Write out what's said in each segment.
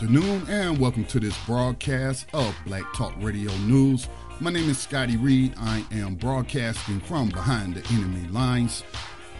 Afternoon and welcome to this broadcast of Black Talk Radio News. My name is Scotty Reed. I am broadcasting from behind the enemy lines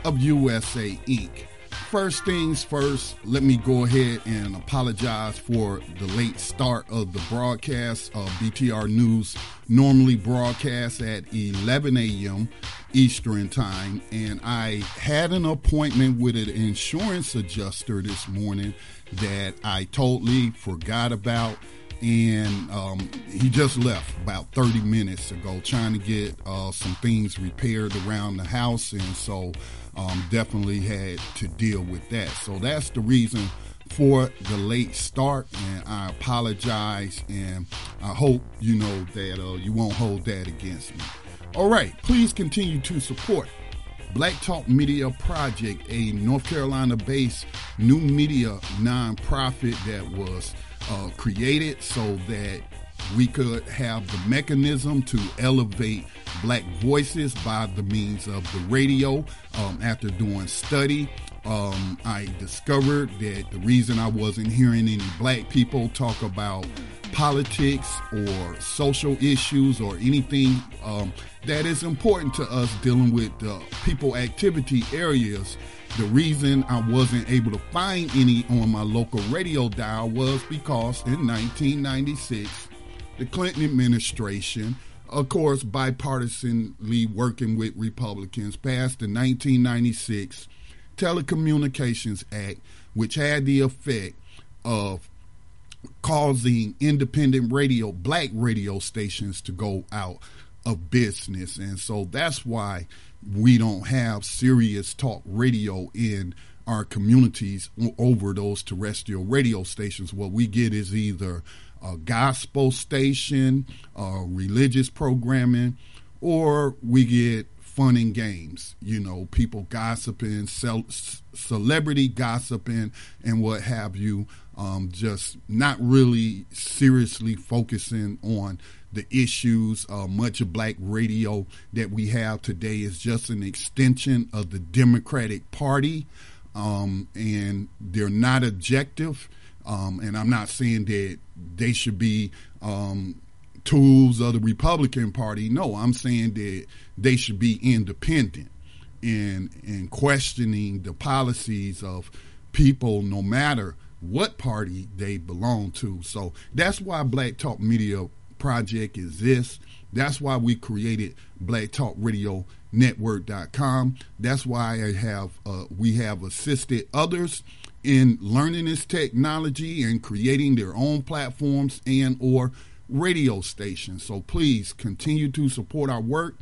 of USA Inc. First things first, let me go ahead and apologize for the late start of the broadcast. Uh, BTR News normally broadcasts at 11 a.m. Eastern Time, and I had an appointment with an insurance adjuster this morning that I totally forgot about. And um, he just left about 30 minutes ago trying to get uh, some things repaired around the house. And so um, definitely had to deal with that. So that's the reason for the late start. And I apologize. And I hope you know that uh, you won't hold that against me. All right, please continue to support Black Talk Media Project, a North Carolina based new media nonprofit that was uh, created so that we could have the mechanism to elevate black voices by the means of the radio. Um, after doing study, um, I discovered that the reason I wasn't hearing any black people talk about politics or social issues or anything um, that is important to us dealing with people activity areas. The reason I wasn't able to find any on my local radio dial was because in 1996, the Clinton administration, of course, bipartisanly working with Republicans, passed the 1996 Telecommunications Act, which had the effect of causing independent radio, black radio stations to go out of business. And so that's why we don't have serious talk radio in our communities over those terrestrial radio stations. What we get is either a gospel station, uh, religious programming, or we get fun and games. You know, people gossiping, cel- celebrity gossiping, and what have you. Um, just not really seriously focusing on the issues. Uh, much of black radio that we have today is just an extension of the Democratic Party, um, and they're not objective. Um, and I'm not saying that they should be um, tools of the Republican Party. No, I'm saying that they should be independent in in questioning the policies of people, no matter what party they belong to. So that's why Black Talk Media Project exists. That's why we created Black Talk Radio Network.com. That's why I have uh, we have assisted others in learning this technology and creating their own platforms and or radio stations. So please continue to support our work.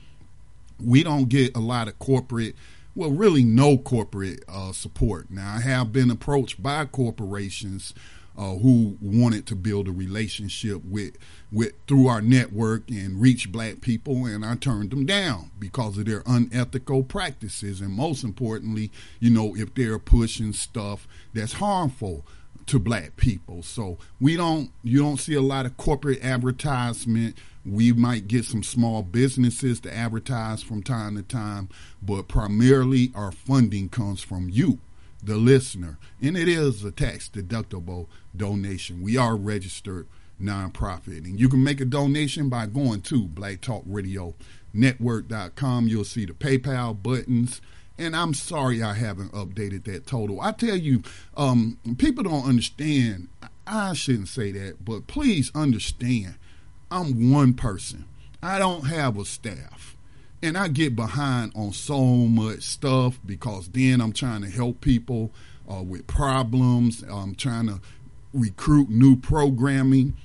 We don't get a lot of corporate well, really no corporate uh, support. Now, I have been approached by corporations uh, who wanted to build a relationship with with through our network and reach black people, and I turned them down because of their unethical practices, and most importantly, you know, if they're pushing stuff that's harmful to black people. So we don't you don't see a lot of corporate advertisement. We might get some small businesses to advertise from time to time, but primarily our funding comes from you, the listener. And it is a tax deductible donation. We are registered nonprofit. And you can make a donation by going to blacktalkradionetwork.com. You'll see the PayPal buttons. And I'm sorry I haven't updated that total. I tell you, um, people don't understand. I shouldn't say that, but please understand. I'm one person. I don't have a staff. And I get behind on so much stuff because then I'm trying to help people uh, with problems. I'm trying to recruit new programming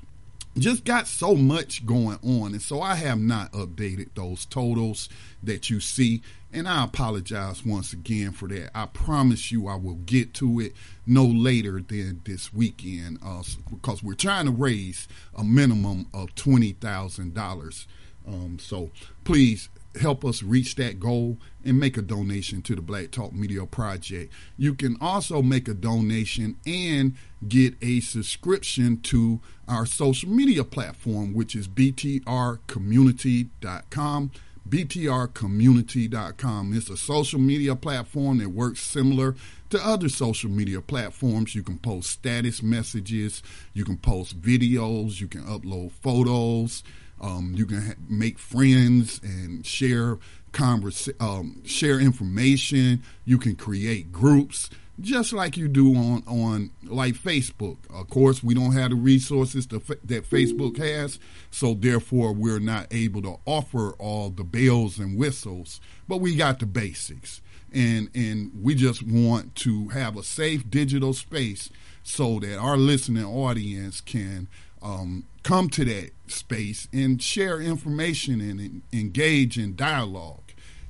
just got so much going on. And so I have not updated those totals that you see. And I apologize once again for that. I promise you I will get to it no later than this weekend uh, because we're trying to raise a minimum of $20,000. Um, so please help us reach that goal and make a donation to the Black Talk Media Project. You can also make a donation and get a subscription to our social media platform, which is btrcommunity.com. BTRcommunity.com. It's a social media platform that works similar to other social media platforms. You can post status messages, you can post videos, you can upload photos, um, you can ha- make friends and share converse, um, share information. You can create groups just like you do on on like Facebook. Of course, we don't have the resources to, that Facebook has, so therefore we're not able to offer all the bells and whistles. But we got the basics, and and we just want to have a safe digital space so that our listening audience can um, come to that space and share information and, and engage in dialogue.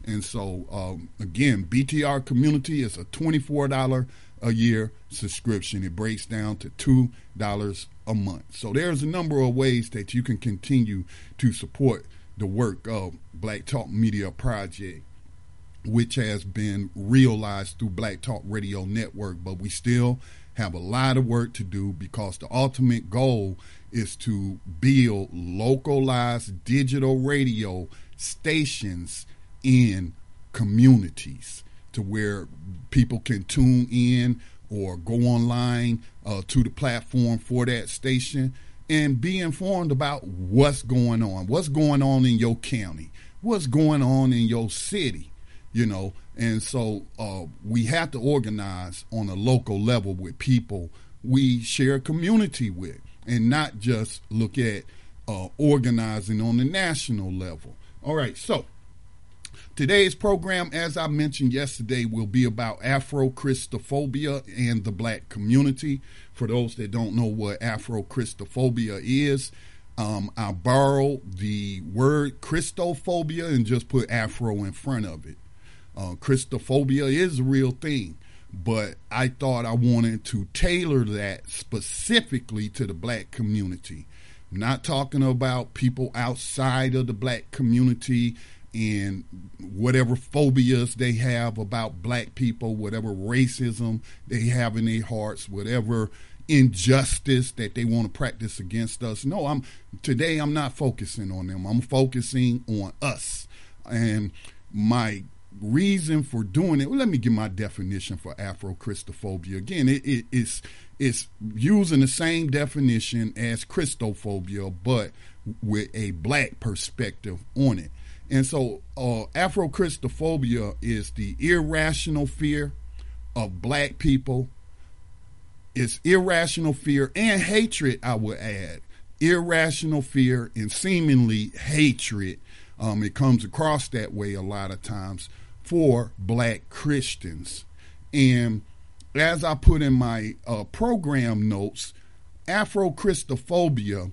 And so, um, again, BTR Community is a $24 a year subscription. It breaks down to $2 a month. So there's a number of ways that you can continue to support the work of Black Talk Media Project, which has been realized through Black Talk Radio Network. But we still have a lot of work to do because the ultimate goal is to build localized digital radio stations in communities to where people can tune in or go online uh, to the platform for that station and be informed about what's going on, what's going on in your county, what's going on in your city, you know. And so uh, we have to organize on a local level with people we share community with and not just look at uh, organizing on the national level. All right, so today's program, as I mentioned yesterday, will be about Afro Christophobia and the black community. For those that don't know what Afro Christophobia is, um, I borrowed the word Christophobia and just put Afro in front of it. Uh, Christophobia is a real thing but I thought I wanted to tailor that specifically to the black community. I'm not talking about people outside of the black community and whatever phobias they have about black people, whatever racism they have in their hearts, whatever injustice that they want to practice against us. No, I'm today I'm not focusing on them. I'm focusing on us. And my reason for doing it. Well, let me give my definition for Afro-Christophobia. Again, it, it, it's it's using the same definition as Christophobia, but with a black perspective on it. And so, uh, Afro-Christophobia is the irrational fear of black people. It's irrational fear and hatred. I would add irrational fear and seemingly hatred. Um, it comes across that way a lot of times for black Christians. And as I put in my uh, program notes, Afro Christophobia,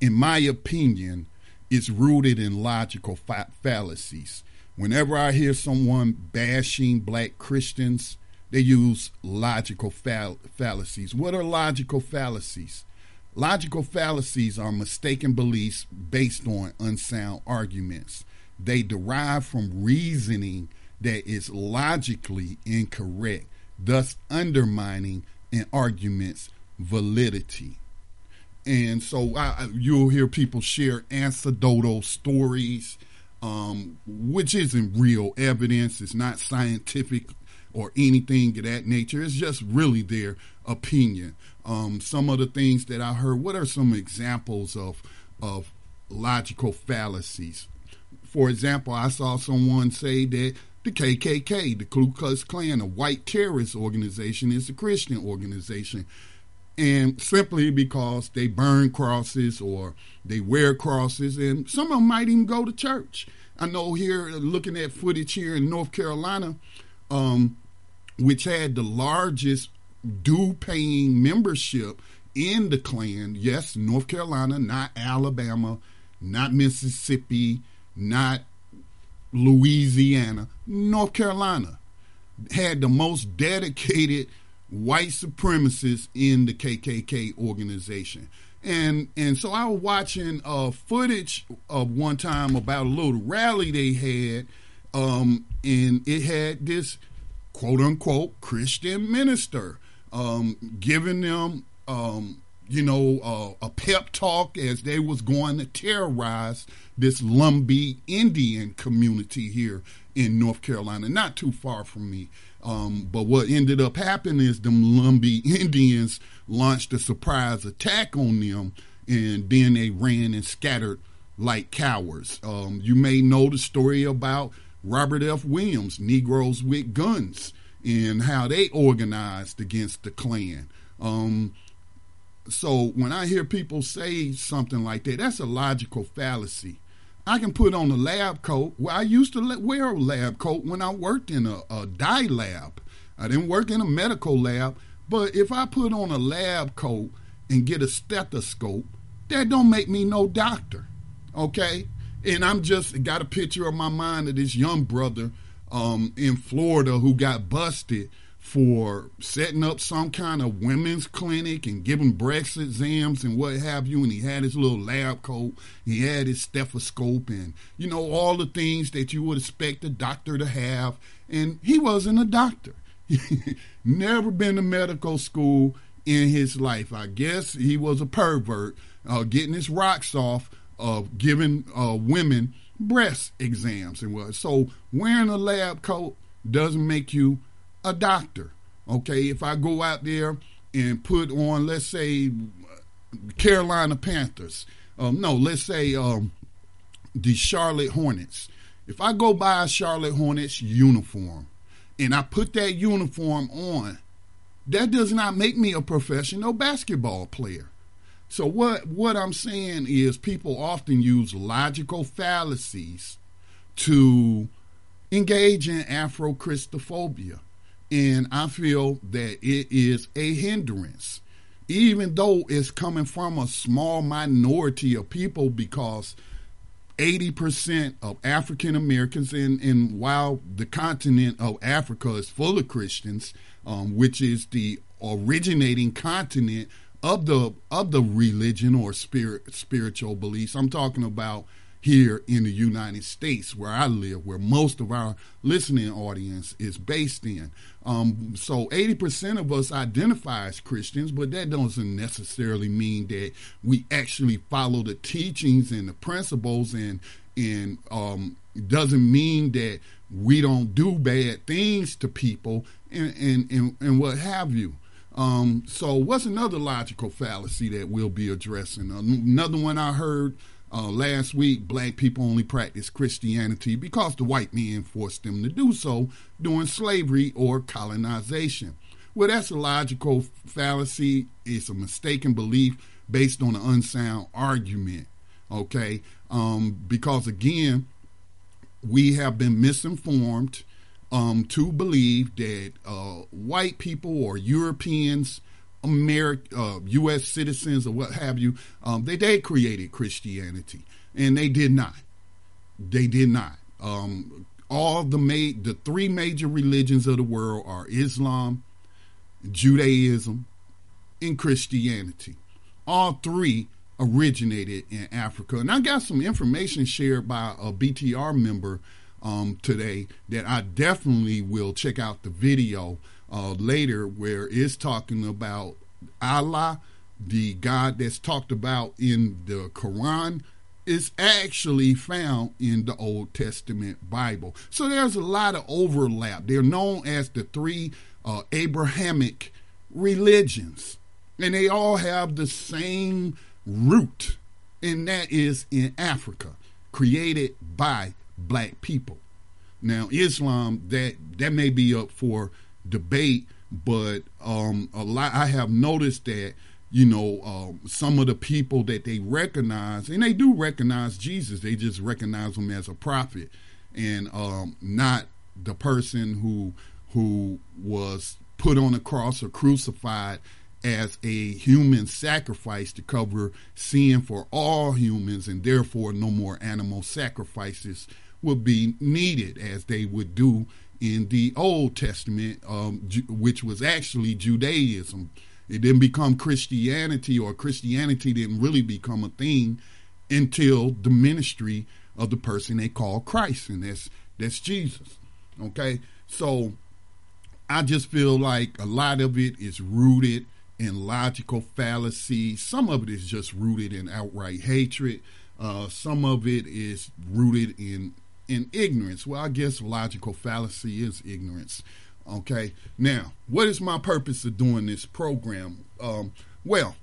in my opinion, is rooted in logical fa- fallacies. Whenever I hear someone bashing black Christians, they use logical fall- fallacies. What are logical fallacies? Logical fallacies are mistaken beliefs based on unsound arguments they derive from reasoning that is logically incorrect, thus undermining an argument's validity. And so I, you'll hear people share anecdotal stories, um, which isn't real evidence. It's not scientific or anything of that nature. It's just really their opinion. Um, some of the things that I heard. What are some examples of of logical fallacies? For example, I saw someone say that the KKK, the Ku Klux Klan, a white terrorist organization, is a Christian organization. And simply because they burn crosses or they wear crosses, and some of them might even go to church. I know here, looking at footage here in North Carolina, um, which had the largest due paying membership in the Klan. Yes, North Carolina, not Alabama, not Mississippi, not Louisiana, North Carolina had the most dedicated white supremacists in the KKK organization. And and so I was watching uh, footage of one time about a little rally they had, um, and it had this quote unquote Christian minister um, giving them um, you know, uh, a pep talk as they was going to terrorize this Lumbee Indian community here in North Carolina, not too far from me. Um, but what ended up happening is them Lumbee Indians launched a surprise attack on them, and then they ran and scattered like cowards. Um, you may know the story about Robert F. Williams, Negroes with Guns, and how they organized against the Klan. Um, so when I hear people say something like that, that's a logical fallacy. I can put on a lab coat. Well, I used to wear a lab coat when I worked in a, a dye lab. I didn't work in a medical lab, but if I put on a lab coat and get a stethoscope, that don't make me no doctor. Okay? And I'm just got a picture of my mind of this young brother um, in Florida who got busted for setting up some kind of women's clinic and giving breast exams and what have you. And he had his little lab coat, he had his stethoscope, and you know, all the things that you would expect a doctor to have. And he wasn't a doctor, never been to medical school in his life. I guess he was a pervert, uh, getting his rocks off of giving uh, women breast exams and what. So wearing a lab coat doesn't make you a doctor. Okay, if I go out there and put on, let's say, Carolina Panthers, um, no, let's say um, the Charlotte Hornets. If I go buy a Charlotte Hornets uniform and I put that uniform on, that does not make me a professional basketball player. So what what I'm saying is people often use logical fallacies to engage in Afro-Christophobia. And I feel that it is a hindrance, even though it's coming from a small minority of people because 80% of African Americans, and, and while the continent of Africa is full of Christians, um, which is the originating continent of the of the religion or spirit spiritual beliefs, I'm talking about here in the United States where I live, where most of our listening audience is based in. Um, so 80% of us identify as Christians, but that doesn't necessarily mean that we actually follow the teachings and the principles and and um, doesn't mean that we don't do bad things to people and and, and, and what have you. Um, so what's another logical fallacy that we'll be addressing? Another one I heard uh, last week, black people only practice Christianity because the white men forced them to do so during slavery or colonization. Well, that's a logical fallacy. It's a mistaken belief based on an unsound argument. Okay, um, because again, we have been misinformed um, to believe that uh, white people or Europeans American, uh, U.S. citizens or what have you, um, they they created Christianity, and they did not. They did not. Um, all the ma- the three major religions of the world are Islam, Judaism, and Christianity. All three originated in Africa, and I got some information shared by a BTR member um, today that I definitely will check out the video uh, later where it's talking about Allah, the God that's talked about in the Quran, is actually found in the Old Testament Bible. So there's a lot of overlap. They're known as the three uh, Abrahamic religions, and they all have the same root, and that is in Africa, created by black people. Now, Islam that that may be up for debate, but um, a lot I have noticed that you know um, some of the people that they recognize, and they do recognize Jesus, they just recognize him as a prophet and um, not the person who who was put on a cross or crucified as a human sacrifice to cover sin for all humans, and therefore no more animal sacrifices would be needed as they would do in the Old Testament, um, which was actually Judaism. It didn't become Christianity, or Christianity didn't really become a thing until the ministry of the person they call Christ, and that's that's Jesus. Okay, so I just feel like a lot of it is rooted in logical fallacy. Some of it is just rooted in outright hatred. Uh, some of it is rooted in in ignorance. Well, I guess logical fallacy is ignorance. Okay. Now, what is my purpose of doing this program? Um, well,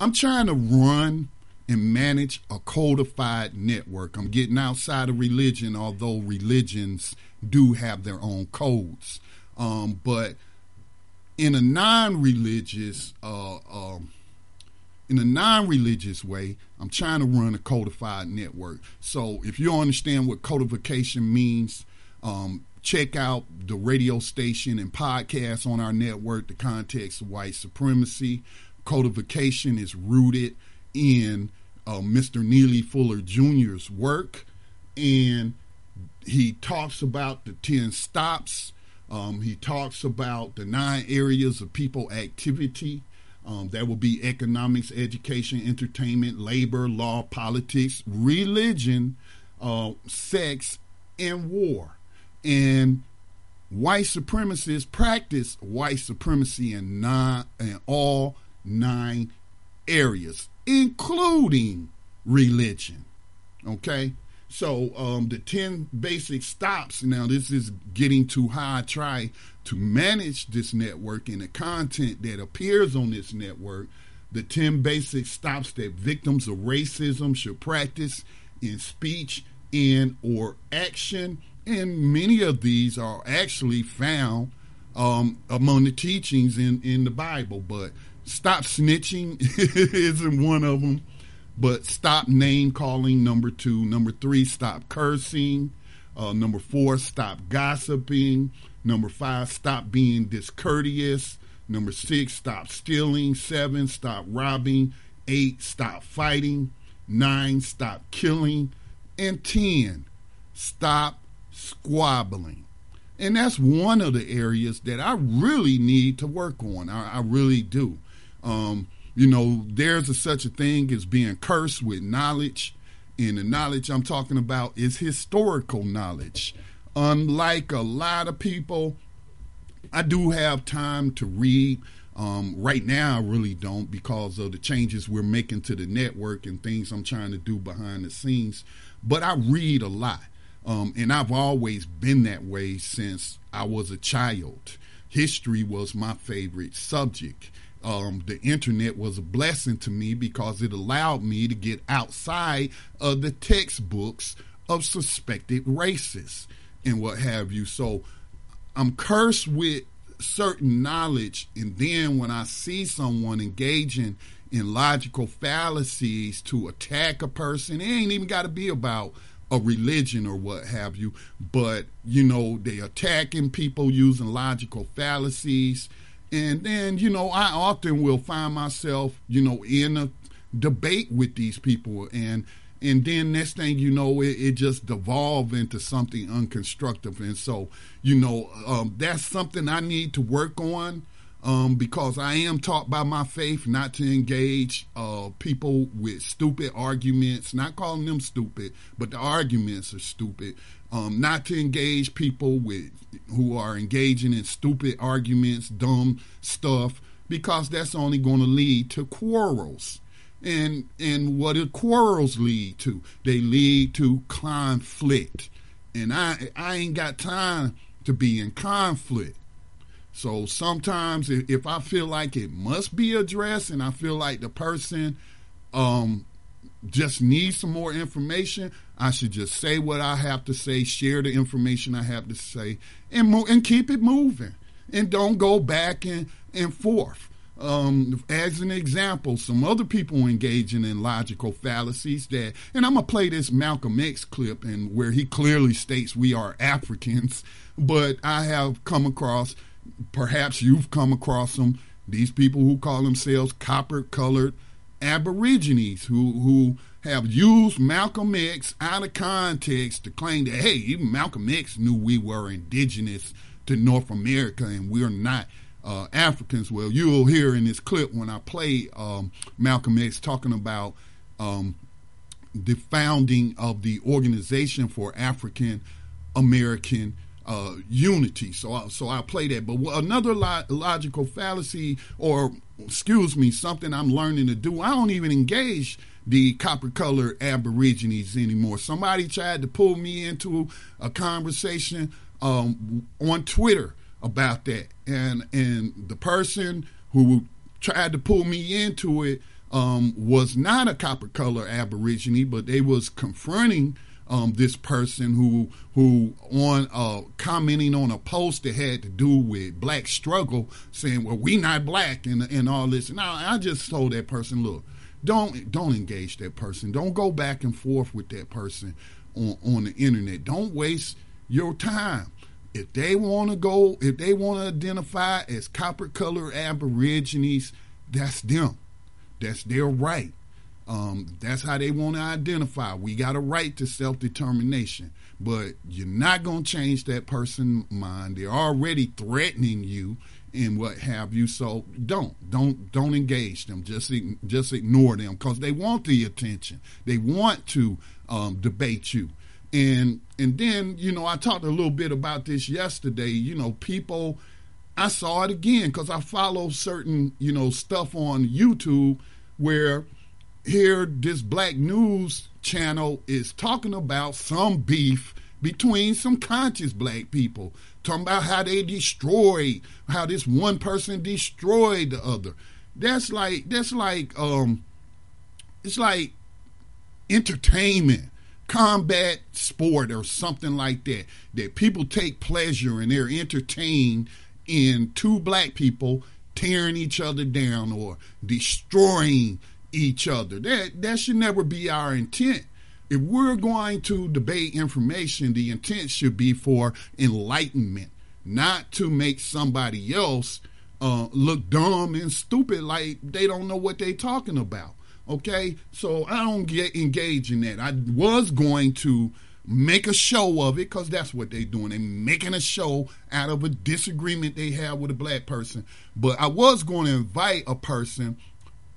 I'm trying to run and manage a codified network. I'm getting outside of religion, although religions do have their own codes. Um, but in a non-religious, uh, um, in a non-religious way, I'm trying to run a codified network. So if you understand what codification means, um, check out the radio station and podcasts on our network, The Context of White Supremacy. Codification is rooted in uh, Mr. Neely Fuller Jr.'s work, and he talks about the 10 stops. Um, he talks about the nine areas of people activity. Um, that will be economics, education, entertainment, labor, law, politics, religion, uh, sex, and war. And white supremacists practice white supremacy in, nine, in all nine areas, including religion. Okay? So um, the 10 basic stops, now this is getting too high. I try to manage this network and the content that appears on this network. The 10 basic stops that victims of racism should practice in speech, in or action. And many of these are actually found um, among the teachings in, in the Bible. But Stop snitching isn't one of them, but stop name calling, number two. Number three, stop cursing. Uh, number four, stop gossiping. Number five, stop being discourteous. Number six, stop stealing. Seven, stop robbing. Eight, stop fighting. Nine, stop killing. And 10, stop squabbling. And that's one of the areas that I really need to work on. I, I really do. Um, you know, there's a, such a thing as being cursed with knowledge, and the knowledge I'm talking about is historical knowledge. Unlike a lot of people, I do have time to read. Um, right now, I really don't because of the changes we're making to the network and things I'm trying to do behind the scenes. But I read a lot. Um, and I've always been that way since I was a child. History was my favorite subject um, the internet was a blessing to me because it allowed me to get outside of the textbooks of suspected racists and what have you. So I'm cursed with certain knowledge, and then when I see someone engaging in logical fallacies to attack a person, it ain't even got to be about a religion or what have you, but you know, they attacking people using logical fallacies and then, you know, I often will find myself, you know, in a debate with these people. And and then next thing you know it, it just devolve into something unconstructive. And so you know um, that's something i need to work on um, because i am taught by my faith not to engage uh, people with stupid arguments not calling them stupid but the arguments are stupid um, not to engage people with who are engaging in stupid arguments, dumb stuff, because that's only going to lead to quarrels. And and what do quarrels lead to? They lead to conflict. And I I ain't got time to be in conflict. So sometimes if I feel like it must be addressed and I feel like the person um, just needs some more information, I should just say what I have to say, share the information I have to say, and mo- and keep it moving, and don't go back and, and forth. Um, as an example, some other people engaging in logical fallacies that, and I'm gonna play this Malcolm X clip, and where he clearly states we are Africans, but I have come across perhaps you've come across them. These people who call themselves copper-colored Aborigines, who who have used Malcolm X out of context to claim that hey, even Malcolm X knew we were indigenous to North America and we're not uh, Africans. Well, you'll hear in this clip when I play um, Malcolm X talking about um, the founding of the Organization for African American uh, unity. So, I, so I'll play that. But another lo- logical fallacy, or excuse me, something I'm learning to do. I don't even engage the copper colored Aborigines anymore. Somebody tried to pull me into a conversation um, on Twitter about that, and and the person who tried to pull me into it um, was not a copper color Aborigine, but they was confronting um, this person who who on uh, commenting on a post that had to do with black struggle, saying, "Well, we not black," and and all this. Now I just told that person, look, don't don't engage that person. Don't go back and forth with that person on on the internet. Don't waste your time. If they want to go, if they want to identify as copper colored Aborigines, that's them. That's their right. Um, that's how they want to identify. We got a right to self determination, but you're not going to change that person's mind. They're already threatening you and what have you. So don't don't don't engage them. Just just ignore them because they want the attention. They want to um, debate you. And and then you know I talked a little bit about this yesterday. You know people. I saw it again because I follow certain you know stuff on YouTube where here this black news channel is talking about some beef between some conscious black people talking about how they destroyed how this one person destroyed the other. That's like that's like um it's like entertainment combat sport or something like that that people take pleasure and they're entertained in two black people tearing each other down or destroying each other. That that should never be our intent. If we're going to debate information, the intent should be for enlightenment, not to make somebody else uh, look dumb and stupid like they don't know what they're talking about. Okay, so I don't get engaged in that. I was going to make a show of it because that's what they're doing. They're making a show out of a disagreement they have with a black person. But I was going to invite a person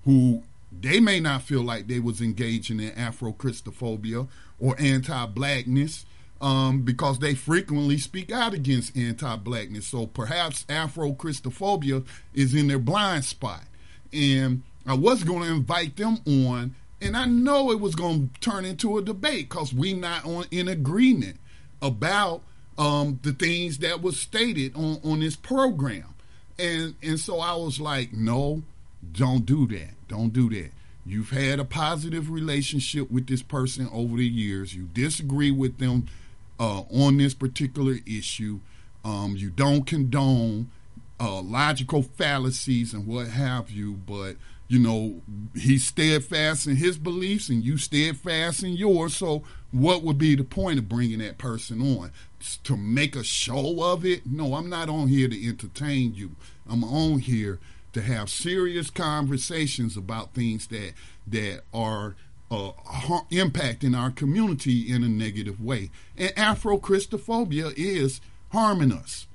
who they may not feel like they was engaging in Afro-Christophobia or anti-blackness um, because they frequently speak out against anti-blackness. So perhaps Afro-Christophobia is in their blind spot. And I was going to invite them on, and I know it was going to turn into a debate because we not on in agreement about um, the things that was stated on, on this program. And and so I was like, no, don't do that. Don't do that. You've had a positive relationship with this person over the years. You disagree with them uh, on this particular issue. Um, you don't condone uh, logical fallacies and what have you, but you know he's steadfast in his beliefs and you steadfast in yours. So, what would be the point of bringing that person on to make a show of it? No, I'm not on here to entertain you. I'm on here to have serious conversations about things that that are uh, impacting our community in a negative way. And Afro-Christophobia is harming us.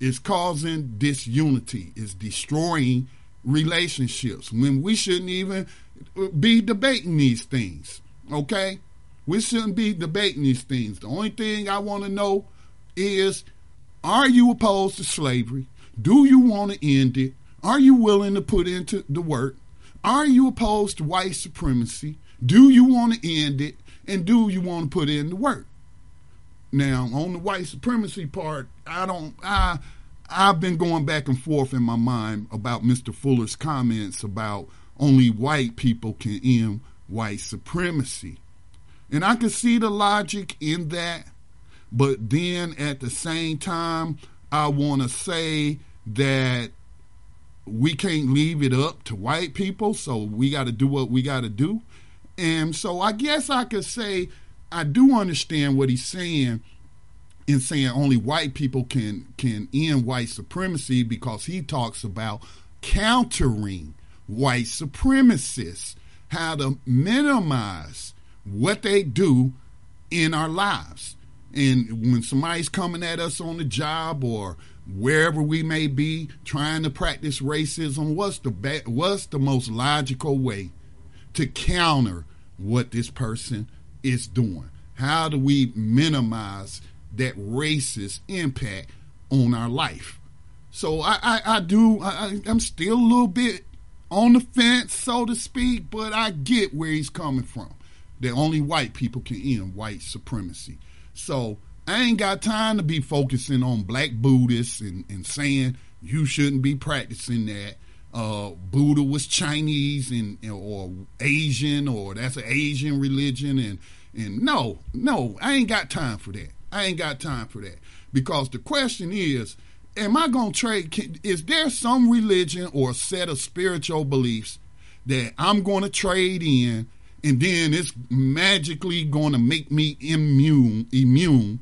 It's causing disunity. It's destroying relationships when we shouldn't even be debating these things. Okay? We shouldn't be debating these things. The only thing I want to know is are you opposed to slavery? Do you want to end it? Are you willing to put into the work? Are you opposed to white supremacy? Do you want to end it? And do you want to put in the work? Now, on the white supremacy part, I don't I I've been going back and forth in my mind about Mr. Fuller's comments about only white people can end white supremacy. And I can see the logic in that, but then at the same time, I want to say that we can't leave it up to white people, so we got to do what we got to do. And so I guess I could say I do understand what he's saying in saying only white people can can end white supremacy because he talks about countering white supremacists, how to minimize what they do in our lives. And when somebody's coming at us on the job or wherever we may be trying to practice racism, what's the be- what's the most logical way to counter what this person is doing? How do we minimize that racist impact on our life? So I, I, I do I, I'm still a little bit on the fence, so to speak, but I get where he's coming from. That only white people can end white supremacy. So I ain't got time to be focusing on black Buddhists and, and saying you shouldn't be practicing that. Uh, Buddha was Chinese and or Asian or that's an Asian religion and and no no I ain't got time for that. I ain't got time for that because the question is am I to trade? Can, is there some religion or set of spiritual beliefs that I'm going to trade in, and then it's magically going to make me immune immune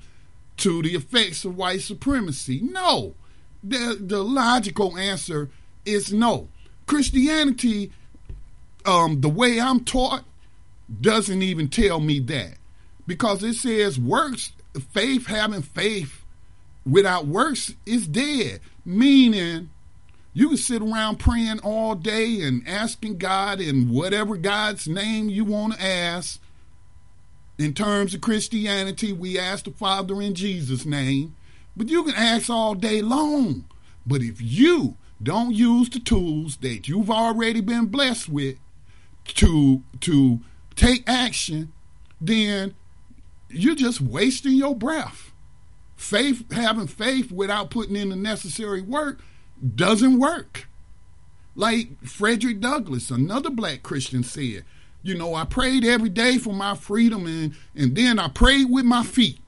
to the effects of white supremacy? No. The the logical answer is no. Christianity, um, the way I'm taught, doesn't even tell me that because it says works faith having faith without works is dead. Meaning, you can sit around praying all day and asking God in whatever God's name you want to ask. In terms of Christianity, we ask the Father in Jesus' name. But you can ask all day long. But if you don't use the tools that you've already been blessed with to to take action, then you're just wasting your breath. Faith, having faith without putting in the necessary work doesn't work. Like Frederick Douglass, another black Christian said, you know, I prayed every day for my freedom and, and then I prayed with my feet,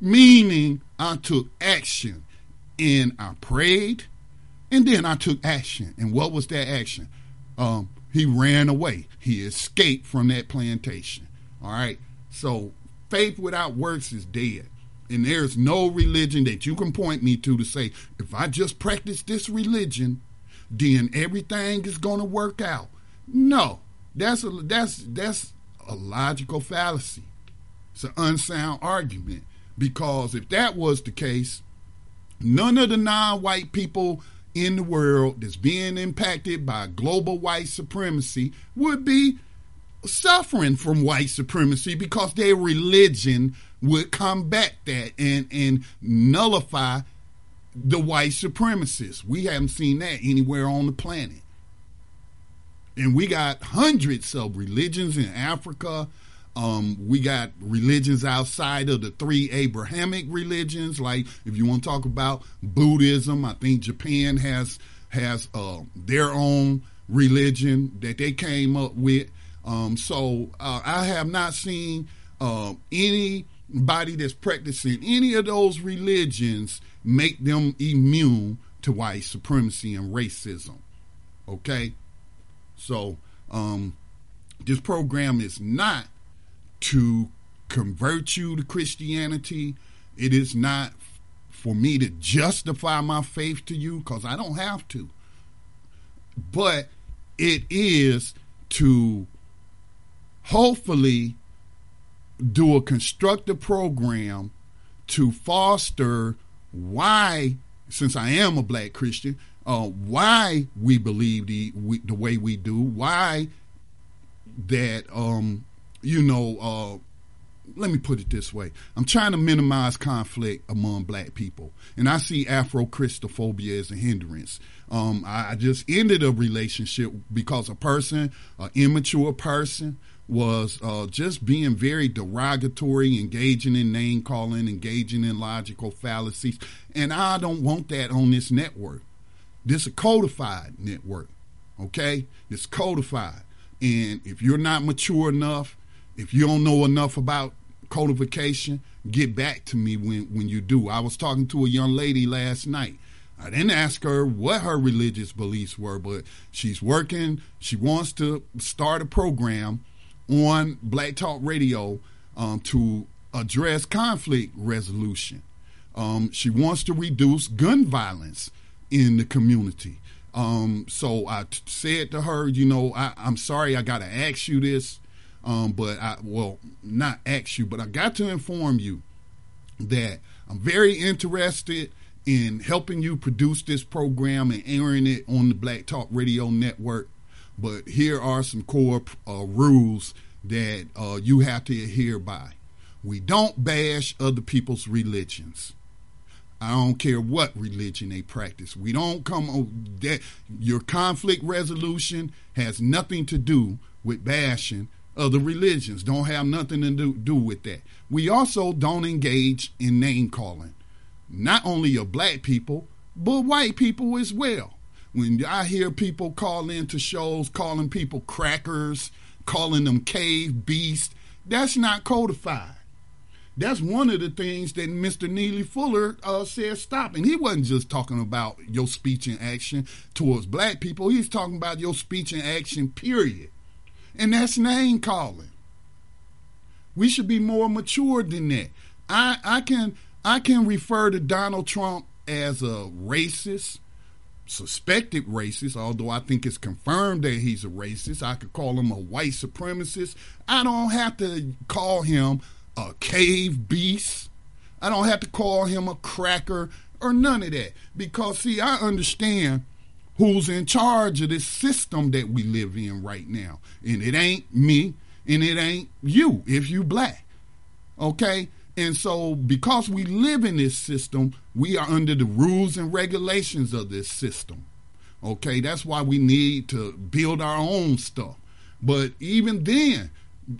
meaning I took action. And I prayed and then I took action. And what was that action? Um, he ran away. He escaped from that plantation. All right. So faith without works is dead. And there's no religion that you can point me to to say, if I just practice this religion, then everything is going to work out. No, that's a that's that's a logical fallacy. It's an unsound argument because if that was the case, none of the non-white people in the world that's being impacted by global white supremacy would be suffering from white supremacy because their religion would combat that and and nullify the white supremacists. We haven't seen that anywhere on the planet. And we got hundreds of religions in Africa. Um, we got religions outside of the three Abrahamic religions. Like if you want to talk about Buddhism, I think Japan has has uh, their own religion that they came up with. Um, so uh, I have not seen uh, anybody that's practicing any of those religions make them immune to white supremacy and racism. Okay? So um, this program is not to convert you to Christianity. It is not for me to justify my faith to you because I don't have to. But it is to hopefully do a constructive program to foster why, since I am a black Christian, uh, why we believe the we, the way we do, why that um, you know. Uh, let me put it this way: I'm trying to minimize conflict among black people, and I see Afro Christophobia as a hindrance. Um, I, I just ended a relationship because a person, an immature person, was uh, just being very derogatory, engaging in name calling, engaging in logical fallacies. And I don't want that on this network. This is a codified network, okay? It's codified. And if you're not mature enough, if you don't know enough about codification, get back to me when, when you do. I was talking to a young lady last night. I didn't ask her what her religious beliefs were, but she's working. She wants to start a program on Black Talk Radio um, to address conflict resolution. Um, she wants to reduce gun violence in the community. Um, so I t- said to her, you know, I, am sorry I got to ask you this, um, but I, well, not ask you, but I got to inform you that I'm very interested in helping you produce this program and airing it on the Black Talk Radio Network. But here are some core uh, rules that uh, you have to adhere by. We don't bash other people's religions. I don't care what religion they practice. We don't come on that your conflict resolution has nothing to do with bashing other religions. Don't have nothing to do, do with that. We also don't engage in name calling. Not only of black people, but white people as well. When I hear people call into shows calling people crackers, calling them cave beasts, that's not codified. That's one of the things that Mr. Neely Fuller uh, said stop. And he wasn't just talking about your speech and action towards black people. He's talking about your speech and action, period. And that's name calling. We should be more mature than that. I, I can I can refer to Donald Trump as a racist, suspected racist, although I think it's confirmed that he's a racist. I could call him a white supremacist. I don't have to call him a cave beast. I don't have to call him a cracker or none of that. Because, see, I understand who's in charge of this system that we live in right now. And it ain't me and it ain't you if you black. Okay? And so, because we live in this system, we are under the rules and regulations of this system. Okay, that's why we need to build our own stuff. But even then,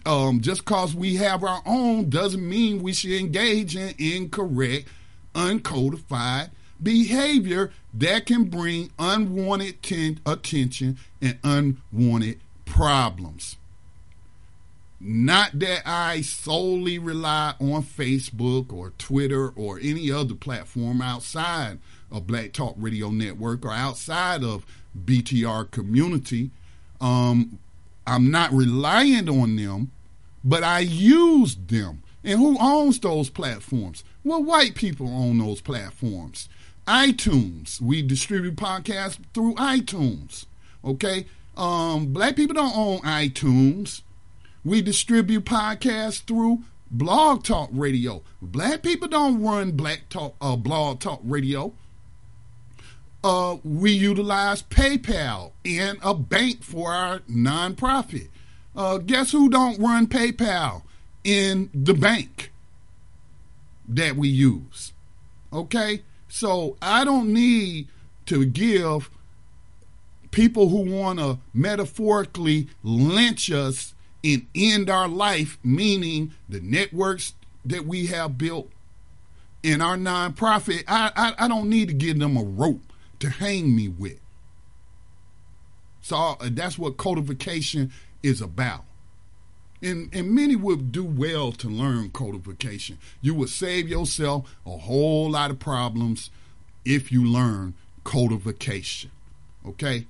um, just because we have our own doesn't mean we should engage in incorrect, uncodified behavior that can bring unwanted ten- attention and unwanted problems. Not that I solely rely on Facebook or Twitter or any other platform outside of Black Talk Radio Network or outside of BTR community. Um, I'm not reliant on them, but I use them. And who owns those platforms? Well, white people own those platforms. iTunes. We distribute podcasts through iTunes. Okay? Um, black people don't own iTunes. We distribute podcasts through Blog Talk Radio. Black people don't run Black Talk uh, Blog Talk Radio. Uh, we utilize PayPal and a bank for our nonprofit. Uh, guess who don't run PayPal in the bank that we use? Okay, so I don't need to give people who want to metaphorically lynch us and end our life, meaning the networks that we have built in our nonprofit, I, I, I don't need to give them a rope to hang me with. So uh, that's what codification is about. And, and many would do well to learn codification. You would save yourself a whole lot of problems if you learn codification. Okay?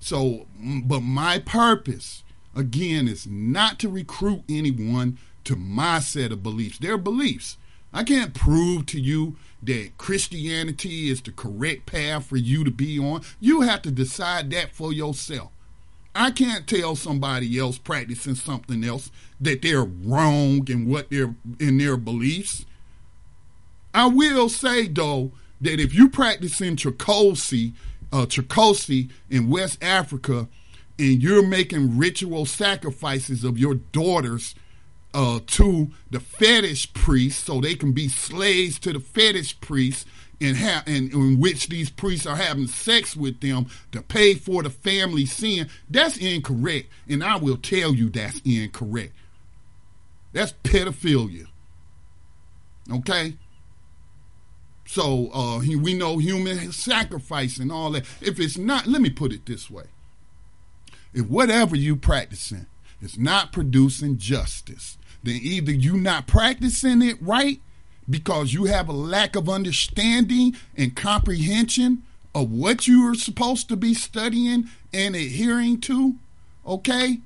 So, but my purpose again, is not to recruit anyone to my set of beliefs. Their beliefs. I can't prove to you that Christianity is the correct path for you to be on. You have to decide that for yourself. I can't tell somebody else practicing something else that they're wrong in what they're in their beliefs. I will say though that if you practice in Trokosi, uh, Trokosi in West Africa, and you're making ritual sacrifices of your daughters uh, to the fetish priests so they can be slaves to the fetish priests in, ha- in, in which these priests are having sex with them to pay for the family sin, that's incorrect. And I will tell you that's incorrect. That's pedophilia. Okay? So uh, we know human sacrifice and all that. If it's not, let me put it this way. If whatever you practicing is not producing justice, then either you not practicing it right because you have a lack of understanding and comprehension of what you are supposed to be studying and adhering to, okay?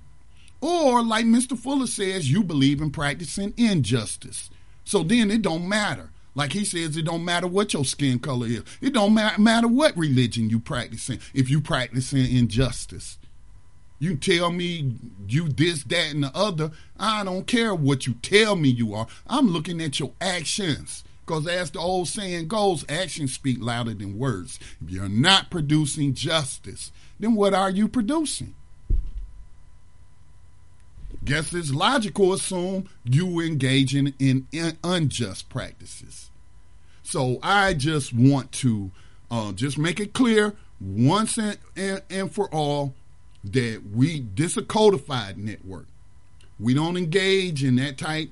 Or like Mr. Fuller says, you believe in practicing injustice. So then it don't matter. Like he says, it don't matter what your skin color is. It don't ma- matter what religion you practicing if you practicing injustice. You tell me you this, that, and the other. I don't care what you tell me you are. I'm looking at your actions. Because as the old saying goes, actions speak louder than words. If you're not producing justice, then what are you producing? Guess it's logical to assume you engaging in, in unjust practices. So I just want to uh, just make it clear once and, and, and for all that we this a codified network. We don't engage in that type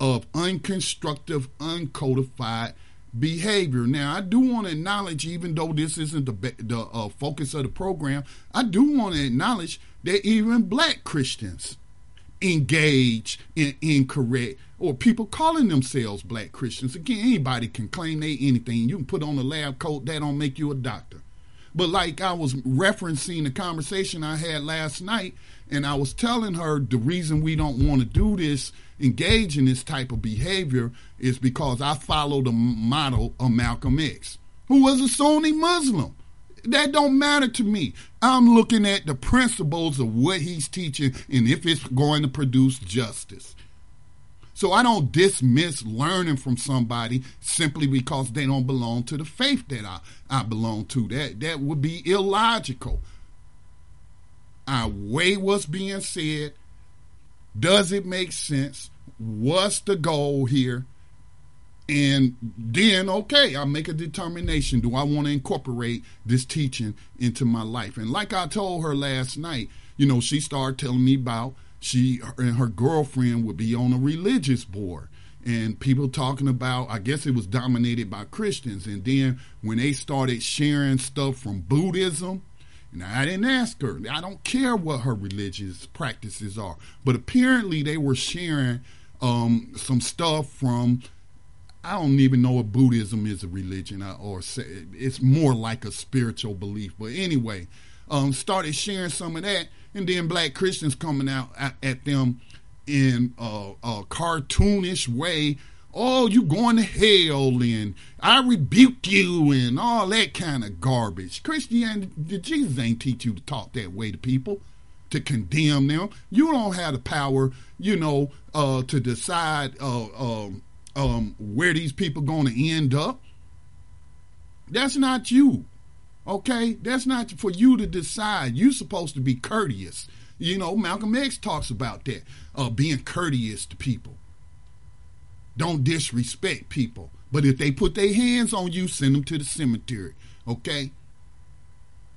of unconstructive, uncodified behavior. Now, I do want to acknowledge, even though this isn't the the uh, focus of the program, I do want to acknowledge that even Black Christians engage in incorrect or people calling themselves Black Christians. Again, anybody can claim they anything. You can put on a lab coat that don't make you a doctor. But like I was referencing the conversation I had last night, and I was telling her the reason we don't want to do this, engage in this type of behavior, is because I follow the model of Malcolm X, who was a Sunni Muslim. That don't matter to me. I'm looking at the principles of what he's teaching and if it's going to produce justice. So I don't dismiss learning from somebody simply because they don't belong to the faith that I, I belong to. That that would be illogical. I weigh what's being said. Does it make sense? What's the goal here? And then, okay, I make a determination. Do I want to incorporate this teaching into my life? And like I told her last night, you know, she started telling me about she and her girlfriend would be on a religious board. And people talking about i guess it was dominated by christians. And then when they started sharing stuff from buddhism and i didn't ask her. I don't care what her religious practices are. But apparently they were sharing um, some stuff from I don't even know if Buddhism is a religion uh, or it's more like a spiritual belief. But anyway, um, started sharing some of that, and then black Christians coming out at, them in a, a, cartoonish way. Oh, you going to hell, and I rebuke you, and all that kind of garbage. Christianity, Jesus ain't teach you to talk that way to people, to condemn them. You don't have the power, you know, uh, to decide uh, um, um, where these people going to end up. That's not you. Okay, that's not for you to decide. You're supposed to be courteous. You know, Malcolm X talks about that, uh, being courteous to people. Don't disrespect people. But if they put their hands on you, send them to the cemetery. Okay?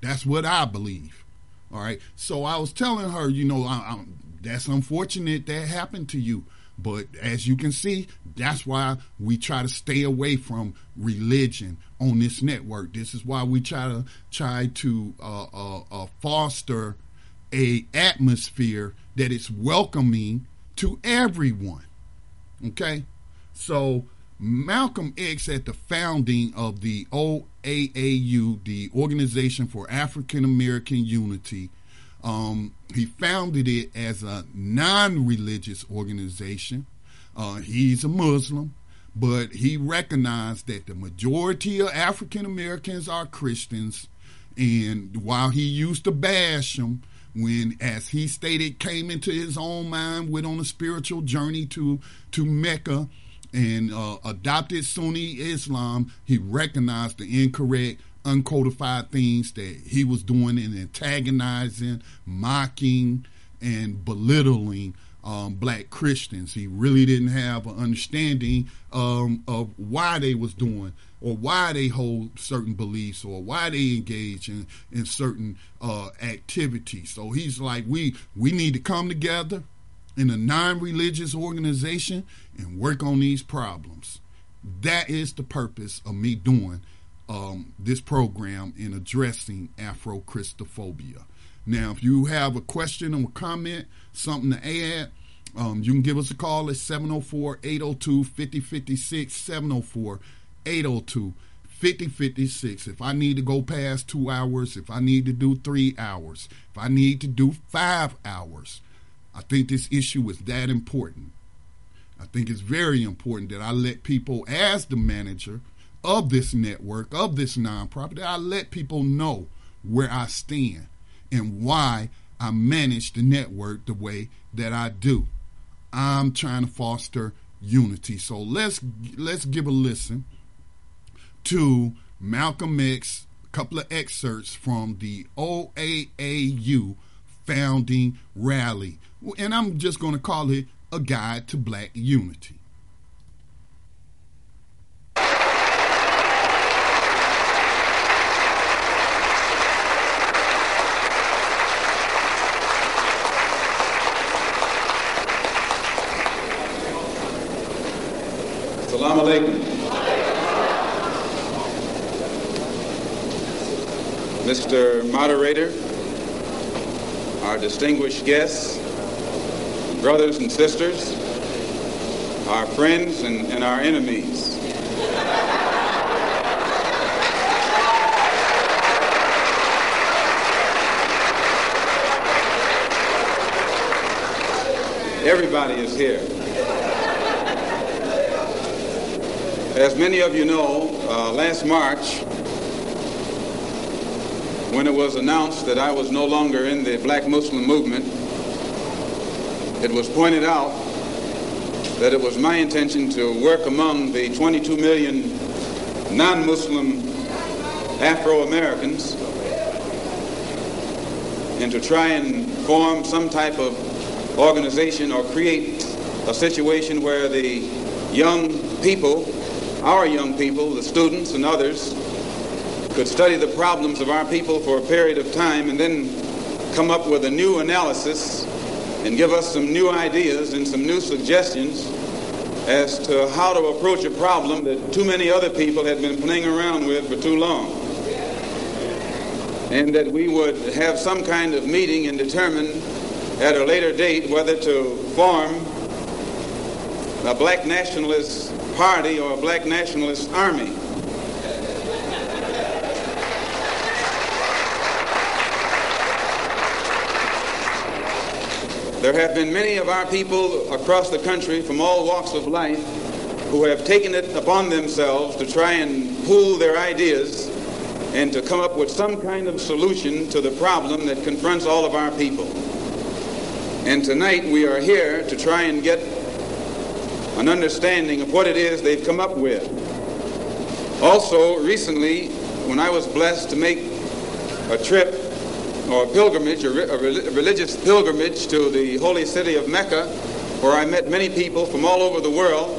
That's what I believe. All right. So I was telling her, you know, I, I, that's unfortunate that happened to you. But as you can see, that's why we try to stay away from religion on this network. This is why we try to try to uh, uh, uh, foster a atmosphere that is welcoming to everyone. Okay, so Malcolm X at the founding of the OAAU, the Organization for African American Unity, um, he founded it as a non-religious organization. Uh, he's a Muslim, but he recognized that the majority of African Americans are Christians. And while he used to bash them, when, as he stated, came into his own mind, went on a spiritual journey to to Mecca and uh, adopted Sunni Islam, he recognized the incorrect uncodified things that he was doing and antagonizing, mocking, and belittling um, black Christians. He really didn't have an understanding um, of why they was doing or why they hold certain beliefs or why they engage in, in certain uh, activities. So he's like, we we need to come together in a non-religious organization and work on these problems. That is the purpose of me doing um, this program in addressing Afro Christophobia. Now, if you have a question or comment, something to add, um, you can give us a call at 704 802 5056. 704 802 5056. If I need to go past two hours, if I need to do three hours, if I need to do five hours, I think this issue is that important. I think it's very important that I let people, as the manager of this network, of this nonprofit, that I let people know where I stand and why I manage the network the way that I do. I'm trying to foster unity. So let's let's give a listen to Malcolm X, a couple of excerpts from the OAAU founding rally. And I'm just going to call it a guide to black unity. Alaikum. Mr. Moderator, our distinguished guests, brothers and sisters, our friends and, and our enemies. Everybody is here. As many of you know, uh, last March, when it was announced that I was no longer in the black Muslim movement, it was pointed out that it was my intention to work among the 22 million non-Muslim Afro-Americans and to try and form some type of organization or create a situation where the young people, our young people, the students and others, could study the problems of our people for a period of time and then come up with a new analysis and give us some new ideas and some new suggestions as to how to approach a problem that too many other people had been playing around with for too long. And that we would have some kind of meeting and determine at a later date whether to form a black nationalist party or a black nationalist army. There have been many of our people across the country from all walks of life who have taken it upon themselves to try and pool their ideas and to come up with some kind of solution to the problem that confronts all of our people. And tonight we are here to try and get an understanding of what it is they've come up with. Also, recently, when I was blessed to make a trip or a pilgrimage, a, religious pilgrimage to the holy city of Mecca, where I met many people from all over the world,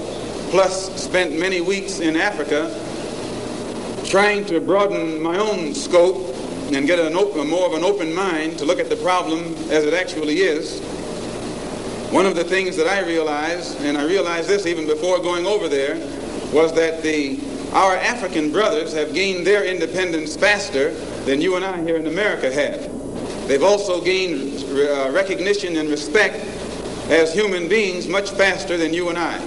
plus spent many weeks in Africa trying to broaden my own scope and get an more of an open mind to look at the problem as it actually is. One of the things that I realized, and I realized this even before going over there, was that the our African brothers have gained their independence faster than you and I here in America have. They've also gained uh, recognition and respect as human beings much faster than you and I.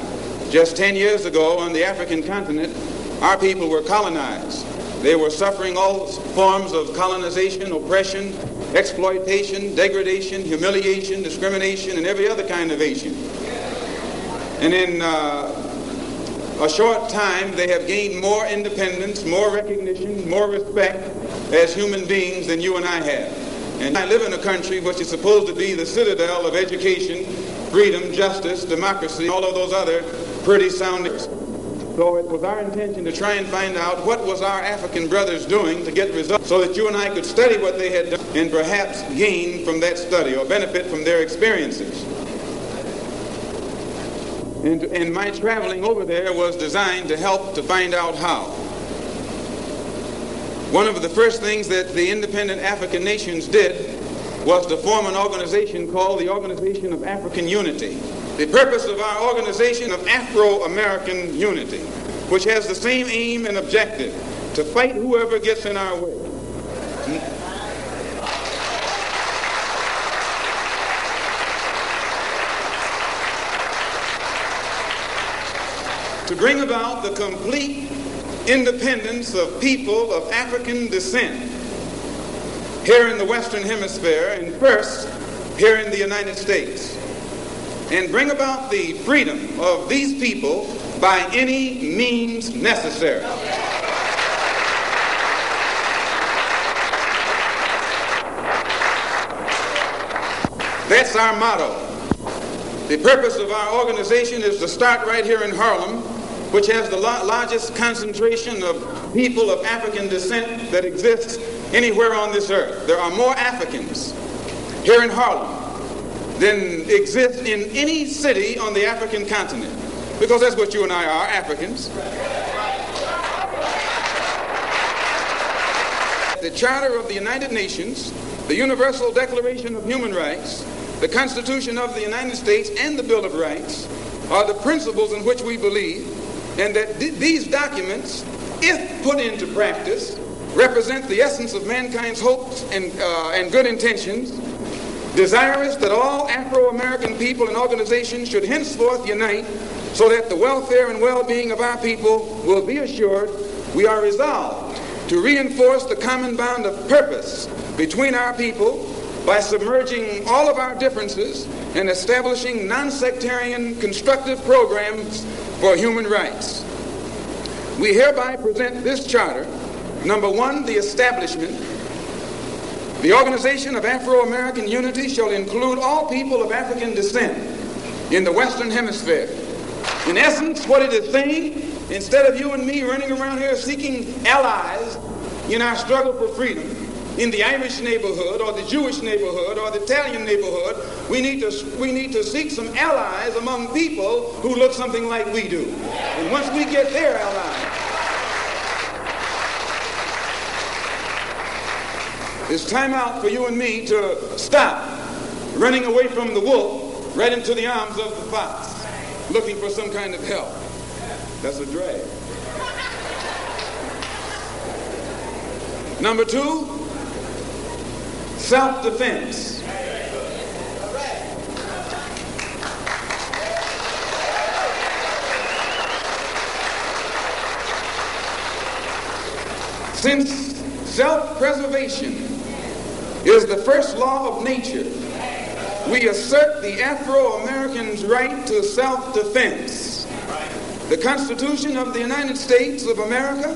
Just 10 years ago on the African continent, our people were colonized. They were suffering all forms of colonization, oppression, exploitation, degradation, humiliation, discrimination, and every other kind of Asian. And in uh, a short time, they have gained more independence, more recognition, more respect as human beings than you and I have. And I live in a country which is supposed to be the citadel of education, freedom, justice, democracy, all of those other pretty soundings. So it was our intention to try and find out what was our African brothers doing to get results so that you and I could study what they had done and perhaps gain from that study or benefit from their experiences. And, and my traveling over there was designed to help to find out how. One of the first things that the independent African nations did was to form an organization called the Organization of African Unity. The purpose of our organization of Afro-American Unity, which has the same aim and objective, to fight whoever gets in our way. To bring about the complete independence of people of African descent here in the Western Hemisphere and first here in the United States and bring about the freedom of these people by any means necessary. That's our motto. The purpose of our organization is to start right here in Harlem, which has the largest concentration of people of African descent that exists anywhere on this earth. There are more Africans here in Harlem than exist in any city on the African continent. Because that's what you and I are, Africans. The Charter of the United Nations, the Universal Declaration of Human Rights, the Constitution of the United States, and the Bill of Rights are the principles in which we believe, and that th- these documents, if put into practice, represent the essence of mankind's hopes and, uh, and good intentions, desirous that all Afro-American people and organizations should henceforth unite so that the welfare and well-being of our people will be assured, we are resolved to reinforce the common bond of purpose between our people by submerging all of our differences and establishing non-sectarian constructive programs for human rights. We hereby present this charter Number one, the establishment. The Organization of Afro-American Unity shall include all people of African descent in the Western Hemisphere. In essence, what it is saying, instead of you and me running around here seeking allies in our struggle for freedom, in the Irish neighborhood or the Jewish neighborhood or the Italian neighborhood, we need to, we need to seek some allies among people who look something like we do. And once we get their allies, It's time out for you and me to stop running away from the wolf right into the arms of the fox, looking for some kind of help. That's a drag. Number two, self-defense. Since self-preservation is the first law of nature. We assert the Afro-American's right to self-defense. The Constitution of the United States of America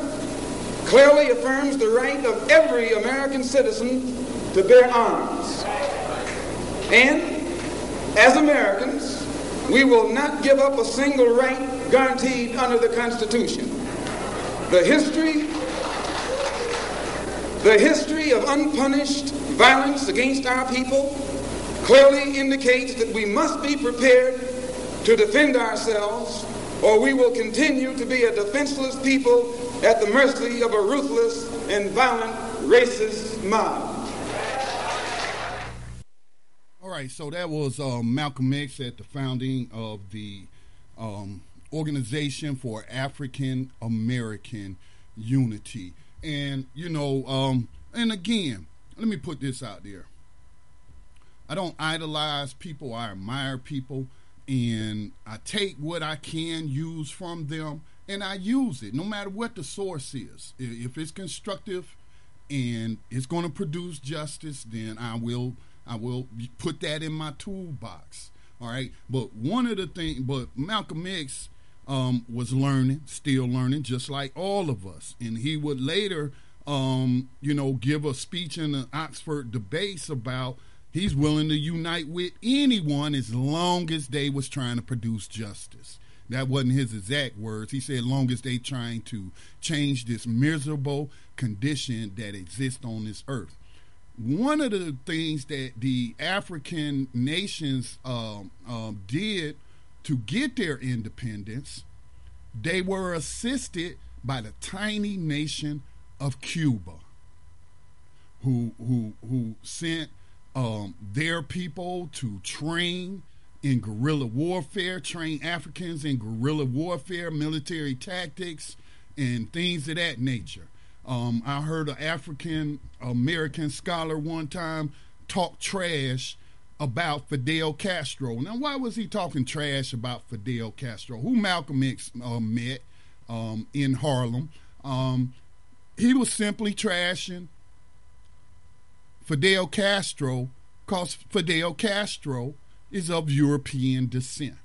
clearly affirms the right of every American citizen to bear arms. And as Americans, we will not give up a single right guaranteed under the Constitution. The history the history of unpunished violence against our people clearly indicates that we must be prepared to defend ourselves or we will continue to be a defenseless people at the mercy of a ruthless and violent racist mob. All right, so that was uh, Malcolm X at the founding of the um, Organization for African American Unity. And, you know, um, and again, let me put this out there. I don't idolize people, I admire people, and I take what I can use from them and I use it no matter what the source is. If it's constructive and it's going to produce justice, then I will I will put that in my toolbox. All right. But one of the things, but Malcolm X um, was learning, still learning, just like all of us, and he would later um, you know, give a speech in the Oxford debates about he's willing to unite with anyone as long as they was trying to produce justice. That wasn't his exact words. He said, long as they trying to change this miserable condition that exists on this earth. One of the things that the African nations um, um, did to get their independence, they were assisted by the tiny nation of Cuba, who who who sent um, their people to train in guerrilla warfare, train Africans in guerrilla warfare, military tactics, and things of that nature. Um, I heard an African American scholar one time talk trash about Fidel Castro. Now, why was he talking trash about Fidel Castro, who Malcolm X uh, met um, in Harlem? Um, he was simply trashing Fidel Castro because Fidel Castro is of European descent.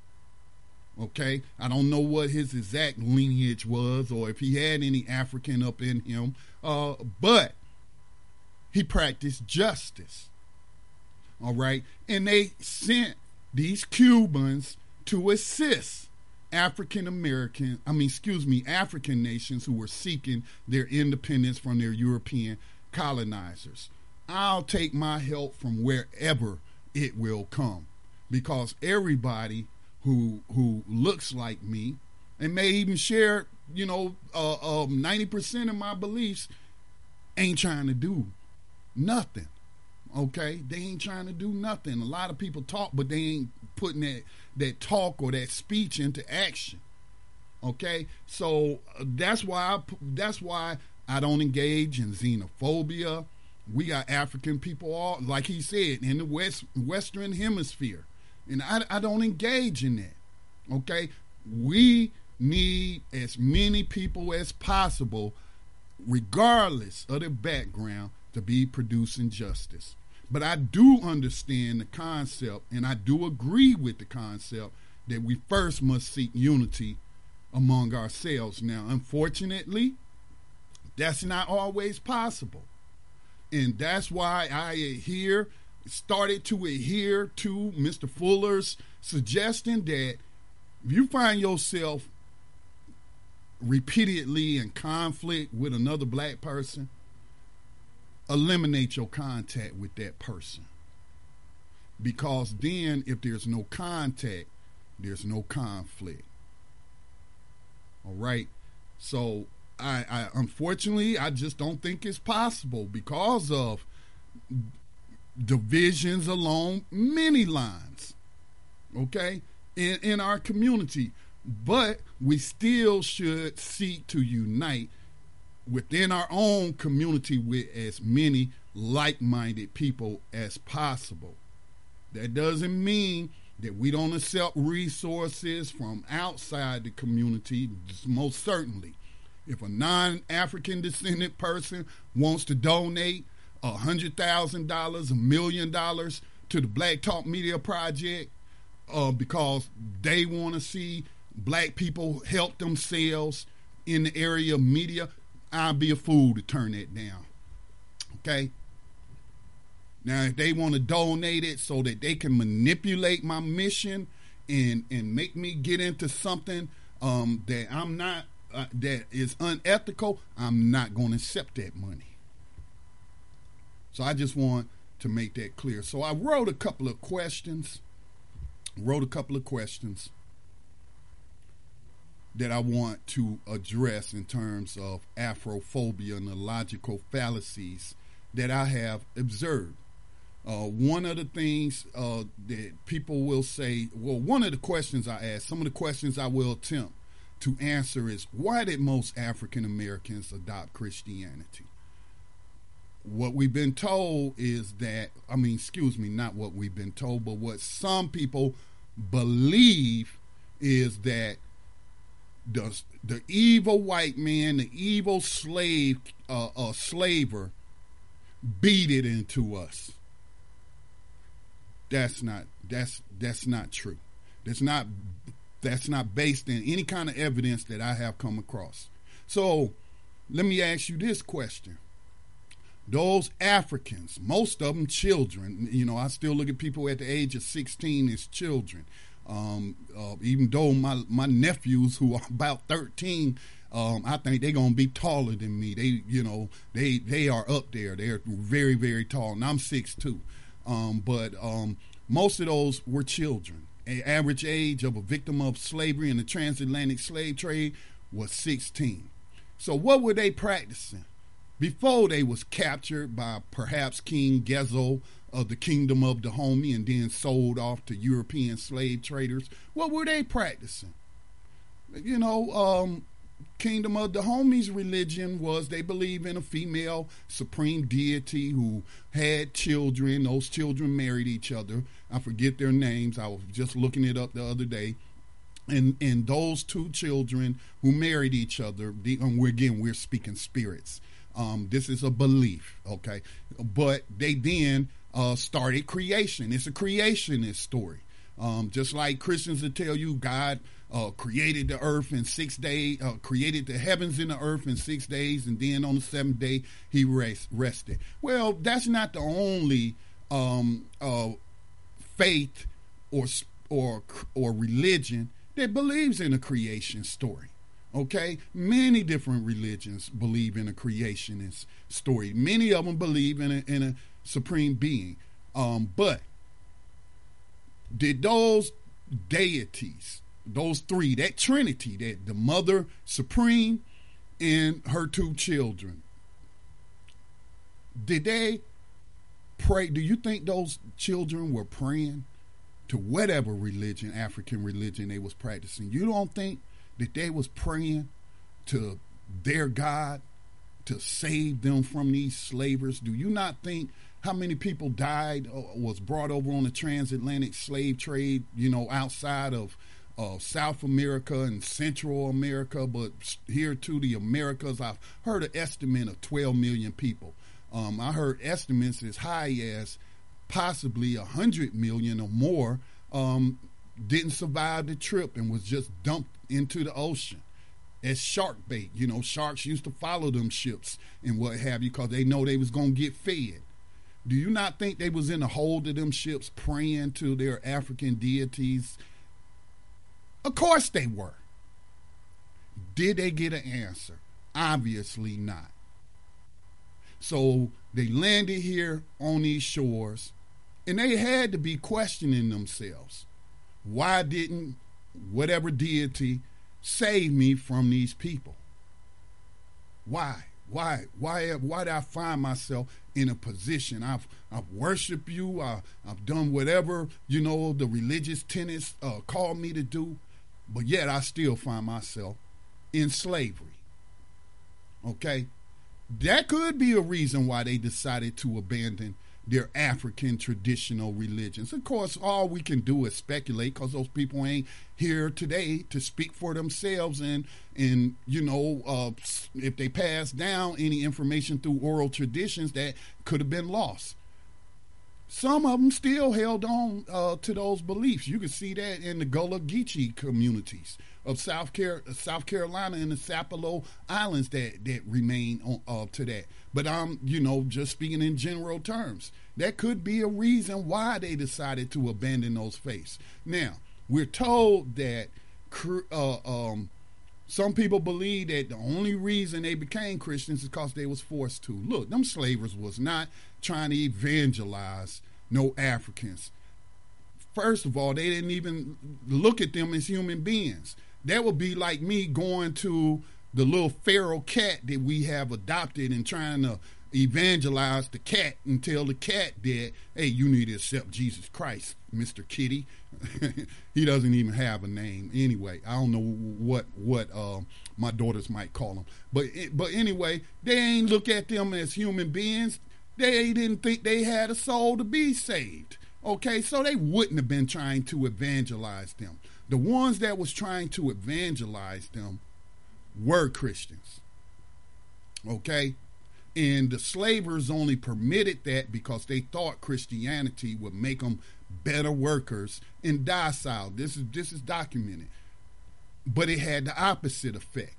Okay, I don't know what his exact lineage was or if he had any African up in him, uh, but he practiced justice. All right, and they sent these Cubans to assist African American, I mean, excuse me, African nations who were seeking their independence from their European colonizers. I'll take my help from wherever it will come because everybody who who looks like me and may even share, you know, uh, um, 90% of my beliefs ain't trying to do nothing. Okay? They ain't trying to do nothing. A lot of people talk, but they ain't putting that, that talk or that speech into action. Okay? So uh, that's why I, that's why I don't engage in xenophobia. We got African people all like he said in the west western hemisphere and I, I don't engage in that. Okay? We need as many people as possible, regardless of their background, to be producing justice. But I do understand the concept, and I do agree with the concept that we first must seek unity among ourselves. Now, unfortunately, that's not always possible. And that's why I adhere started to adhere to Mr. Fuller's suggestion that if you find yourself repeatedly in conflict with another black person, eliminate your contact with that person. Because then, if there's no contact, there's no conflict. All right. So, I, I unfortunately, I just don't think it's possible because of divisions along many lines, okay, in, in our community. But we still should seek to unite within our own community with as many like minded people as possible. That doesn't mean that we don't accept resources from outside the community, most certainly. If a non African descendant person wants to donate, a hundred thousand dollars, a million dollars to the Black Talk Media Project uh, because they want to see black people help themselves in the area of media, I'd be a fool to turn that down. Okay. Now, if they want to donate it so that they can manipulate my mission and and make me get into something um, that I'm not uh, that is unethical, I'm not going to accept that money. So I just want to make that clear. So I wrote a couple of questions, wrote a couple of questions that I want to address in terms of Afrophobia and the logical fallacies that I have observed. Uh, one of the things uh, that people will say, well, one of the questions I ask, some of the questions I will attempt to answer is why did most African Americans adopt Christianity? what we've been told is that I mean, excuse me, not what we've been told, but what some people believe is that the the evil white man, the evil slave, uh, uh, slaver, beat it into us. That's not that's that's not true. That's not that's not based in any kind of evidence that I have come across. So, let me ask you this question those Africans, most of them children, you know, I still look at people at the age of 16 as children. Um, uh, even though my, my nephews who are about 13, um, I think they're gonna be taller than me. They, you know, they they are up there. They're very very tall, and I'm six two. Um, but um, most of those were children, average age of a victim of slavery in the transatlantic slave trade was 16. So what were they practicing? Before they was captured by perhaps King Ghezo of the kingdom of Dahomey and then sold off to European slave traders, what were they practicing? You know, um, kingdom of Dahomey's religion was they believe in a female supreme deity who had children. Those children married each other. I forget their names. I was just looking it up the other day. And and those two children who married each other, the, we're, again we're speaking spirits. Um, this is a belief, okay? But they then uh, started creation. It's a creationist story. Um, just like Christians will tell you, God uh, created the earth in six days, uh, created the heavens and the earth in six days, and then on the seventh day he rest, rested. Well, that's not the only um, uh, faith or or or religion that believes in a creation story. Okay, many different religions believe in a creationist story. Many of them believe in a, in a supreme being. Um, but did those deities, those three, that trinity, that the mother supreme and her two children, did they pray? Do you think those children were praying to whatever religion, African religion they was practicing? You don't think that they was praying to their God to save them from these slavers? Do you not think how many people died was brought over on the transatlantic slave trade you know outside of uh, south america and central america but here to the americas i've heard an estimate of 12 million people um, i heard estimates as high as possibly 100 million or more um, didn't survive the trip and was just dumped into the ocean as shark bait. You know, sharks used to follow them ships and what have you because they know they was going to get fed. Do you not think they was in the hold of them ships praying to their African deities? Of course they were. Did they get an answer? Obviously not. So they landed here on these shores and they had to be questioning themselves. Why didn't whatever deity save me from these people? Why? Why? Why? Why did I find myself in a position? I've I've worshipped you. I, I've done whatever you know the religious tenets uh, called me to do, but yet I still find myself in slavery. Okay, that could be a reason why they decided to abandon their African traditional religions. Of course, all we can do is speculate because those people ain't here today to speak for themselves. And and you know, uh, if they pass down any information through oral traditions, that could have been lost. Some of them still held on uh, to those beliefs. You can see that in the Gullah Geechee communities of South, Car- South Carolina and the Sapelo Islands that, that remain on, uh, to that. But I'm, you know, just speaking in general terms, that could be a reason why they decided to abandon those faiths. Now, we're told that uh, um, some people believe that the only reason they became Christians is because they was forced to. Look, them slavers was not trying to evangelize no Africans. First of all, they didn't even look at them as human beings. That would be like me going to the little feral cat that we have adopted and trying to evangelize the cat and tell the cat that, hey, you need to accept Jesus Christ, Mr. Kitty. he doesn't even have a name anyway. I don't know what what uh, my daughters might call him, but but anyway, they ain't look at them as human beings. They didn't think they had a soul to be saved. Okay, so they wouldn't have been trying to evangelize them. The ones that was trying to evangelize them were Christians. Okay? And the slavers only permitted that because they thought Christianity would make them better workers and docile. This is this is documented. But it had the opposite effect.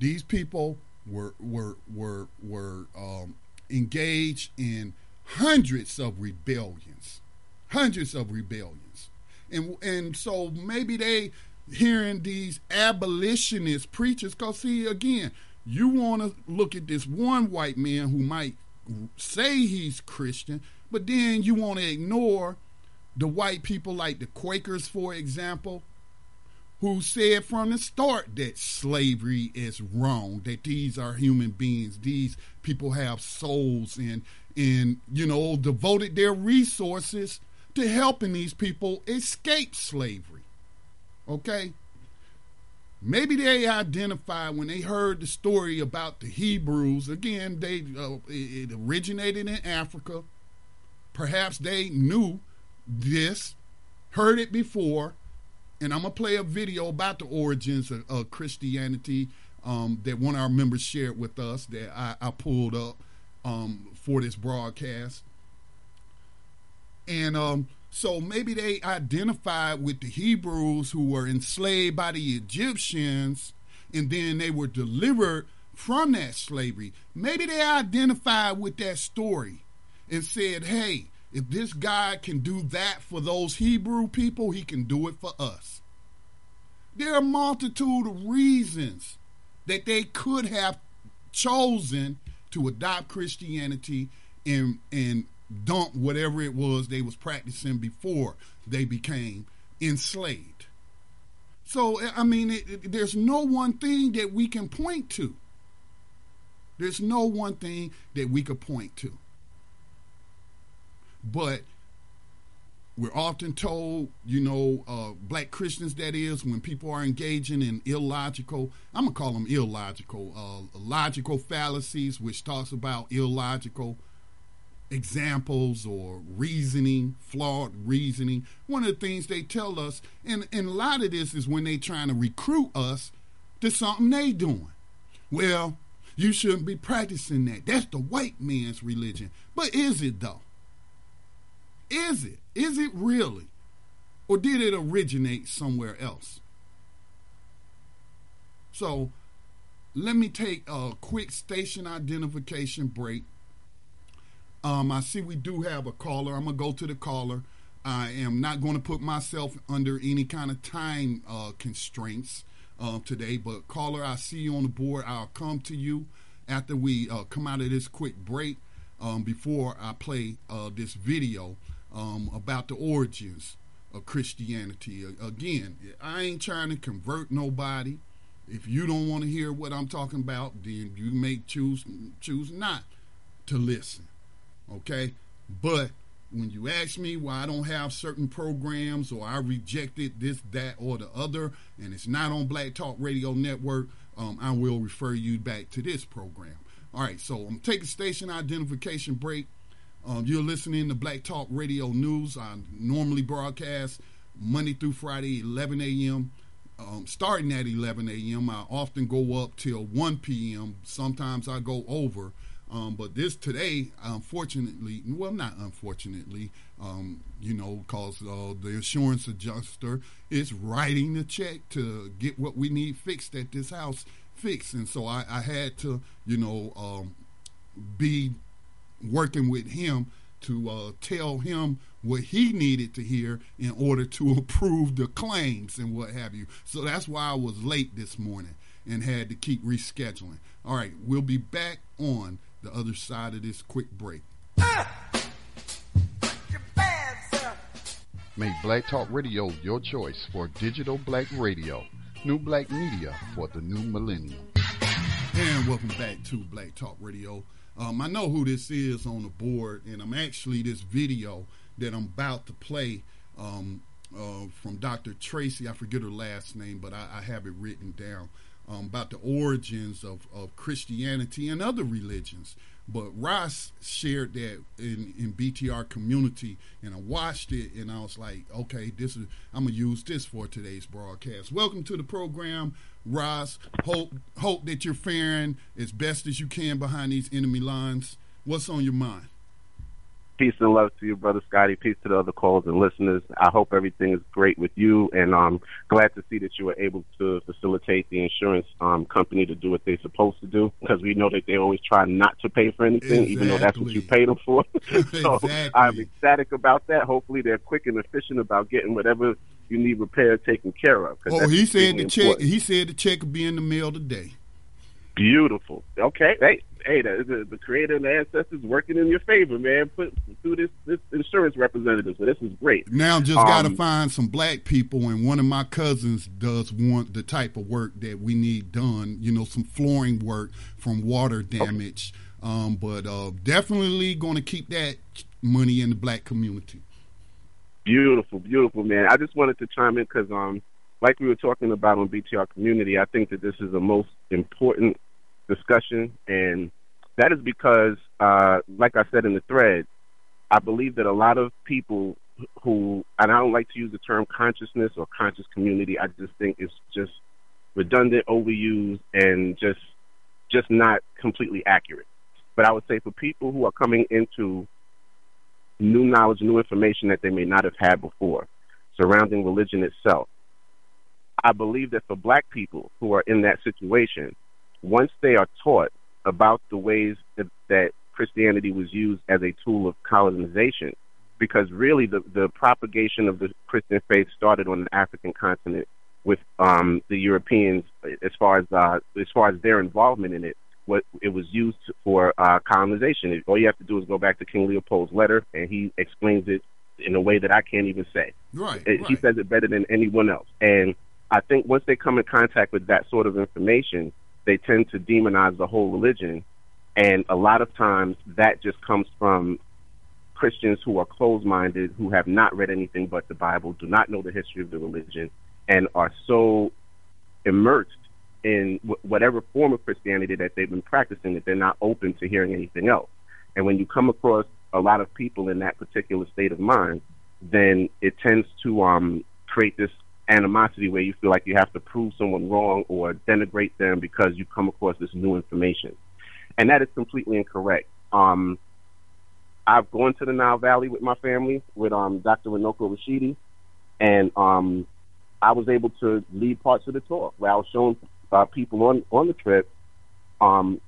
These people were were were were um, engaged in hundreds of rebellions, hundreds of rebellions, and and so maybe they hearing these abolitionist preachers. Cause see again, you want to look at this one white man who might say he's Christian, but then you want to ignore the white people like the Quakers, for example, who said from the start that slavery is wrong, that these are human beings, these people have souls, and and you know devoted their resources to helping these people escape slavery. Okay? Maybe they identified when they heard the story about the Hebrews. Again, they uh, it originated in Africa. Perhaps they knew this, heard it before, and I'm gonna play a video about the origins of, of Christianity um, that one of our members shared with us that I, I pulled up um, for this broadcast. And um, so maybe they identified with the Hebrews who were enslaved by the Egyptians and then they were delivered from that slavery. Maybe they identified with that story and said, hey, if this God can do that for those Hebrew people, he can do it for us. There are a multitude of reasons that they could have chosen to adopt Christianity and and dump whatever it was they was practicing before they became enslaved. So I mean, it, it, there's no one thing that we can point to. There's no one thing that we could point to. But we're often told, you know, uh, black Christians, that is, when people are engaging in illogical, I'm going to call them illogical, uh, logical fallacies, which talks about illogical examples or reasoning, flawed reasoning. One of the things they tell us, and, and a lot of this is when they trying to recruit us to something they doing. Well, you shouldn't be practicing that. That's the white man's religion. But is it though? Is it? Is it really? Or did it originate somewhere else? So let me take a quick station identification break. Um, I see we do have a caller. I'm going to go to the caller. I am not going to put myself under any kind of time uh, constraints uh, today, but caller, I see you on the board. I'll come to you after we uh, come out of this quick break um, before I play uh, this video um, about the origins of Christianity. Again, I ain't trying to convert nobody. If you don't want to hear what I'm talking about, then you may choose choose not to listen. Okay? But when you ask me why I don't have certain programs or I rejected this, that, or the other, and it's not on Black Talk Radio Network, um, I will refer you back to this program. All right, so I'm taking station identification break. Um, you're listening to Black Talk Radio News. I normally broadcast Monday through Friday, 11 a.m. Um, starting at 11 a.m. I often go up till 1 p.m. Sometimes I go over. Um, but this today, unfortunately, well, not unfortunately, um, you know, because uh, the insurance adjuster is writing the check to get what we need fixed at this house fixed. And so I, I had to, you know, um, be working with him to uh, tell him what he needed to hear in order to approve the claims and what have you. So that's why I was late this morning and had to keep rescheduling. All right, we'll be back on the other side of this quick break. Make Black Talk Radio your choice for digital black radio. New black media for the new millennium. And welcome back to Black Talk Radio. Um, I know who this is on the board, and I'm actually this video that I'm about to play um, uh, from Dr. Tracy. I forget her last name, but I, I have it written down um, about the origins of, of Christianity and other religions. But Ross shared that in, in BTR community, and I watched it, and I was like, okay, this is I'm gonna use this for today's broadcast. Welcome to the program, Ross. Hope hope that you're faring as best as you can behind these enemy lines. What's on your mind? Peace and love to you, brother Scotty. Peace to the other callers and listeners. I hope everything is great with you, and I'm glad to see that you were able to facilitate the insurance um, company to do what they're supposed to do. Because we know that they always try not to pay for anything, exactly. even though that's what you paid them for. so exactly. I'm ecstatic about that. Hopefully, they're quick and efficient about getting whatever you need repaired taken care of. Oh, he said the check. He said the check will be in the mail today. Beautiful. Okay. Hey, hey, the, the, the creator and the ancestors working in your favor, man. Put through this this insurance representative. So this is great. Now just um, got to find some black people, and one of my cousins does want the type of work that we need done. You know, some flooring work from water damage. Okay. Um, but uh, definitely going to keep that money in the black community. Beautiful, beautiful, man. I just wanted to chime in because, um, like we were talking about on BTR Community, I think that this is the most important discussion, and that is because, uh, like I said in the thread, I believe that a lot of people who, and I don't like to use the term consciousness or conscious community. I just think it's just redundant, overused, and just just not completely accurate. But I would say for people who are coming into new knowledge, new information that they may not have had before surrounding religion itself, I believe that for black people who are in that situation, once they are taught about the ways that, that Christianity was used as a tool of colonization, because really the, the propagation of the Christian faith started on the African continent with um, the Europeans as far as uh, as far as their involvement in it what it was used for uh, colonization. All you have to do is go back to King Leopold's letter, and he explains it in a way that I can't even say. Right, it, right. He says it better than anyone else. And I think once they come in contact with that sort of information, they tend to demonize the whole religion. And a lot of times that just comes from Christians who are closed minded, who have not read anything but the Bible, do not know the history of the religion, and are so immersed in w- whatever form of Christianity that they've been practicing that they're not open to hearing anything else. And when you come across a lot of people in that particular state of mind, then it tends to um, create this animosity where you feel like you have to prove someone wrong or denigrate them because you come across this new information. And that is completely incorrect. Um, I've gone to the Nile Valley with my family, with um, Dr. Runoko Rashidi, and um, I was able to lead parts of the tour where I was showing uh, people on on the trip um,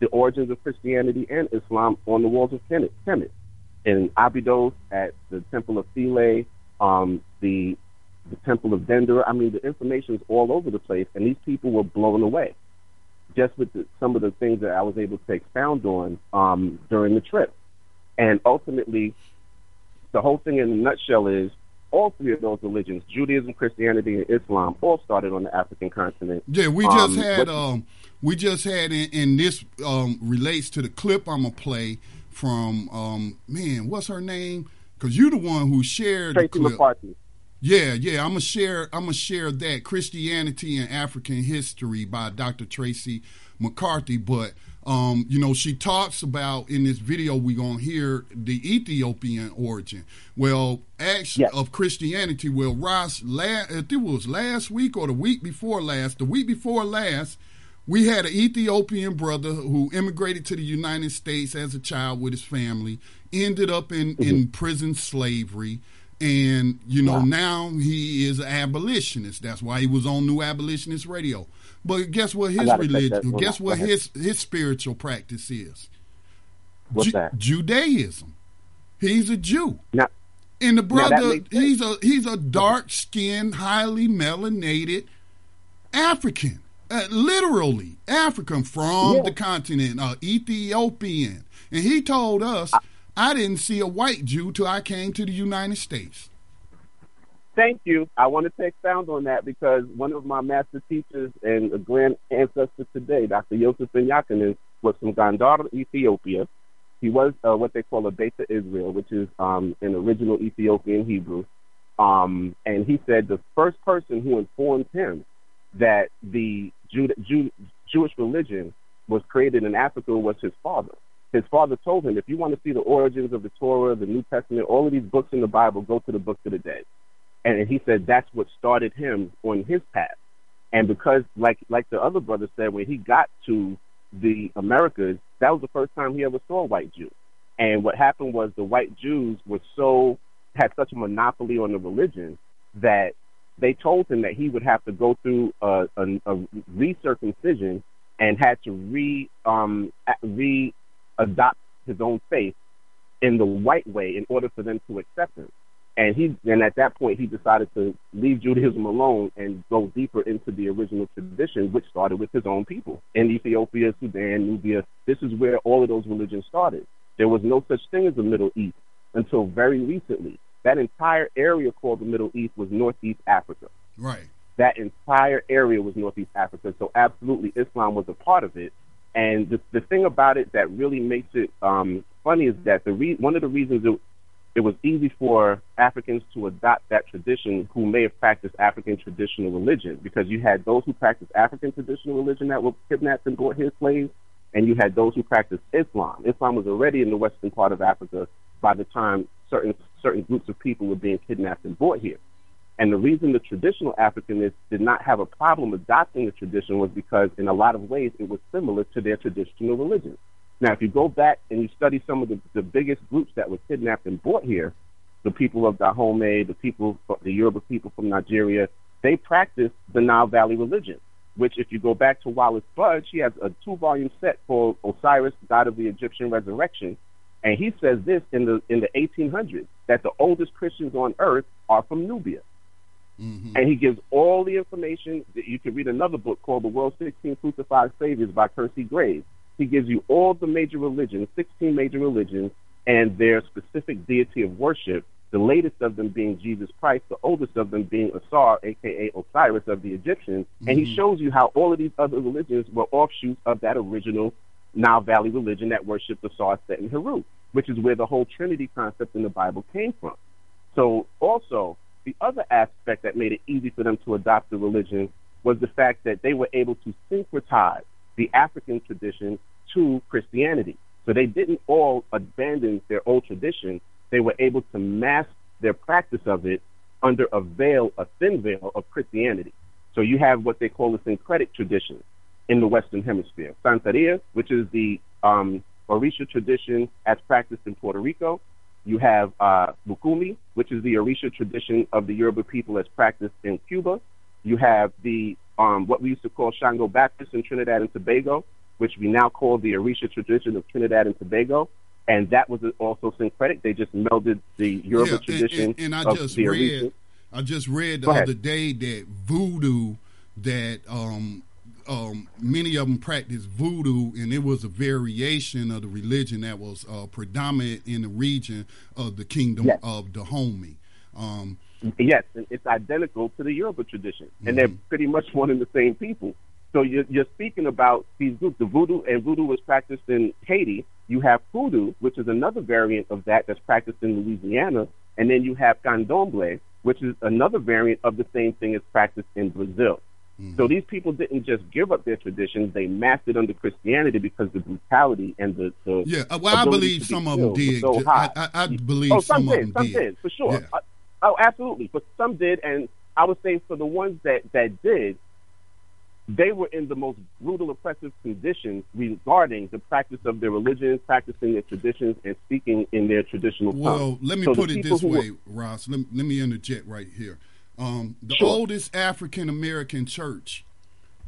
the origins of Christianity and Islam on the walls of Kemet. in Abydos at the Temple of Philae, um, the the Temple of Dendera. I mean, the information is all over the place, and these people were blown away just with the, some of the things that I was able to expound on um, during the trip. And ultimately, the whole thing in a nutshell is all three of those religions, Judaism, Christianity, and Islam, all started on the African continent. Yeah, we just um, had um, we just had, and this um, relates to the clip I'm gonna play from um, man, what's her name? Because you're the one who shared Tracy the clip. McCarthy. Yeah, yeah, I'm gonna share. I'm gonna share that Christianity and African History by Dr. Tracy McCarthy. But um, you know, she talks about in this video we're gonna hear the Ethiopian origin. Well, actually, yes. of Christianity. Well, Ross, last, it was last week or the week before last, the week before last, we had an Ethiopian brother who immigrated to the United States as a child with his family, ended up in mm-hmm. in prison slavery and you know now he is an abolitionist. That's why he was on New Abolitionist Radio. But guess what his religion? Guess what his his spiritual practice is? What's Ju- that? Judaism. He's a Jew. Now, and the brother, he's a he's a dark skinned, highly melanated African, uh, literally African from yeah. the continent, uh, Ethiopian. And he told us I, I didn't see a white Jew till I came to the United States. Thank you. I wanted to take expound on that because one of my master teachers and a grand ancestor today, Dr. Yosef ben-Jochannan, was from Gondar, Ethiopia. He was uh, what they call a Beta Israel, which is um, an original Ethiopian Hebrew. Um, and he said the first person who informed him that the Jew- Jew- Jewish religion was created in Africa was his father his father told him, if you want to see the origins of the Torah, the New Testament, all of these books in the Bible, go to the Book of the Dead. And he said that's what started him on his path. And because, like like the other brother said, when he got to the Americas, that was the first time he ever saw a white Jew. And what happened was the white Jews were so had such a monopoly on the religion that they told him that he would have to go through a, a, a recircumcision and had to re um, re adopt his own faith in the white way in order for them to accept him. And he and at that point he decided to leave Judaism alone and go deeper into the original tradition, which started with his own people in Ethiopia, Sudan, Nubia. This is where all of those religions started. There was no such thing as the Middle East until very recently. That entire area called the Middle East was Northeast Africa. Right. That entire area was Northeast Africa. So absolutely, Islam was a part of it. And the, the thing about it that really makes it um, funny is that the re- one of the reasons it, it was easy for Africans to adopt that tradition who may have practiced African traditional religion because you had those who practiced African traditional religion that were kidnapped and brought here slaves, and you had those who practiced Islam. Islam was already in the western part of Africa by the time certain certain groups of people were being kidnapped and brought here. And the reason the traditional Africanists did not have a problem adopting the tradition was because, in a lot of ways, it was similar to their traditional religion. Now, if you go back and you study some of the, the biggest groups that were kidnapped and brought here, the people of Dahomey, the people, the Yoruba people from Nigeria, they practiced the Nile Valley religion. Which, if you go back to Wallis Budge, he has a two-volume set called Osiris, God of the Egyptian Resurrection, and he says this in the in the 1800s that the oldest Christians on earth are from Nubia. Mm-hmm. And he gives all the information. That you can read another book called The World's 16 Crucified Saviors by Kersey Graves. He gives you all the major religions, 16 major religions, and their specific deity of worship. The latest of them being Jesus Christ, the oldest of them being Asar, aka Osiris of the Egyptians. Mm-hmm. And he mm-hmm. shows you how all of these other religions were offshoots of that original Nile Valley religion that worshipped Asar, Set, and Heru, which is where the whole Trinity concept in the Bible came from. So also, the other aspect that made it easy for them to adopt the religion was the fact that they were able to syncretize the African tradition to Christianity. So they didn't all abandon their old tradition. They were able to mask their practice of it under a veil, a thin veil of Christianity. So you have what they call the syncretic tradition in the Western Hemisphere. Santeria, which is the um, Orisha tradition as practiced in Puerto Rico, you have uh, Lukumi, which is the Orisha tradition of the Yoruba people as practiced in Cuba. You have the um, what we used to call Shango Baptist in Trinidad and Tobago, which we now call the Orisha tradition of Trinidad and Tobago. And that was also syncretic. They just melded the Yoruba yeah, tradition and, and, and I just read, Orisha. I just read the other day that voodoo that um, um, many of them practiced voodoo, and it was a variation of the religion that was uh, predominant in the region of the kingdom yes. of Dahomey. Um, yes, and it's identical to the Yoruba tradition, and mm-hmm. they're pretty much one and the same people. So you're, you're, speaking about these groups. The voodoo and voodoo was practiced in Haiti. You have hoodoo, which is another variant of that that's practiced in Louisiana, and then you have candomblé, which is another variant of the same thing that's practiced in Brazil. Mm-hmm. So these people didn't just give up their traditions; they mastered under Christianity because the brutality and the, the yeah. Uh, well, I believe some of them did. So I, I, I, believe oh, some, some did, of them some did. for sure. Yeah. Uh, oh, absolutely. But some did, and I would say for the ones that that did, they were in the most brutal, oppressive conditions regarding the practice of their religion, practicing their traditions, and speaking in their traditional tongue. Well, let me so put it this way, were, Ross. Let, let me interject right here. Um, the sure. oldest African American church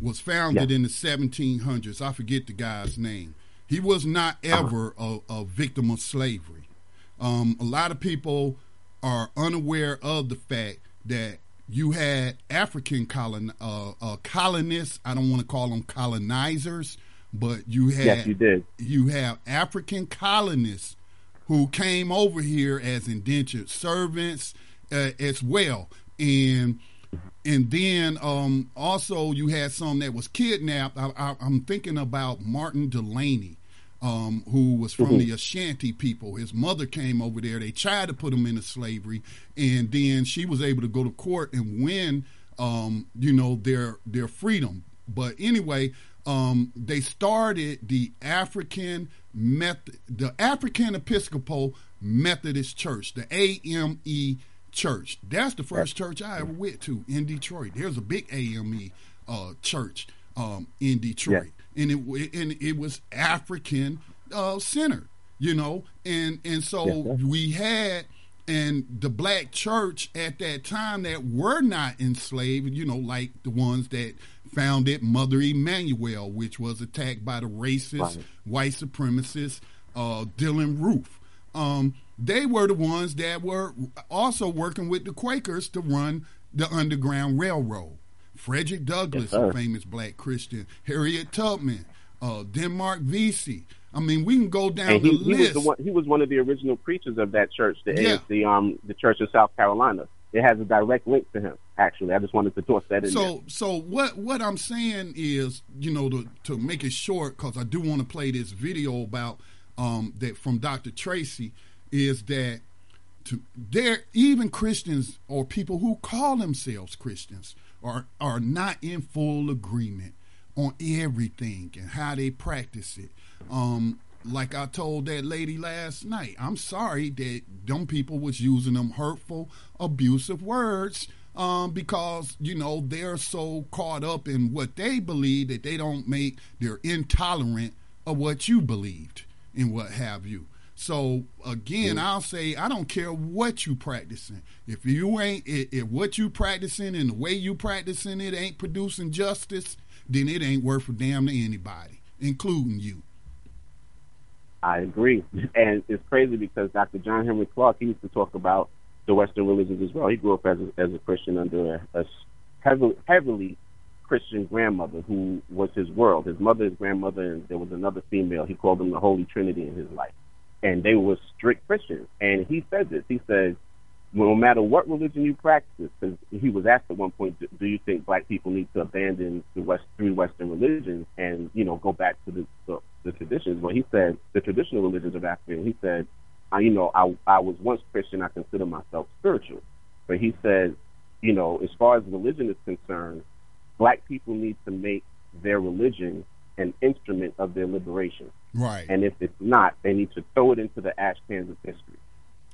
was founded yeah. in the 1700s. I forget the guy's name. He was not uh-huh. ever uh-huh. a, a, victim of slavery. Um, a lot of people are unaware of the fact that you had African colon, uh, uh, colonists. I don't want to call them colonizers, but you had yes, you did. You have African colonists who came over here as indentured servants uh, as well and and then um, also you had some that was kidnapped. I, am thinking about Martin Delany, um, who was from mm-hmm. the Ashanti people. His mother came over there. They tried to put him into slavery, and then she was able to go to court and win, um, you know, their their freedom. But anyway, um, they started the African method, the African Episcopal Methodist Church, the AME church. That's the first church I ever went to in Detroit. There's a big AME uh, church um, in Detroit, yeah. and it and it was African uh, centered, you know, and and so yeah. we had and the black church at that time that were not enslaved, you know, like the ones that founded Mother Emanuel, which was attacked by the racist right. white supremacist uh, Dylann Roof. Um, they were the ones that were also working with the Quakers to run the Underground Railroad. Frederick Douglass, Yes, a famous black Christian, Harriet Tubman, uh, Denmark Vesey. I mean, we can go down And the he, he was list. the one. He was one of the original preachers of that church, the Yeah. the um the Church of South Carolina. It has a direct link to him. Actually, I just wanted to toss that in there. So, so what what I'm saying is, you know, to to make it short, because I do want to play this video about um, that from Dr. Tracy, is that to there even Christians or people who call themselves Christians are are not in full agreement on everything and how they practice it. Um, like I told that lady last night, I'm sorry that them people was using them hurtful, abusive words um, because you know they're so caught up in what they believe that they don't make they're intolerant of what you believed and what have you. So again, I'll say I don't care what you practicing. If you ain't, if, if what you practicing and the way you practicing it ain't producing justice, then it ain't worth a damn to anybody, including you. I agree, and it's crazy because Dr. John Henrik Clarke he used to talk about the Western religions as well. He grew up as a, as a Christian under a, a heavily, heavily Christian grandmother who was his world. His mother, his grandmother, and there was another female. He called them the Holy Trinity in his life, and they were strict Christians. And he said this. He said, no matter what religion you practice, because he was asked at one point, do- do you think black people need to abandon the West three Western religions and you know go back to the the, the traditions? Well, he said the traditional religions of Africa. He said, I, you know, I I was once Christian. I consider myself spiritual, but he said, you know, as far as religion is concerned, black people need to make their religion an instrument of their liberation, Right. and if it's not, they need to throw it into the ash cans of history.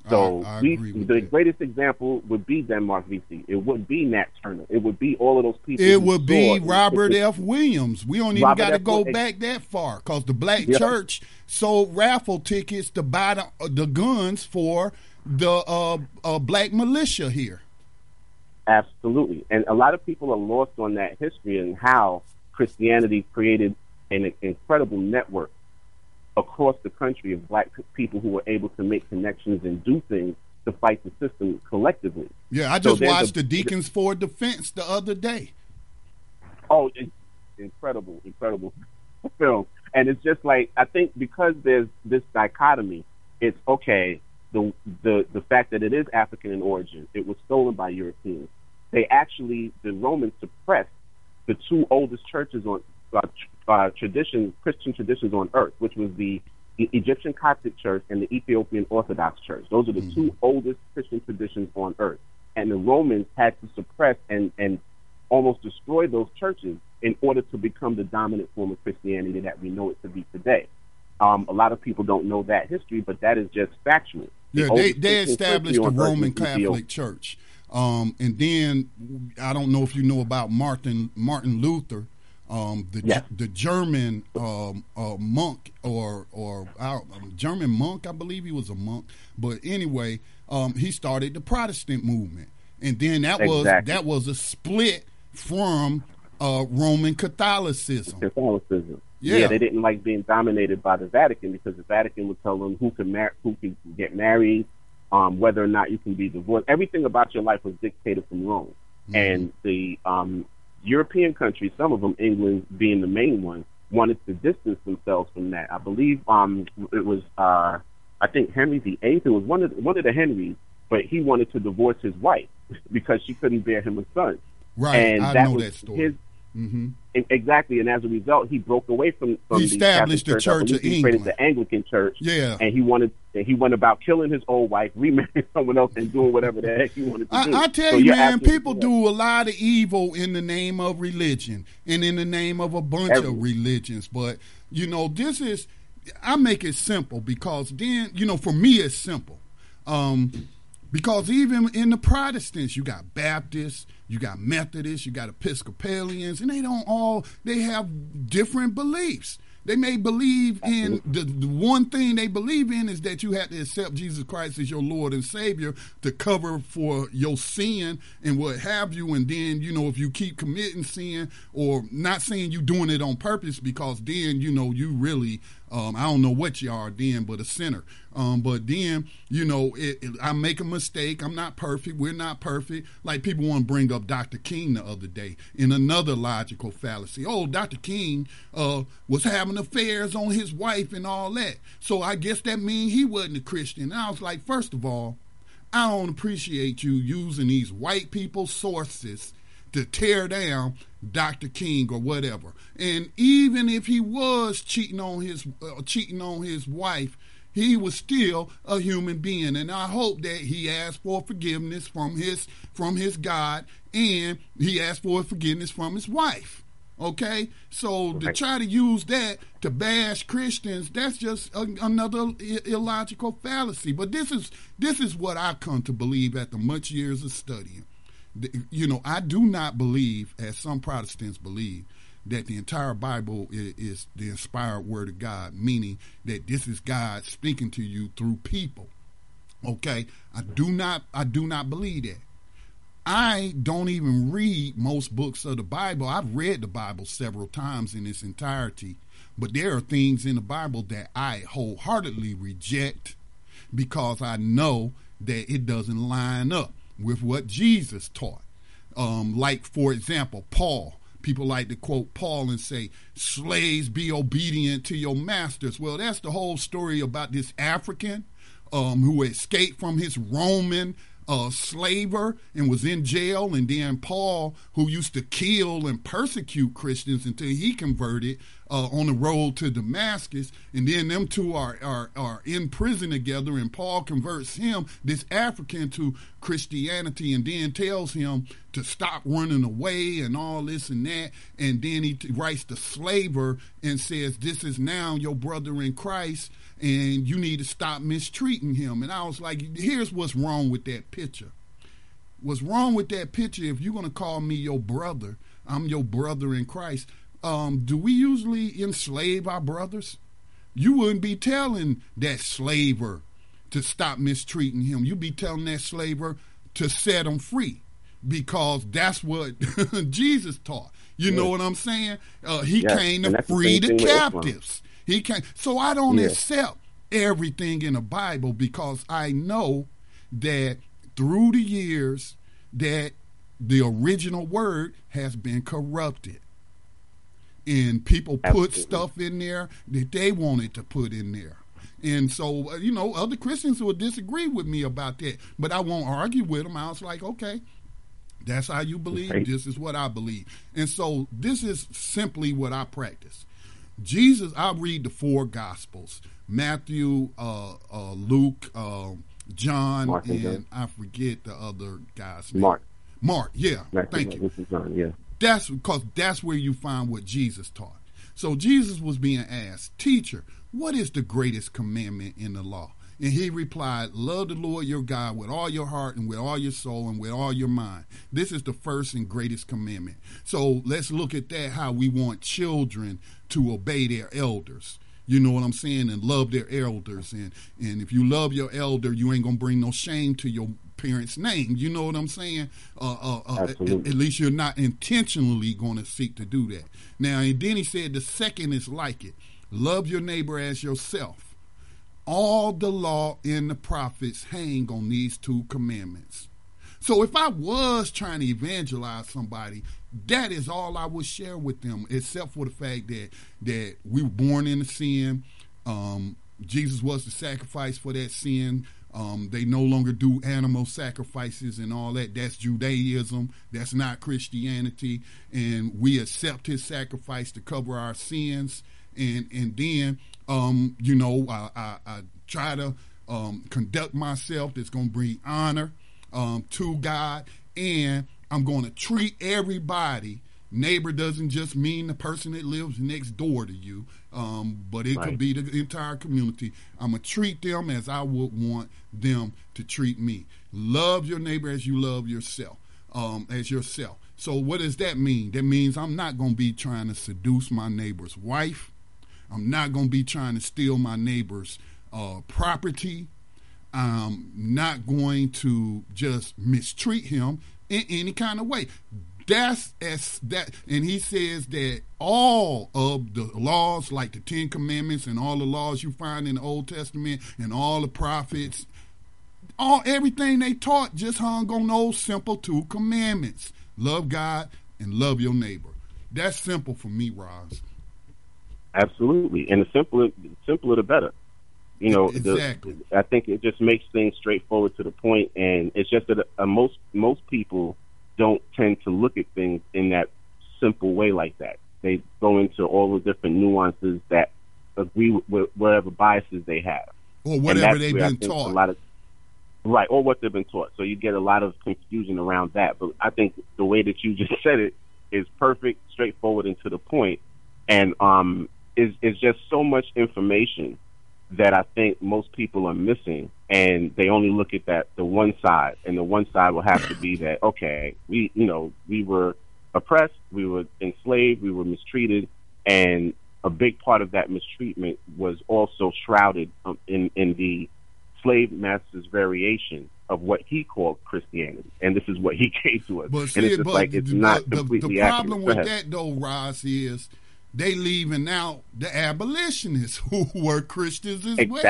So I, I we, the greatest example would be Denmark Vesey. It would be Nat Turner. It would be all of those people. It would be. Robert F. Williams. We don't even got to go back that far because the black Yeah. church sold raffle tickets to buy the, uh, the guns for the uh, uh, black militia here. Absolutely. And a lot of people are lost on that history and how Christianity created an incredible network across the country of black people who were able to make connections and do things to fight the system collectively. Yeah, I just there's watched a- the Deacons for Defense the other day. Oh, it's incredible, incredible film. And it's just like I think because there's this dichotomy, it's okay. The the the fact that it is African in origin, it was stolen by Europeans. They actually the Romans suppressed the two oldest churches on uh, uh, traditions, Christian traditions on earth, which was the, the Egyptian Coptic Church and the Ethiopian Orthodox Church. Those are the two oldest Christian traditions on earth. And the Romans had to suppress and, and almost destroy those churches in order to become the dominant form of Christianity that we know it to be today. Um, a lot of people don't know that history, but that is just factual. The Yeah, they, they established the Roman. Catholic Church. Um, and then I don't know if you know about Martin Martin Luther, um, the Yeah. the German um, uh, monk or or uh, German monk, I believe he was a monk. But anyway, um, he started the Protestant movement, and then that was that was a split from uh, Roman Catholicism. Catholicism. Yeah. they didn't like being dominated by the Vatican because the Vatican would tell them who can mar- who can get married, um, whether or not you can be divorced. Everything about your life was dictated from Rome, and the um, European countries, some of them, England being the main one, wanted to distance themselves from that. I believe um, it was uh, I think Henry VIII. It was one of one of the Henrys, but he wanted to divorce his wife because she couldn't bear him a son. Right, and I that know was that story. His, hmm E- Exactly, and as a result, he broke away from, from He the established the Church. I Church of created the Anglican Church. Yeah. and he wanted and he went about killing his old wife, remarrying someone else, and doing whatever the heck he wanted to do. I, I tell So you, man, people do a lot of evil in the name of religion and in the name of a bunch of religions. But, you know, this is, I make it simple because then, you know, for me, it's simple. Um, because even in the Protestants, you got Baptists, you got Methodists, you got Episcopalians, and they don't all, they have different beliefs. They may believe in the, the one thing they believe in is that you have to accept Jesus Christ as your Lord and Savior to cover for your sin and what have you. And then, you know, if you keep committing sin or not saying you doing it on purpose, because then, you know, you really Um, I don't know what you are then, but a sinner. Um, but then, you know, it, it, I make a mistake. I'm not perfect. We're not perfect. Like people want to bring up Dr. King the other day in another logical fallacy. Oh, Dr. King uh, was having affairs on his wife and all that. So I guess that means he wasn't a Christian. And I was like, first of all, I don't appreciate you using these white people sources to tear down Dr. King or whatever. And even if he was cheating on his uh, cheating on his wife, he was still a human being. And I hope that he asked for forgiveness from his from his God and he asked for forgiveness from his wife. Okay, so to try to use that to bash Christians, that's just a, another illogical fallacy. But this is this is what I come to believe after much years of studying. You know, I do not believe, as some Protestants believe, that the entire Bible is, is the inspired word of God, meaning that this is God speaking to you through people. Okay, I do not I do not believe that. I don't even read most books of the Bible. I've read the Bible several times in its entirety, but there are things in the Bible that I wholeheartedly reject because I know that it doesn't line up with what Jesus taught. Um, like, for example, Paul. People like to quote Paul and say, Slaves, be obedient to your masters. Well, that's the whole story about this African um, who escaped from his Roman a slaver and was in jail, and then Paul, who used to kill and persecute Christians until he converted uh, on the road to Damascus, and then them two are, are are in prison together, and Paul converts him, this African, to Christianity, and then tells him to stop running away and all this and that, and then he t- writes the slaver and says, "This is now your brother in Christ." and you need to stop mistreating him. And I was like, here's what's wrong with that picture. What's wrong with that picture? If you're going to call me your brother, I'm your brother in Christ. Um, do we usually enslave our brothers? You wouldn't be telling that slaver to stop mistreating him. You'd be telling that slaver to set him free because that's what Jesus taught. You know what I'm saying? Uh, he came to free the captives. He can't. So I don't yeah. accept everything in the Bible because I know that through the years that the original word has been corrupted. And people put Absolutely. stuff in there that they wanted to put in there. And so, uh, you know, other Christians will disagree with me about that, but I won't argue with them. I was like, okay, that's how you believe. Right. This is what I believe. And so, this is simply what I practice. Jesus, I read the four Gospels Matthew, uh, uh, Luke, uh, John, Mark and, and I forget the other guy's name. Mark. Mark, yeah. Matthew, thank you. John, yeah. That's because that's where you find what Jesus taught. So Jesus was being asked, Teacher, what is the greatest commandment in the law? And he replied, Love the Lord your God with all your heart and with all your soul and with all your mind. This is the first and greatest commandment. So let's look at that how we want children to obey their elders. You know what I'm saying? And love their elders. And and if you love your elder, you ain't gonna bring no shame to your parents' name. You know what I'm saying? Uh, uh, uh, at, at, least you're not intentionally going to seek to do that. Now, and then he said the second is like it: love your neighbor as yourself all the law and the prophets hang on these two commandments. So if I was trying to evangelize somebody, that is all I would share with them, except for the fact that that we were born into sin. Um, Jesus was the sacrifice for that sin. Um, they no longer do animal sacrifices and all that. That's Judaism. That's not Christianity. And we accept his sacrifice to cover our sins. And and then um, you know, I, I, I try to um, conduct myself that's going to bring honor um, to God, and I'm going to treat everybody. Neighbor doesn't just mean the person that lives next door to you, um, but it right. could be the entire community. I'm going to treat them as I would want them to treat me. Love your neighbor as you love yourself, um, as yourself. So, what does that mean? That means I'm not going to be trying to seduce my neighbor's wife. I'm not going to be trying to steal my neighbor's uh, property. I'm not going to just mistreat him in any kind of way. That's as that, and he says that all of the laws, like the Ten Commandments and all the laws you find in the Old Testament and all the prophets, all everything they taught just hung on those simple two commandments: love God and love your neighbor. That's simple for me, Ross. Absolutely, and the simpler, the simpler the better. You know, exactly. The, I think it just makes things straightforward to the point, and it's just that uh, most most people don't tend to look at things in that simple way like that. They go into all the different nuances that agree with whatever biases they have, or whatever they've been taught. A lot of right, or what they've been taught. So you get a lot of confusion around that. But I think the way that you just said it is perfect, straightforward, and to the point, and um, is is just so much information that I think most people are missing, and they only look at that the one side, and the one side will have to be that okay, we you know we were oppressed, we were enslaved, we were mistreated, and a big part of that mistreatment was also shrouded um, in in the slave master's variation of what he called Christianity, and this is what he gave to us. But and it's just but like it's the, not the, completely the problem accurate. with that though, Ross, is they leaving out the abolitionists who were Christians as well.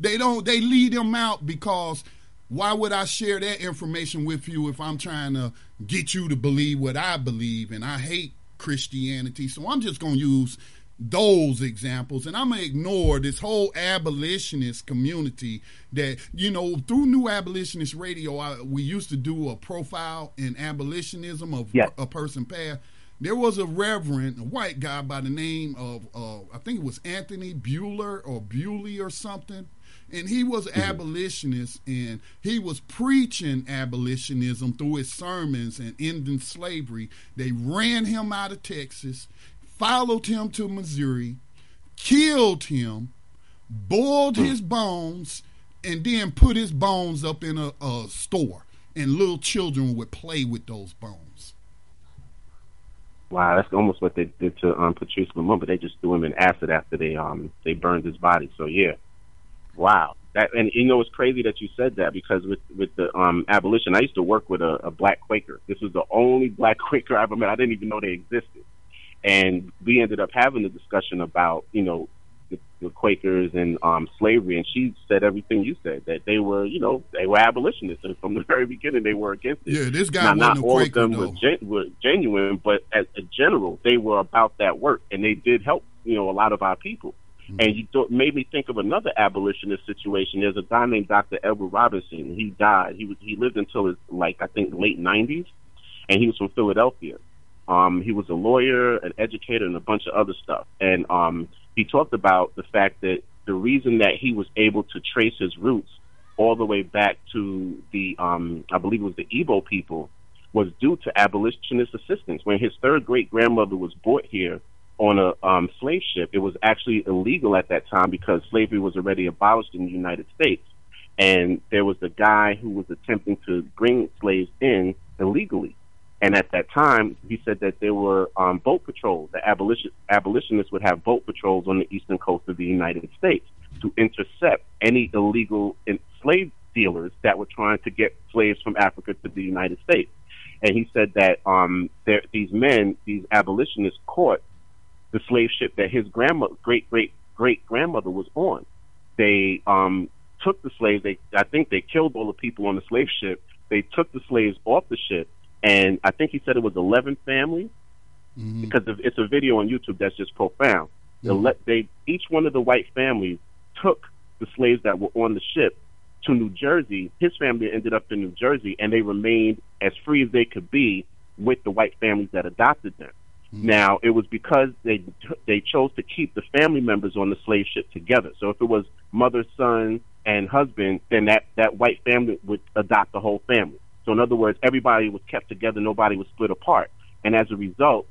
They don't. They leave them out because why would I share that information with you if I'm trying to get you to believe what I believe and I hate Christianity? So I'm just going to use those examples and I'm going to ignore this whole abolitionist community that, you know, through New Abolitionist Radio, I, we used to do a profile in abolitionism of yes. a person past there was a reverend, a white guy by the name of, uh, I think it was Anthony Bueller or Bewley or something. And he was an mm-hmm. abolitionist and he was preaching abolitionism through his sermons and ending slavery. They ran him out of Texas, followed him to Missouri, killed him, boiled his bones, and then put his bones up in a, a store. And little children would play with those bones. Wow, that's almost what they did to um, Patrice Lumumba. They just threw him in acid after they um they burned his body. So yeah, wow. That and you know it's crazy that you said that because with with the um abolition, I used to work with a, a black Quaker. This was the only black Quaker I ever met. I didn't even know they existed, and we ended up having a discussion about you know the, the Quakers and um, slavery, and she said everything you said that they were, you know, they were abolitionists, and from the very beginning they were against it. Yeah, this guy now, not all Quaker, of them were, gen- were, genuine, but as a general, they were about that work, and they did help, you know, a lot of our people. Mm-hmm. And you th- made me think of another abolitionist situation. There's a guy named Dr. Edward Robinson. He died. He was he lived until his like I think late 90s, and he was from Philadelphia. Um, he was a lawyer, an educator, and a bunch of other stuff. And um, he talked about the fact that the reason that he was able to trace his roots all the way back to the, um, I believe it was the Igbo people, was due to abolitionist assistance. When his third great grandmother was brought here on a um, slave ship, it was actually illegal at that time because slavery was already abolished in the United States. And there was a guy who was attempting to bring slaves in illegally. And at that time, he said that there were um, boat patrols. The abolition, abolitionists would have boat patrols on the eastern coast of the United States to intercept any illegal slave dealers that were trying to get slaves from Africa to the United States. And he said that um, there, these men, these abolitionists, caught the slave ship that his grandma, great great great grandmother was on. They um, took the slaves. They, I think, they killed all the people on the slave ship. They took the slaves off the ship and I think he said it was 11 families mm-hmm. because it's a video on YouTube that's just profound. Mm-hmm. They each one of the white families took the slaves that were on the ship to New Jersey. His family ended up in New Jersey, and they remained as free as they could be with the white families that adopted them. Mm-hmm. Now, it was because they they chose to keep the family members on the slave ship together. So if it was mother, son, and husband, then that that white family would adopt the whole family. So in other words, everybody was kept together, nobody was split apart. And as a result,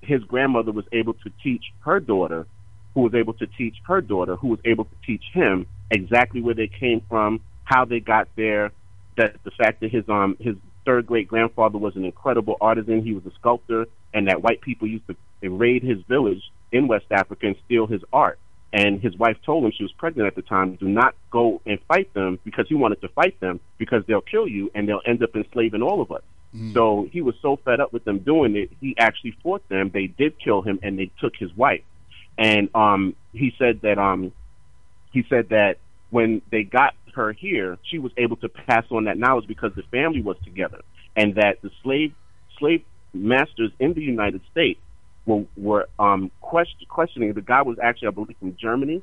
his grandmother was able to teach her daughter, who was able to teach her daughter, who was able to teach him exactly where they came from, how they got there, that the fact that his um his third great grandfather was an incredible artisan, he was a sculptor, and that white people used to raid his village in West Africa and steal his art. And his wife told him she was pregnant at the time, do not go and fight them because he wanted to fight them because they'll kill you and they'll end up enslaving all of us. Mm. So he was so fed up with them doing it, he actually fought them. They did kill him, and they took his wife. And um, he said that um, he said that when they got her here, she was able to pass on that knowledge because the family was together, and that the slave slave masters in the United States were, were um, question, questioning. The guy was actually, I believe, from Germany.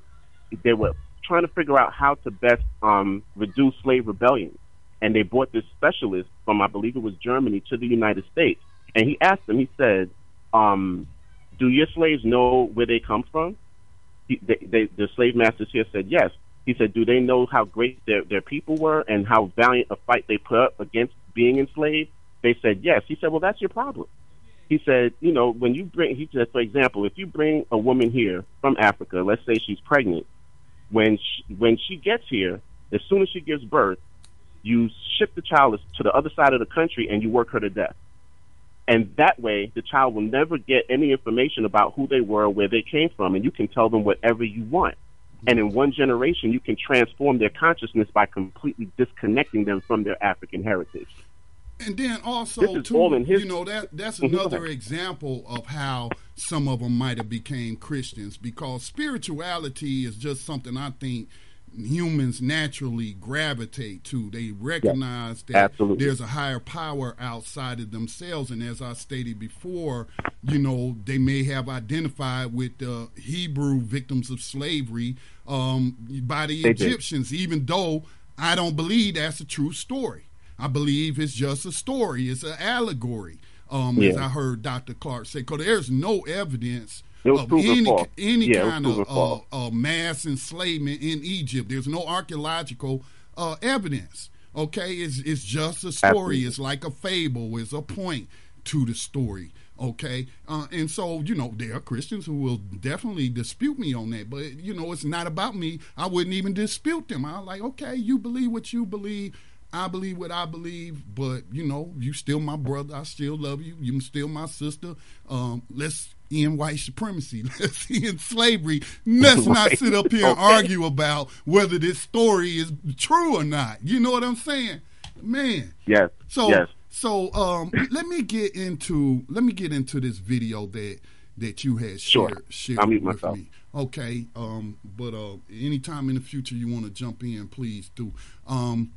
They were trying to figure out how to best um, reduce slave rebellion, and they brought this specialist from, I believe, it was Germany to the United States, and he asked them. He said, um, "Do your slaves know where they come from?" He, they, they, the slave masters here said yes. He said, "Do they know how great their their people were and how valiant a fight they put up against being enslaved?" They said yes. He said, "Well, that's your problem." He said, "You know, when you bring," he said, for example, if you bring a woman here from Africa, let's say she's pregnant, when she, when she gets here, as soon as she gives birth, you ship the child to the other side of the country and you work her to death. And that way, the child will never get any information about who they were, where they came from, and you can tell them whatever you want. And in one generation, you can transform their consciousness by completely disconnecting them from their African heritage. And then also, too, his, you know, that that's another example of how some of them might have became Christians because spirituality is just something I think humans naturally gravitate to. They recognize that Absolutely. there's a higher power outside of themselves. And as I stated before, you know, they may have identified with the Hebrew victims of slavery um, by the they Egyptians, did. even though I don't believe that's a true story. I believe it's just a story, it's an allegory. Um, yeah. As I heard Dr. Clarke say, because there's no evidence of any any yeah, kind of uh, uh, mass enslavement in Egypt. There's no archaeological uh, evidence. Okay, it's it's just a story. Absolutely. It's like a fable. It's a point to the story. Okay, uh, and so you know there are Christians who will definitely dispute me on that, but you know it's not about me. I wouldn't even dispute them. I'm like, okay, you believe what you believe. I believe what I believe, but you know, you still my brother. I still love you. You still my sister. Um, let's end white supremacy. Let's end slavery. Let's not sit up here and argue about whether this story is true or not. You know what I'm saying, man? Yes. So, yes. so um, let me get into let me get into this video that that you had shared sure. shared I'll with myself. me. Okay. Um, but uh, anytime in the future you want to jump in, please do. Um,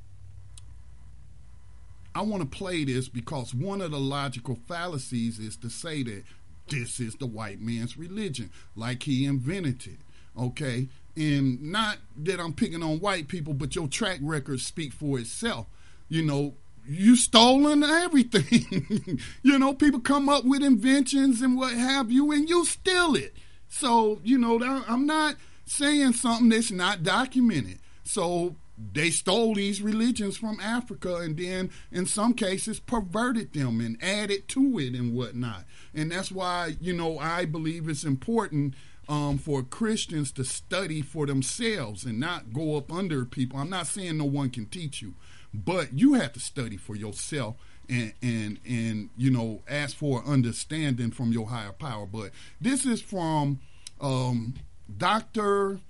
I want to play this because one of the logical fallacies is to say that this is the white man's religion, like he invented it. Okay? And not that I'm picking on white people, but your track record speak for itself. You know, you stolen everything. you know, people come up with inventions and what have you, and you steal it. So, you know, I'm not saying something that's not documented. So they stole these religions from Africa and then, in some cases, perverted them and added to it and whatnot. And that's why, you know, I believe it's important um, for Christians to study for themselves and not go up under people. I'm not saying no one can teach you, but you have to study for yourself and and and you know ask for understanding from your higher power. But this is from um, Dr.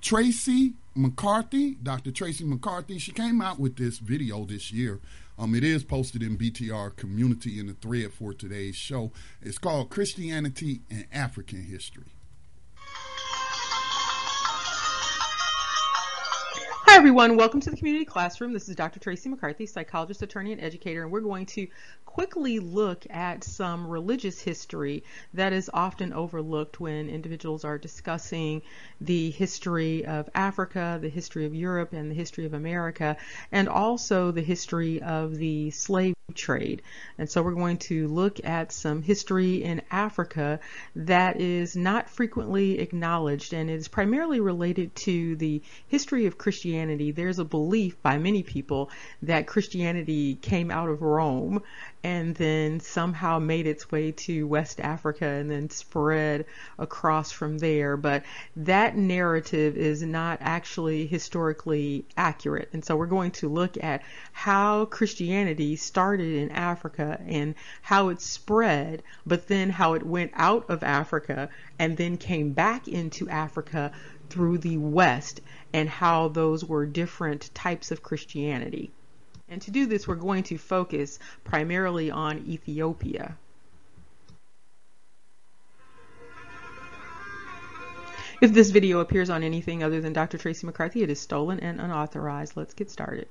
Tracy McCarthy, Dr. Tracy McCarthy, she came out with this video this year. Um, it is posted in BTR community in the thread for today's show. It's called Christianity and African History. Hi, everyone. Welcome to the Community Classroom. This is Dr. Tracy McCarthy, psychologist, attorney, and educator, and we're going to quickly look at some religious history that is often overlooked when individuals are discussing the history of Africa, the history of Europe, and the history of America, and also the history of the slave trade. And so we're going to look at some history in Africa that is not frequently acknowledged and is primarily related to the history of Christianity. There's a belief by many people that Christianity came out of Rome and then somehow made its way to West Africa and then spread across from there. But that narrative is not actually historically accurate. And so we're going to look at how Christianity started in Africa and how it spread, but then how it went out of Africa and then came back into Africa through the West and how those were different types of Christianity. And to do this, we're going to focus primarily on Ethiopia. If this video appears on anything other than Dr. Tracy McCarthy, it is stolen and unauthorized. Let's get started.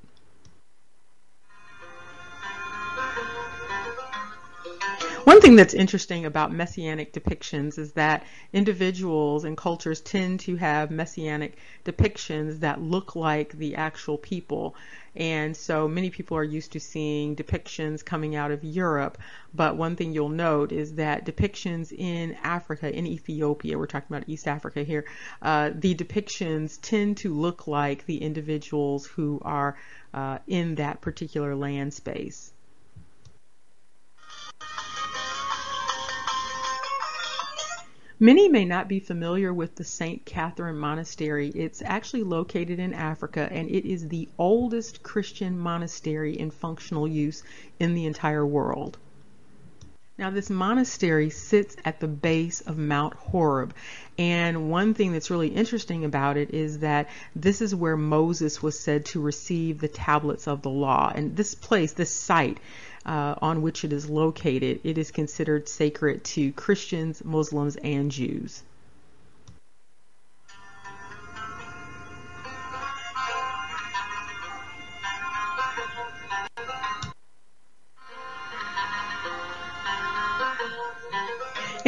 Thing that's interesting about messianic depictions is that individuals and cultures tend to have messianic depictions that look like the actual people. And so many people are used to seeing depictions coming out of Europe. But one thing you'll note is that depictions in Africa, in Ethiopia, we're talking about East Africa here, uh, the depictions tend to look like the individuals who are uh, in that particular land space. Many may not be familiar with the St. Catherine Monastery. It's actually located in Africa and it is the oldest Christian monastery in functional use in the entire world. Now, this monastery sits at the base of Mount Horeb. And one thing that's really interesting about it is that this is where Moses was said to receive the tablets of the law. And this place, this site, uh, on which it is located, it is considered sacred to Christians, Muslims, and Jews.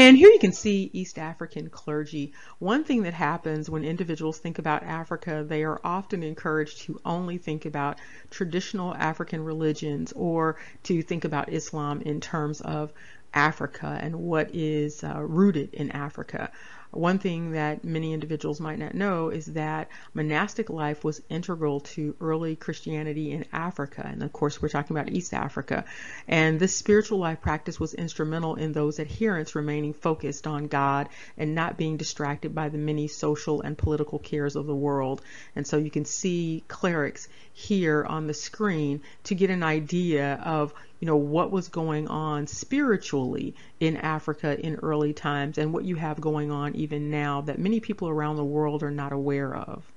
And here you can see East African clergy. One thing that happens when individuals think about Africa, they are often encouraged to only think about traditional African religions or to think about Islam in terms of Africa and what is uh, rooted in Africa. One thing that many individuals might not know is that monastic life was integral to early Christianity in Africa. And of course, we're talking about East Africa. And this spiritual life practice was instrumental in those adherents remaining focused on God and not being distracted by the many social and political cares of the world. And so you can see clerics here on the screen to get an idea of you know, what was going on spiritually in Africa in early times and what you have going on even now that many people around the world are not aware of.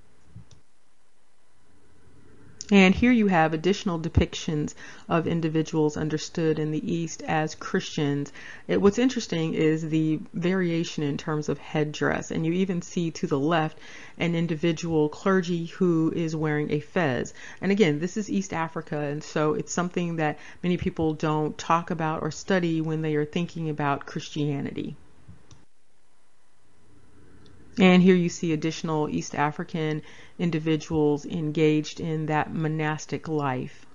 And here you have additional depictions of individuals understood in the East as Christians. It, what's interesting is the variation in terms of headdress. And you even see to the left an individual clergy who is wearing a fez. And again, this is East Africa, and so it's something that many people don't talk about or study when they are thinking about Christianity. And here you see additional East African individuals engaged in that monastic life.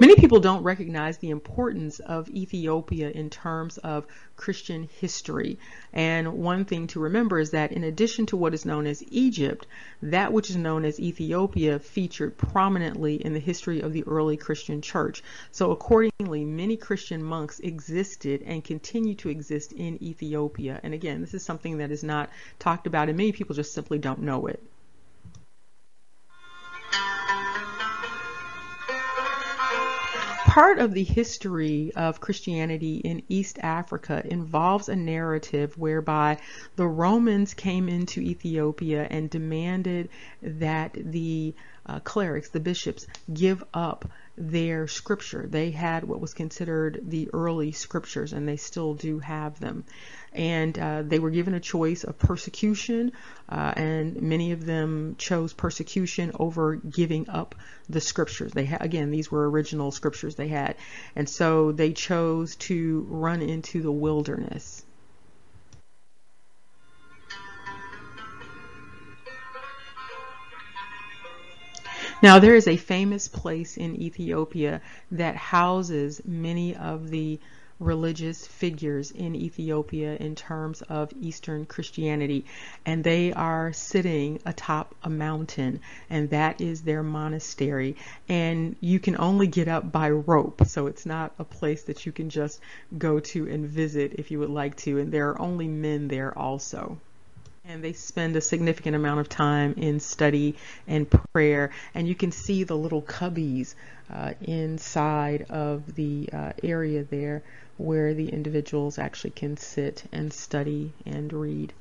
Many people don't recognize the importance of Ethiopia in terms of Christian history. And one thing to remember is that in addition to what is known as Egypt, that which is known as Ethiopia featured prominently in the history of the early Christian church. So accordingly, many Christian monks existed and continue to exist in Ethiopia. And again, this is something that is not talked about and many people just simply don't know it. Part of the history of Christianity in East Africa involves a narrative whereby the Romans came into Ethiopia and demanded that the uh, clerics, the bishops, give up their scripture. They had what was considered the early scriptures, and they still do have them and uh, they were given a choice of persecution, uh, and many of them chose persecution over giving up the scriptures. They ha- again, these were original scriptures they had, and so they chose to run into the wilderness. Now, there is a famous place in Ethiopia that houses many of the religious figures in Ethiopia in terms of Eastern Christianity, and they are sitting atop a mountain, and that is their monastery. And you can only get up by rope, so it's not a place that you can just go to and visit if you would like to, and there are only men there also and they spend a significant amount of time in study and prayer. And you can see the little cubbies uh, inside of the uh, area there where the individuals actually can sit and study and read.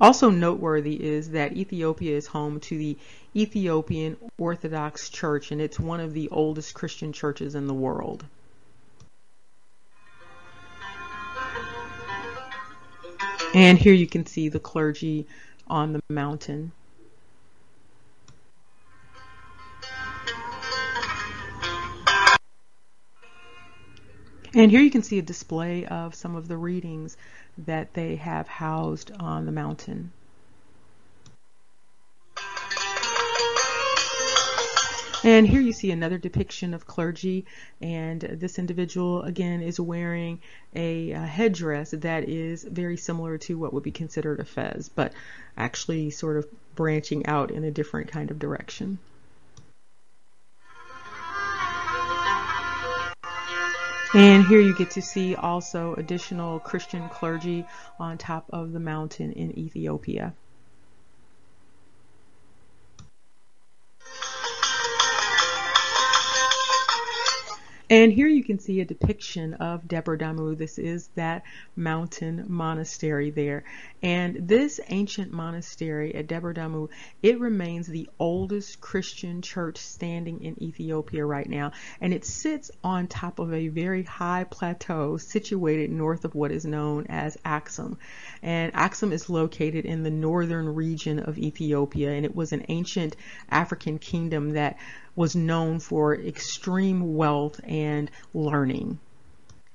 Also noteworthy is that Ethiopia is home to the Ethiopian Orthodox Church, and it's one of the oldest Christian churches in the world. And here you can see the clergy on the mountain. And here you can see a display of some of the readings that they have housed on the mountain. And here you see another depiction of clergy, and this individual again is wearing a, a, headdress that is very similar to what would be considered a fez, but actually sort of branching out in a different kind of direction. And here you get to see also additional Christian clergy on top of the mountain in Ethiopia. And here you can see a depiction of Debre Damu. This is that mountain monastery there. And this ancient monastery at Debre Damu, it remains the oldest Christian church standing in Ethiopia right now. And it sits on top of a very high plateau situated north of what is known as Axum. And Axum is located in the northern region of Ethiopia. And it was an ancient African kingdom that was known for extreme wealth and learning.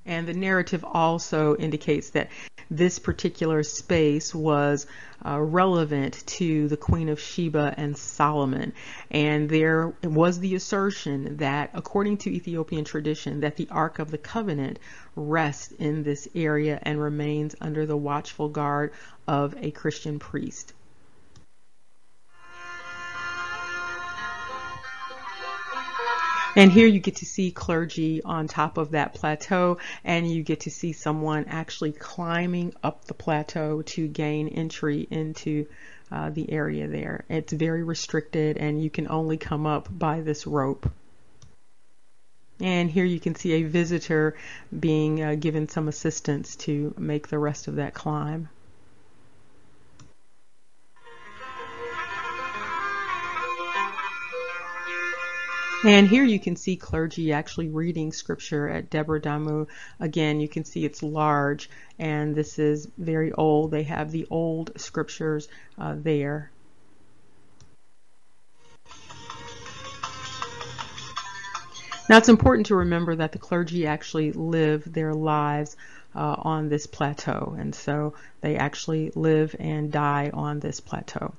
And the narrative also indicates that this particular space was uh, relevant to the Queen of Sheba and Solomon. And there was the assertion that, according to Ethiopian tradition, that the Ark of the Covenant rests in this area and remains under the watchful guard of a Christian priest. And here you get to see clergy on top of that plateau, and you get to see someone actually climbing up the plateau to gain entry into uh, the area there. It's very restricted, and you can only come up by this rope. And here you can see a visitor being uh, given some assistance to make the rest of that climb. And here you can see clergy actually reading scripture at Debre Damu. Again, you can see it's large and this is very old. They have the old scriptures uh, there. Now it's important to remember that the clergy actually live their lives uh, on this plateau and so they actually live and die on this plateau.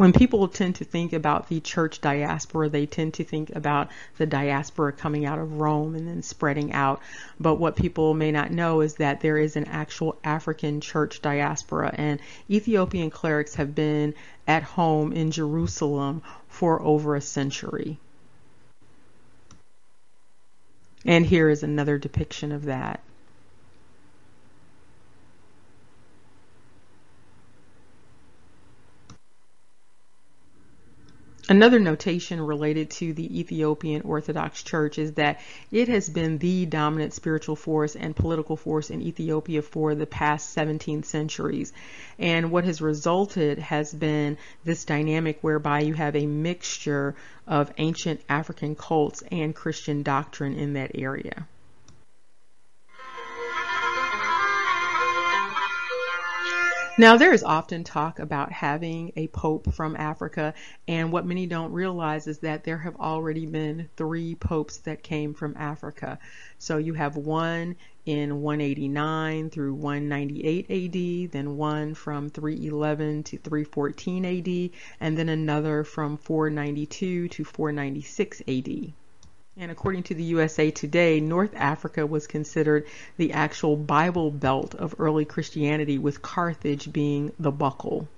When people tend to think about the church diaspora, they tend to think about the diaspora coming out of Rome and then spreading out. But what people may not know is that there is an actual African church diaspora, and Ethiopian clerics have been at home in Jerusalem for over a century. And here is another depiction of that. Another notation related to the Ethiopian Orthodox Church is that it has been the dominant spiritual force and political force in Ethiopia for the past 17 centuries. And what has resulted has been this dynamic whereby you have a mixture of ancient African cults and Christian doctrine in that area. Now, there is often talk about having a pope from Africa, and what many don't realize is that there have already been three popes that came from Africa. So you have one in 189 through 198 AD, then one from 311 to 314 AD, and then another from 492 to 496 AD. And according to the USA Today, North Africa was considered the actual Bible belt of early Christianity, with Carthage being the buckle.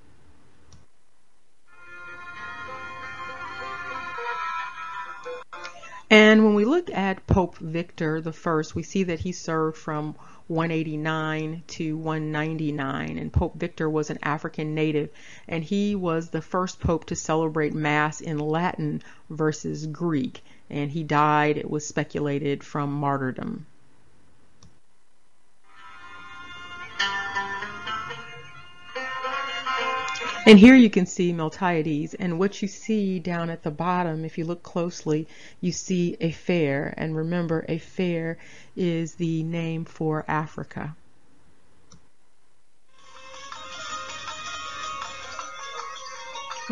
And when we look at Pope Victor I, we see that he served from 189 to 199. And Pope Victor was an African native, and he was the first pope to celebrate Mass in Latin versus Greek and he died, it was speculated, from martyrdom. And here you can see Miltiades, and what you see down at the bottom, if you look closely, you see Afer. And remember, Afer is the name for Africa.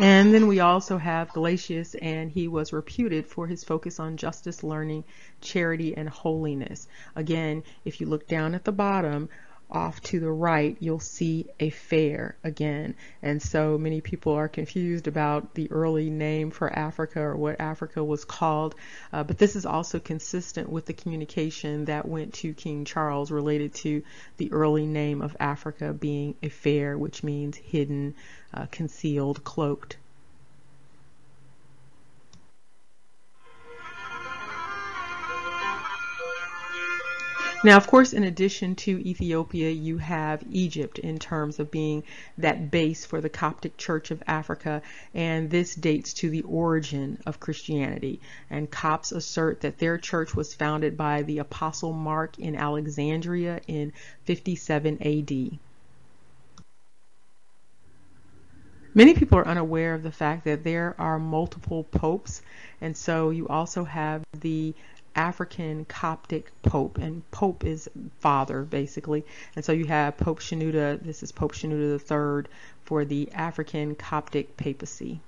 And then we also have Gelasius, and he was reputed for his focus on justice, learning, charity, and holiness. Again, if you look down at the bottom, off to the right, you'll see Afer again. And so many people are confused about the early name for Africa or what Africa was called. Uh, but this is also consistent with the communication that went to King Charles related to the early name of Africa being Afer, which means hidden, uh, concealed, cloaked. Now, of course, in addition to Ethiopia, you have Egypt in terms of being that base for the Coptic Church of Africa, and this dates to the origin of Christianity. And Copts assert that their church was founded by the Apostle Mark in Alexandria in 57 AD. Many people are unaware of the fact that there are multiple popes, and so you also have the African Coptic Pope, and Pope is father basically. And so you have Pope Shenouda. This is Pope Shenouda III for the African Coptic papacy.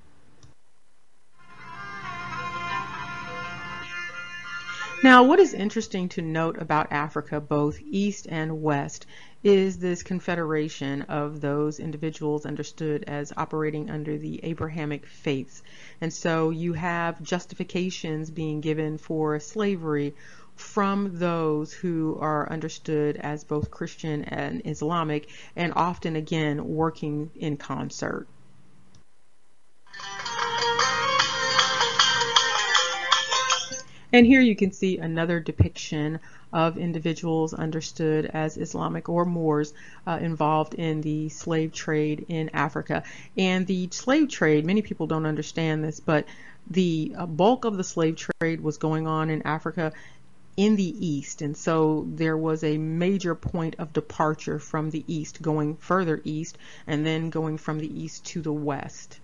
Now, what is interesting to note about Africa, both East and West, is this confederation of those individuals understood as operating under the Abrahamic faiths. And so you have justifications being given for slavery from those who are understood as both Christian and Islamic, and often again working in concert. And here you can see another depiction of individuals understood as Islamic or Moors uh, involved in the slave trade in Africa. And the slave trade, many people don't understand this, but the uh, bulk of the slave trade was going on in Africa in the east and so there was a major point of departure from the east going further east and then going from the east to the west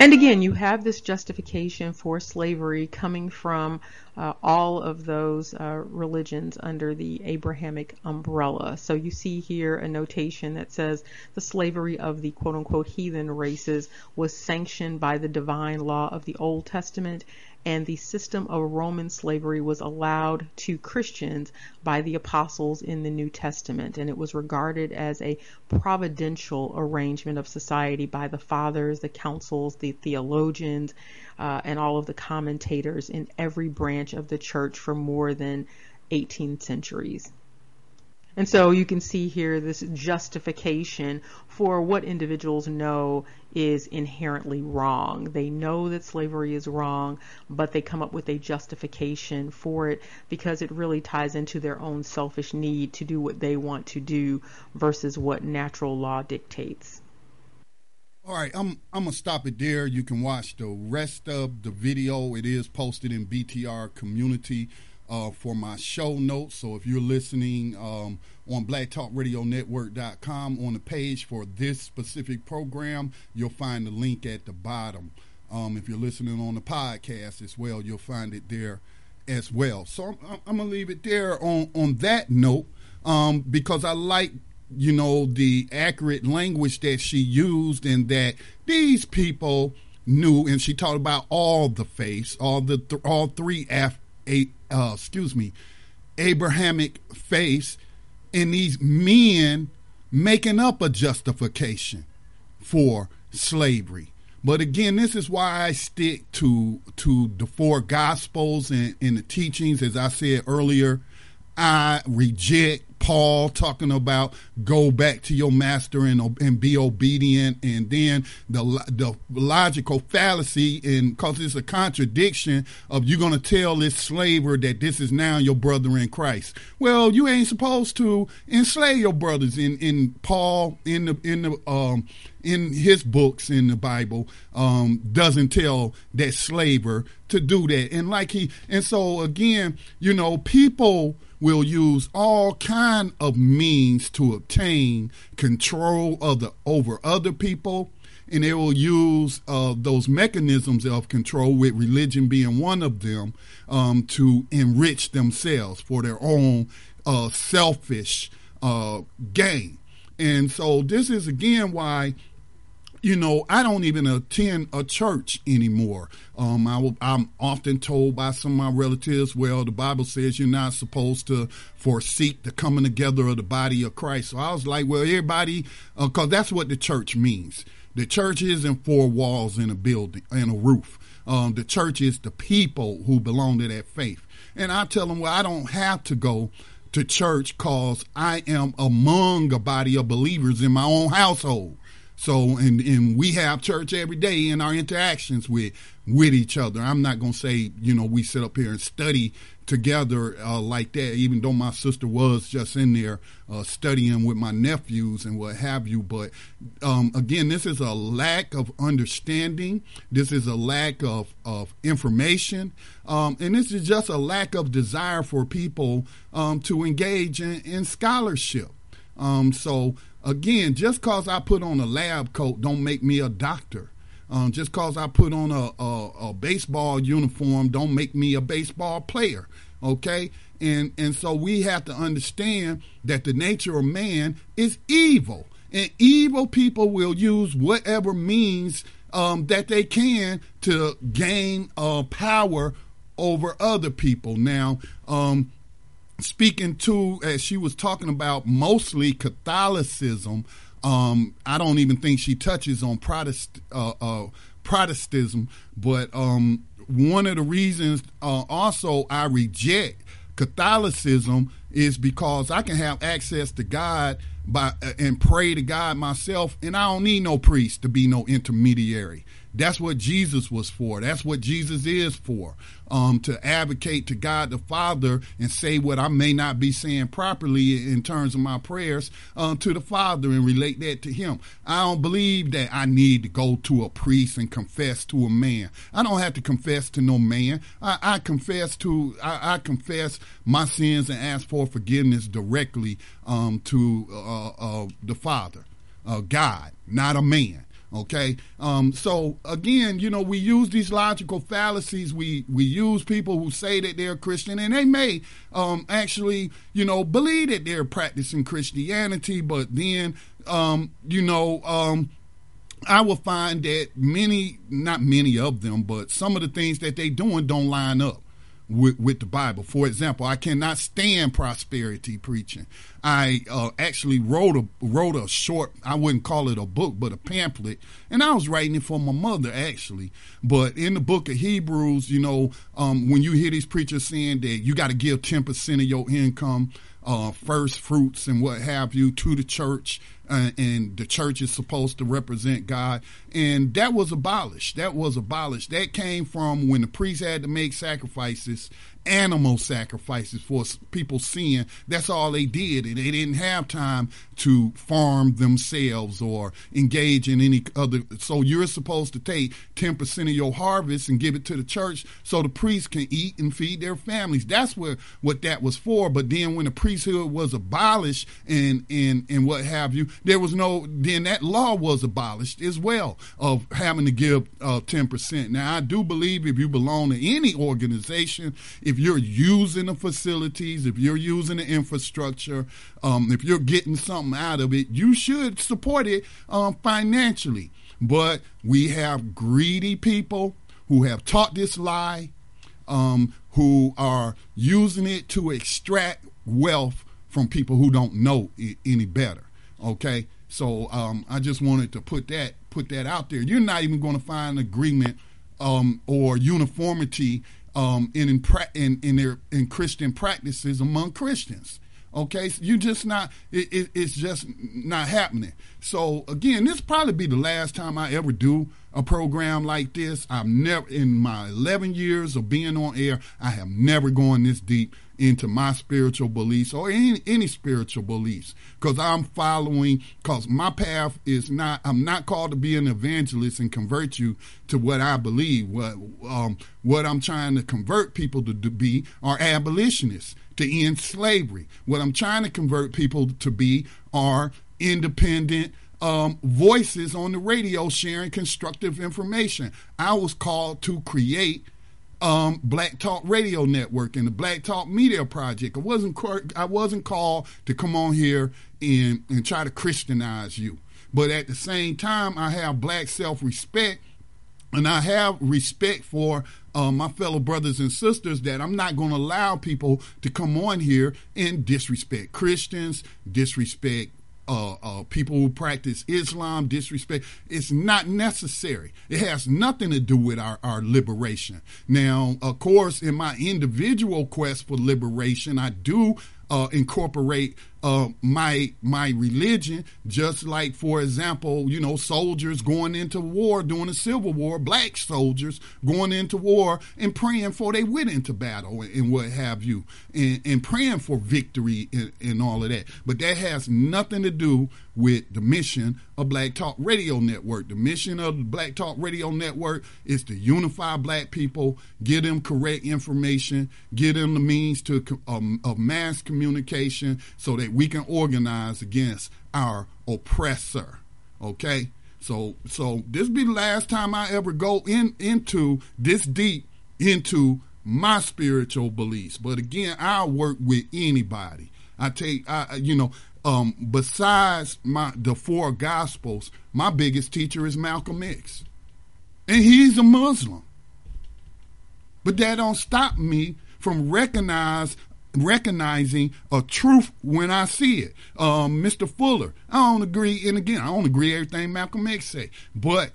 And again, you have this justification for slavery coming from uh, all of those uh, religions under the Abrahamic umbrella. So you see here a notation that says the slavery of the quote unquote heathen races was sanctioned by the divine law of the Old Testament and the system of Roman slavery was allowed to Christians by the apostles in the New Testament, and it was regarded as a providential arrangement of society by the fathers, the councils, the theologians, uh, and all of the commentators in every branch of the church for more than 18 centuries. And so you can see here this justification for what individuals know is inherently wrong. They know that slavery is wrong, but they come up with a justification for it because it really ties into their own selfish need to do what they want to do versus what natural law dictates. All right, I'm I'm gonna stop it there. You can watch the rest of the video. It is posted in BTR community uh, for my show notes. So if you're listening um, on blacktalkradionetwork.com on the page for this specific program, you'll find the link at the bottom. Um, if you're listening on the podcast as well, you'll find it there as well. So I'm, I'm gonna leave it there on on that note um, because I like you know the accurate language that she used and that these people knew and she talked about all the faiths all the th- all three Af- eight uh, excuse me, Abrahamic faith in these men making up a justification for slavery. But again, this is why I stick to to the four gospels and, and the teachings. As I said earlier, I reject Paul talking about go back to your master and, and be obedient, and then the the logical fallacy, and because it's a contradiction of you're going to tell this slaver that this is now your brother in Christ. Well, you ain't supposed to enslave your brothers. In in Paul in the in the um in his books in the Bible um, doesn't tell that slaver to do that. And like he, and so again, you know, people will use all kind of means to obtain control of the over other people and they will use uh, those mechanisms of control, with religion being one of them, um, to enrich themselves for their own uh, selfish uh, gain. And so, this is again why you know, I don't even attend a church anymore. Um, I am often told by some of my relatives, well, the Bible says you're not supposed to forsake the coming together of the body of Christ. So I was like, well, everybody, because uh, that's what the church means. The church isn't four walls in a building and a roof. Um, the church is the people who belong to that faith. And I tell them, well, I don't have to go to church because I am among a body of believers in my own household. So, and, and we have church every day in our interactions with with each other. I'm not going to say, you know, we sit up here and study together uh, like that, even though my sister was just in there uh, studying with my nephews and what have you. But um, again, this is a lack of understanding. This is a lack of, of information. Um, and this is just a lack of desire for people um, to engage in, in scholarship. Um, so again, just cause I put on a lab coat don't make me a doctor. Um, just cause I put on a, a, a, baseball uniform don't make me a baseball player. Okay, and and so we have to understand that the nature of man is evil, and evil people will use whatever means um, that they can to gain uh, power over other people. Now, um, speaking to as she was talking about mostly Catholicism um, I don't even think she touches on Protest, uh, uh, Protestantism, but um, one of the reasons uh, also I reject Catholicism is because I can have access to God by uh, and pray to God myself, and I don't need no priest to be no intermediary. That's what Jesus was for. That's what Jesus is for. Um, to advocate to God the Father and say what I may not be saying properly in terms of my prayers um, to the Father and relate that to Him. I don't believe that I need to go to a priest and confess to a man. I don't have to confess to no man. I, I confess to I, I, confess my sins and ask for forgiveness directly um, to uh, uh, the Father, uh, God, not a man. Okay. Um, so again, you know, we use these logical fallacies. We we use people who say that they're Christian, and they may um, actually, you know, believe that they're practicing Christianity, but then, um, you know, um, I will find that many, not many of them, but some of the things that they're doing don't line up with, with the Bible. For example, I cannot stand prosperity preaching. I uh, actually wrote a wrote a short. I wouldn't call it a book, but a pamphlet, and I was writing it for my mother actually. But in the book of Hebrews, you know, um, when you hear these preachers saying that you got to give ten percent of your income, uh, first fruits and what have you to the church uh, and the church is supposed to represent God. And that was abolished. That was abolished. That came from when the priests had to make sacrifices animal sacrifices for people sin. That's all they did. And they didn't have time to farm themselves or engage in any other. So you're supposed to take 10% of your harvest and give it to the church so the priests can eat and feed their families. That's what, what that was for. But then when the priesthood was abolished and, and, and what have you, there was no, then that law was abolished as well of having to give uh, 10%. Now, I do believe if you belong to any organization, if if you're using the facilities, if you're using the infrastructure, um, if you're getting something out of it, you should support it um, financially. But we have greedy people who have taught this lie, um, who are using it to extract wealth from people who don't know any better. Okay, so um, I just wanted to put that put that out there. You're not even going to find agreement um, or uniformity um, in in, in in their in Christian practices among Christians. Okay, so you just not it, it, it's just not happening. So again, this probably be the last time I ever do a program like this. I've never in my 11 years of being on air, I have never gone this deep into my spiritual beliefs or any, any spiritual beliefs because I'm following, because my path is not, I'm not called to be an evangelist and convert you to what I believe. What, um, what I'm trying to convert people to, to be are abolitionists to end slavery. What I'm trying to convert people to be are independent um, voices on the radio sharing constructive information. I was called to create um, Black Talk Radio Network and the Black Talk Media Project. I wasn't I wasn't called to come on here and and try to Christianize you, but at the same time, I have black self respect. And I have respect for uh, my fellow brothers and sisters that I'm not going to allow people to come on here and disrespect Christians, disrespect uh, uh, people who practice Islam, disrespect. It's not necessary. It has nothing to do with our, our liberation. Now, of course, in my individual quest for liberation, I do uh, incorporate uh, my my religion, just like, for example, you know, soldiers going into war during the Civil War, black soldiers going into war and praying for they went into battle and, and what have you, and, and praying for victory and, and all of that. But that has nothing to do with the mission of Black Talk Radio Network. The mission of Black Talk Radio Network is to unify black people, give them correct information, give them the means to um, of mass communication so that we can organize against our oppressor. Okay? So so this be the last time I ever go in into this deep into my spiritual beliefs. But again, I'll work with anybody. I take I you know, um, besides my the four gospels, my biggest teacher is Malcolm X. And he's a Muslim. But that don't stop me from recognize recognizing a truth when I see it. Um, Mr. Fuller, I don't agree, and again, I don't agree everything Malcolm X say, but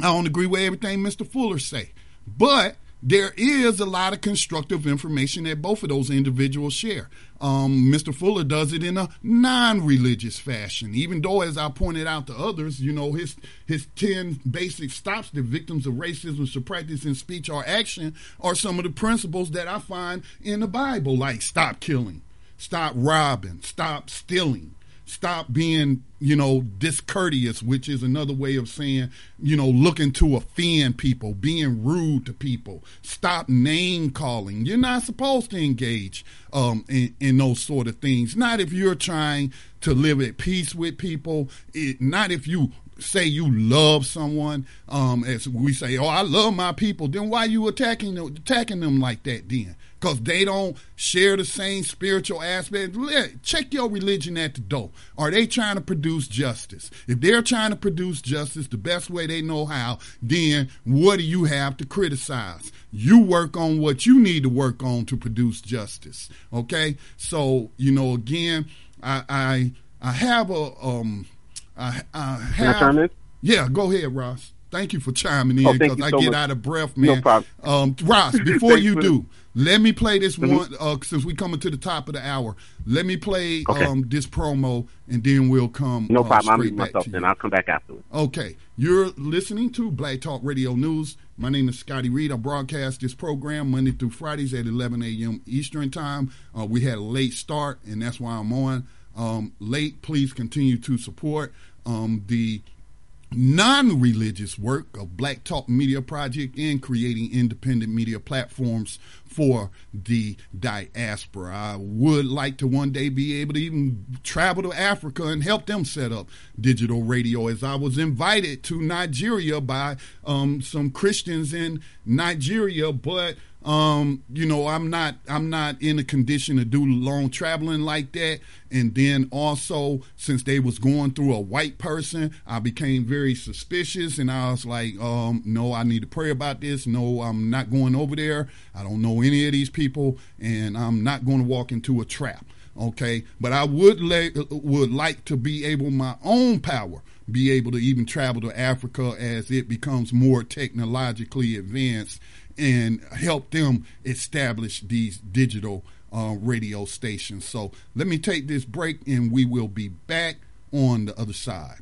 I don't agree with everything Mr. Fuller say. But there is a lot of constructive information that both of those individuals share. Um, Mr. Fuller does it in a non-religious fashion, even though, as I pointed out to others, you know, his his ten basic stops that victims of racism should practice in speech or action are some of the principles that I find in the Bible, like stop killing, stop robbing, stop stealing, stop being, you know, discourteous, which is another way of saying, you know, looking to offend people, being rude to people, stop name calling. You're not supposed to engage um, in, in those sort of things. Not if you're trying to live at peace with people. It, not if you say you love someone, um, as we say, oh, I love my people, then why you attacking attacking them like that then? Because they don't share the same spiritual aspect. Check your religion at the door. Are they trying to produce justice? If they're trying to produce justice the best way they know how, then what do you have to criticize? You work on what you need to work on to produce justice. Okay? So, you know, again, I I, I have a um I, I have. Yeah, go ahead, Ross. Thank you for chiming in because oh, I so get much. out of breath, man. No problem. Um, Ross, before you do, let me play this Mm-hmm. one uh, since we're coming to the top of the hour. Let me play Okay. um, this promo, and then we'll come. No uh, problem. I'll mute myself then. I'll come back afterwards. Okay, you're listening to Black Talk Radio News. My name is Scotty Reed. I broadcast this program Monday through Fridays at 11 a.m. Eastern Time. Uh, we had a late start, and that's why I'm on um, late. Please continue to support um, the non-religious work of Black Talk Media Project and creating independent media platforms for the diaspora. I would like to one day be able to even travel to Africa and help them set up digital radio as I was invited to Nigeria by um, some Christians in Nigeria, but um, you know, I'm not I'm not in a condition to do long traveling like that. And then also, since they was going through a white person, I became very suspicious, and I was like, um, no, I need to pray about this. No, I'm not going over there. I don't know any of these people, and I'm not going to walk into a trap. Okay, but I would la- would like to be able my own power be able to even travel to Africa as it becomes more technologically advanced and help them establish these digital uh, radio stations. So let me take this break and we will be back on the other side.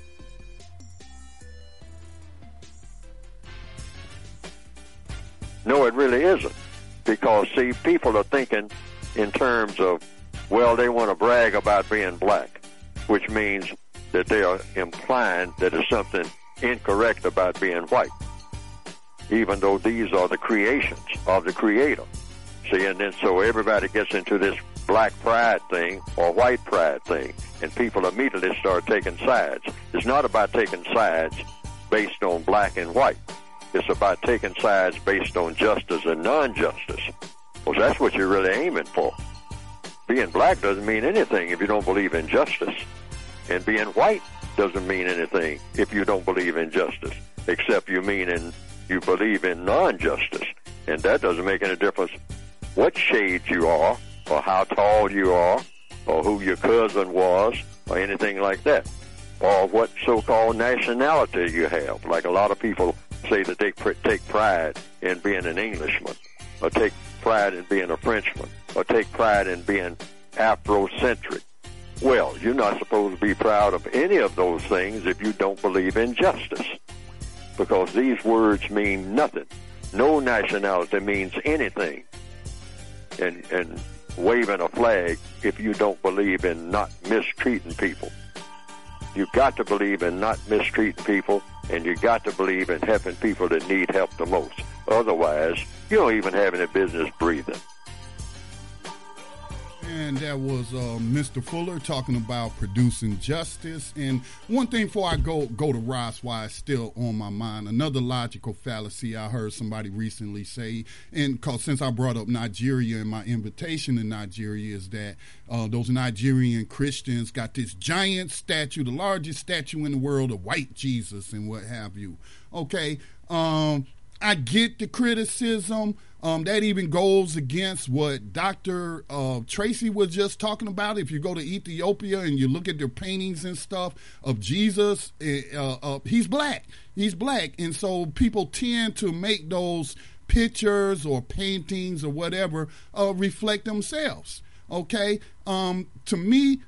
No, it really isn't because see, people are thinking in terms of, well, they want to brag about being black, which means that they are implying that there's something incorrect about being white, even though these are the creations of the Creator. See, and then so everybody gets into this black pride thing or white pride thing, and people immediately start taking sides. It's not about taking sides based on black and white. It's about taking sides based on justice and non-justice. Well, that's what you're really aiming for. Being black doesn't mean anything if you don't believe in justice. And being white doesn't mean anything if you don't believe in justice, except you mean in you believe in non-justice. And that doesn't make any difference what shade you are, or how tall you are, or who your cousin was, or anything like that, or what so-called nationality you have. Like a lot of people say that they take pride in being an Englishman, or take pride in being a Frenchman, or take pride in being Afrocentric. Well, you're not supposed to be proud of any of those things if you don't believe in justice, because these words mean nothing. No nationality means anything, and and waving a flag if you don't believe in not mistreating people. You've got to believe in not mistreating people and you got to believe in helping people that need help the most. Otherwise, you don't even have any business breathing. And that was uh, Mr. Fuller talking about producing justice. And one thing before I go go to Ross, why it's still on my mind, another logical fallacy I heard somebody recently say, and cause since I brought up Nigeria and my invitation to Nigeria is that uh, those Nigerian Christians got this giant statue, the largest statue in the world of white Jesus and what have you. Okay, um, I get the criticism. Um, that even goes against what Dr. Uh, Tracy was just talking about. If you go to Ethiopia and you look at their paintings and stuff of Jesus, eh, uh, uh, he's black. He's black. And so people tend to make those pictures or paintings or whatever uh, reflect themselves. Okay? Um, to me,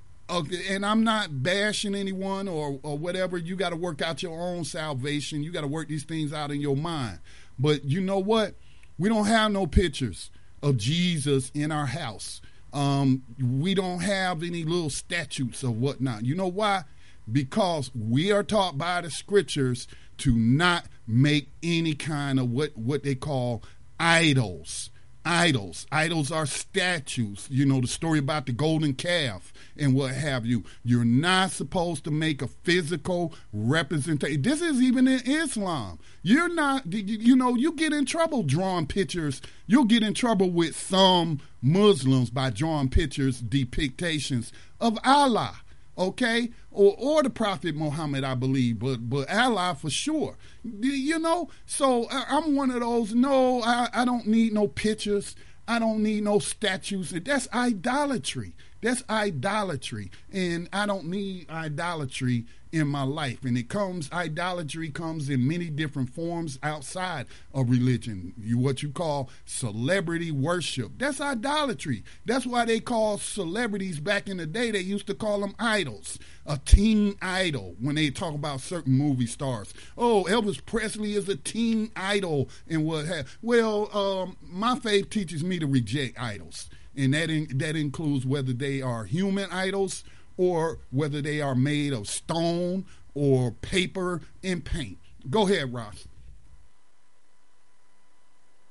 and I'm not bashing anyone or, or whatever. You got to work out your own salvation. You got to work these things out in your mind. But you know what? We don't have no pictures of Jesus in our house. Um, we don't have any little statues of whatnot. You know why? Because we are taught by the scriptures to not make any kind of what, what they call idols idols. Idols are statues. You know, the story about the golden calf and what have you. You're not supposed to make a physical representation. This is even in Islam. You're not, you know, you get in trouble drawing pictures. You'll get in trouble with some Muslims by drawing pictures, depictions of Allah okay, or or the Prophet Muhammad, I believe, but but Allah for sure. You know, so I'm one of those. No, I, I don't need no pictures. I don't need no statues. That's idolatry. That's idolatry, and I don't need idolatry in my life. And it comes, idolatry comes in many different forms outside of religion. You what you call celebrity worship. That's idolatry. That's why they call celebrities back in the day, they used to call them idols. A teen idol when they talk about certain movie stars. Oh, Elvis Presley is a teen idol and what have. Well, um, my faith teaches me to reject idols. And that in, that includes whether they are human idols or whether they are made of stone or paper and paint. Go ahead, Ross.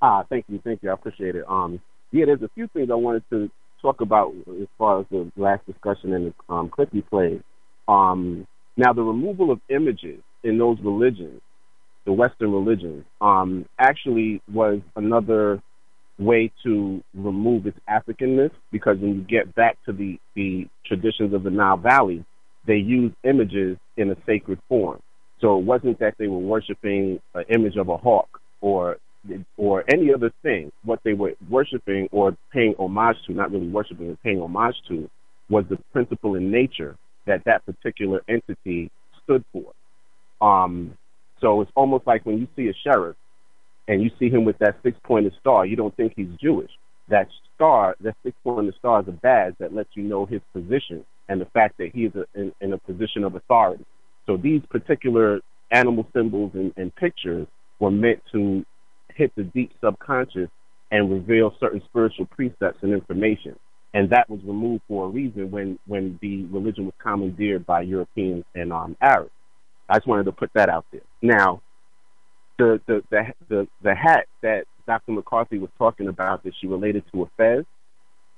Ah, thank you, thank you. I appreciate it. Um, yeah, there's a few things I wanted to talk about as far as the last discussion and the um, clip you played. Um, now, the removal of images in those religions, the Western religions, um, actually was another way to remove its Africanness because when you get back to the, the traditions of the Nile Valley, they use images in a sacred form. So it wasn't that they were worshiping an image of a hawk or or any other thing. What they were worshiping or paying homage to, not really worshiping, but paying homage to, was the principle in nature that that particular entity stood for. Um, so it's almost like when you see a sheriff and you see him with that six pointed star, you don't think he's Jewish. That star, that six pointed star, is a badge that lets you know his position and the fact that he is a, in, in, a position of authority. So these particular animal symbols and, and pictures were meant to hit the deep subconscious and reveal certain spiritual precepts and information. And that was removed for a reason when, when the religion was commandeered by Europeans and um, Arabs. I just wanted to put that out there. Now, the the the the, the hat that Dr. McCarthy was talking about that she related to a fez.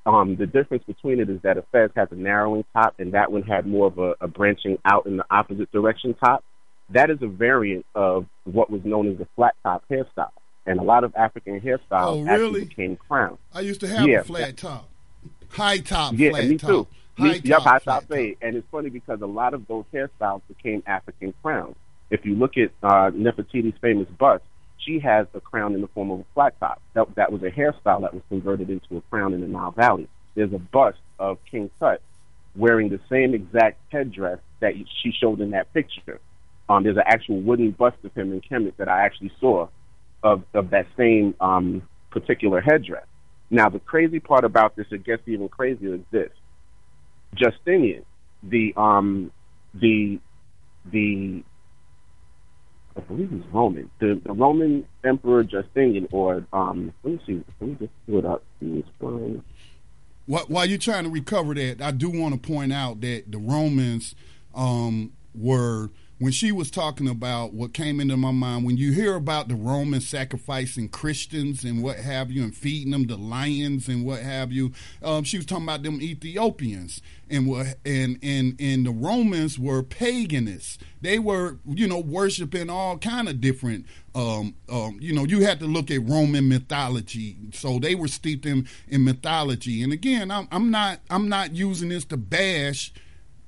Um, the difference between it is that a fez has a narrowing top, and that one had more of a, a branching out in the opposite direction top. That is a variant of what was known as the flat top hairstyle, and a lot of African hairstyles oh, really? actually became crowns. I used to have Yeah. a flat top, high top, Yeah, flat me top. too. High Me, yep, top, high top fade. And it's funny because a lot of those hairstyles became African crowns. If you look at uh, Nefertiti's famous bust, she has a crown in the form of a flat top. That, that was a hairstyle that was converted into a crown in the Nile Valley. There's a bust of King Tut wearing the same exact headdress that she showed in that picture. Um, there's an actual wooden bust of him in Kemet that I actually saw of, of that same um, particular headdress. Now, the crazy part about this, it gets even crazier, is this. Justinian, the um, the the I believe he's Roman. The, the Roman Emperor Justinian, or um, let me see, let me just pull it up. Fine. While you're trying to recover that, I do want to point out that the Romans um, were, when she was talking about what came into my mind, when you hear about the Romans sacrificing Christians and what have you, and feeding them to lions and what have you, um, she was talking about them Ethiopians and what and and and the Romans were paganists. They were, you know, worshiping all kind of different. Um, um, you know, you had to look at Roman mythology, so they were steeped in in mythology. And again, I'm, I'm not I'm not using this to bash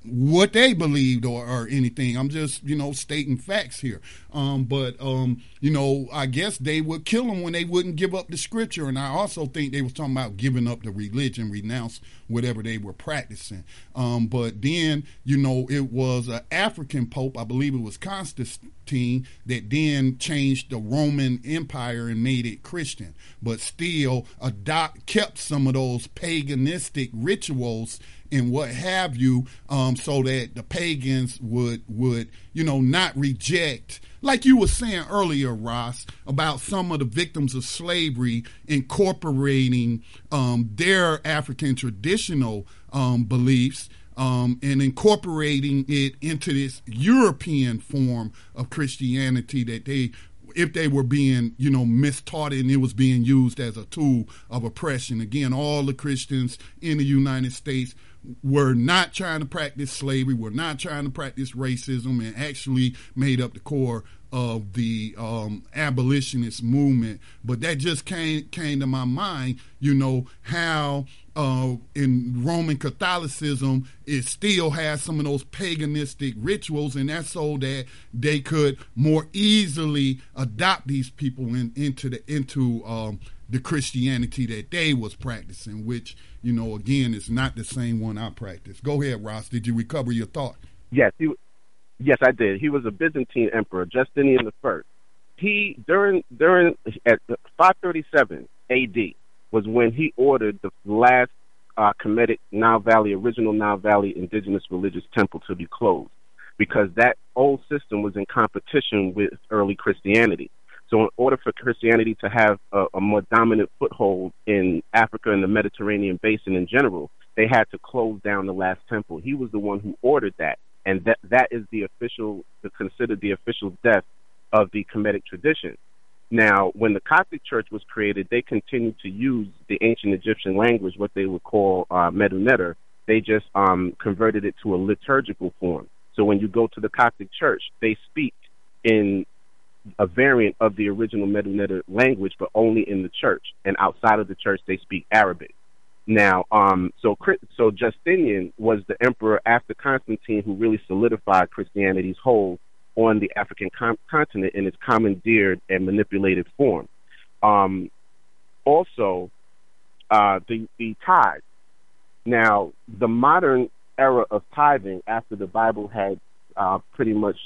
what they believed or, or anything. I'm just, you know, stating facts here. Um, but, um, you know, I guess they would kill them when they wouldn't give up the scripture. And I also think they was talking about giving up the religion, renounce whatever they were practicing. Um, but then, you know, it was an African pope, I believe it was Constantine, that then changed the Roman Empire and made it Christian, but still adopt kept some of those paganistic rituals and what have you, um, so that the pagans would would you know not reject, like you were saying earlier, Ross, about some of the victims of slavery incorporating um, their African traditional um, beliefs. Um, and incorporating it into this European form of Christianity that they if they were being, you know, mistaught and it was being used as a tool of oppression. Again, all the Christians in the United States were not trying to practice slavery, were not trying to practice racism, and actually made up the core of the um, abolitionist movement. But that just came came to my mind, you know, how uh, in Roman Catholicism it still has some of those paganistic rituals, and that's so that they could more easily adopt these people in, into the into um, the Christianity that they was practicing, which you know again is not the same one I practice. Go ahead, Ross. Did you recover your thought? Yes, he, yes, I did. He was a Byzantine emperor, Justinian the First. He during during at 537 A.D. was when he ordered the last uh, Kemetic Nile Valley, original Nile Valley indigenous religious temple to be closed because that old system was in competition with early Christianity. So, in order for Christianity to have a, a more dominant foothold in Africa and the Mediterranean basin in general, they had to close down the last temple. He was the one who ordered that, and that that is the official, considered the official death of the Kemetic tradition. Now, when the Coptic Church was created, they continued to use the ancient Egyptian language, what they would call uh, Meduneter. They just um, converted it to a liturgical form. So when you go to the Coptic Church, they speak in a variant of the original Medu language, but only in the church. And outside of the church, they speak Arabic. Now, um, so so Justinian was the emperor after Constantine who really solidified Christianity's hold on the African com- continent in its commandeered and manipulated form. Um, also, uh, the the tithe. Now, the modern era of tithing, after the Bible had uh, pretty much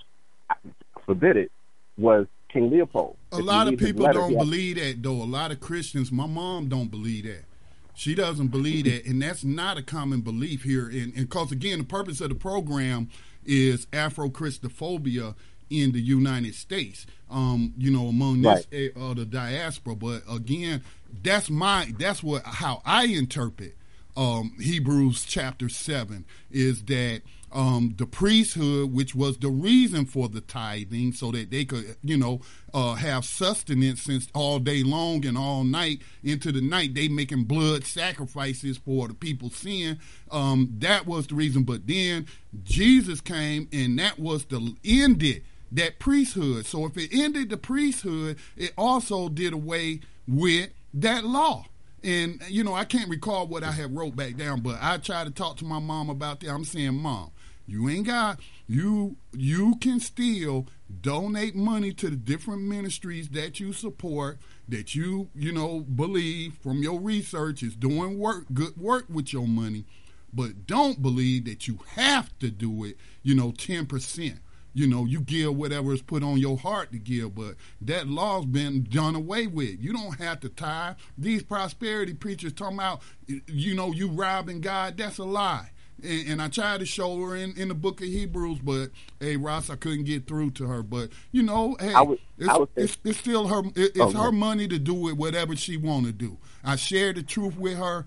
forbid it, was King Leopold. A if lot of people letter, don't believe that, though. A lot of Christians, my mom don't believe that. She doesn't believe that, and that's not a common belief here. And because again, the purpose of the program is Afro Christophobia in the United States. Um, you know, among this right. uh, the diaspora. But again, that's my that's what how I interpret um, Hebrews chapter seven is that um, the priesthood, which was the reason for the tithing, so that they could, you know, uh, have sustenance since all day long and all night into the night. They making blood sacrifices for the people's sin. Um, that was the reason. But then Jesus came, and that was the ended that priesthood. So if it ended the priesthood, it also did away with that law. And you know, I can't recall what I had wrote back down, but I tried to talk to my mom about that. I'm saying, Mom, you ain't got you you can still donate money to the different ministries that you support, that you, you know, believe from your research is doing work good work with your money, but don't believe that you have to do it, you know, ten percent you know, you give whatever is put on your heart to give, but that law's been done away with. You don't have to tithe. These prosperity preachers talking about, you know, you robbing God. That's a lie. And, and, I tried to show her in, in the book of Hebrews, but hey, Ross, I couldn't get through to her. But you know, hey, would, it's, it's, it's, still her. It, it's oh, her money to do with whatever she want to do. I shared the truth with her,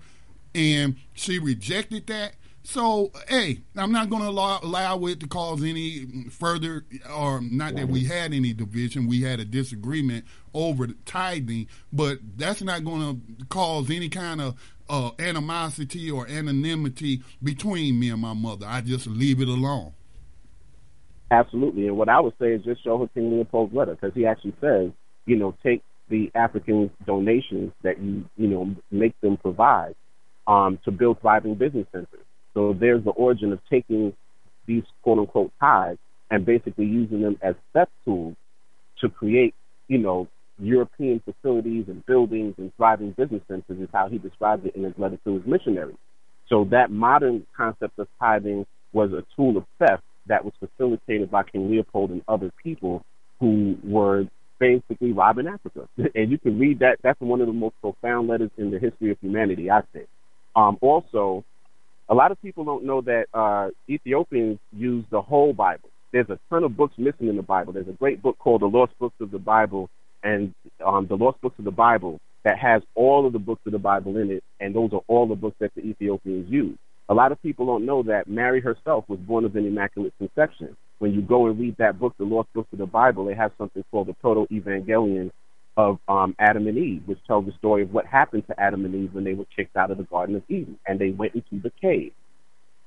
and she rejected that. So, hey, I'm not going to allow, allow, it to cause any further, or not that we had any division. We had a disagreement over tithing, but that's not going to cause any kind of uh, animosity or anonymity between me and my mother. I just leave it alone. Absolutely. And what I would say is just show her King Leopold's letter because he actually says, you know, take the African donations that you, you know, make them provide um, to build thriving business centers so there's the origin of taking these quote unquote ties and basically using them as theft tools to create, you know, European facilities and buildings and thriving business centers is how he described it in his letter to his missionaries. So that modern concept of tithing was a tool of theft that was facilitated by King Leopold and other people who were basically robbing Africa. and you can read that. That's one of the most profound letters in the history of humanity, I think. Um, also, a lot of people don't know that uh, Ethiopians use the whole Bible. There's a ton of books missing in the Bible. There's a great book called The Lost Books of the Bible and um, The Lost Books of the Bible that has all of the books of the Bible in it, and those are all the books that the Ethiopians use. A lot of people don't know that Mary herself was born of an Immaculate Conception. When you go and read that book, The Lost Books of the Bible, it has something called the Proto Evangelion of um, Adam and Eve, which tells the story of what happened to Adam and Eve when they were kicked out of the Garden of Eden and they went into the cave.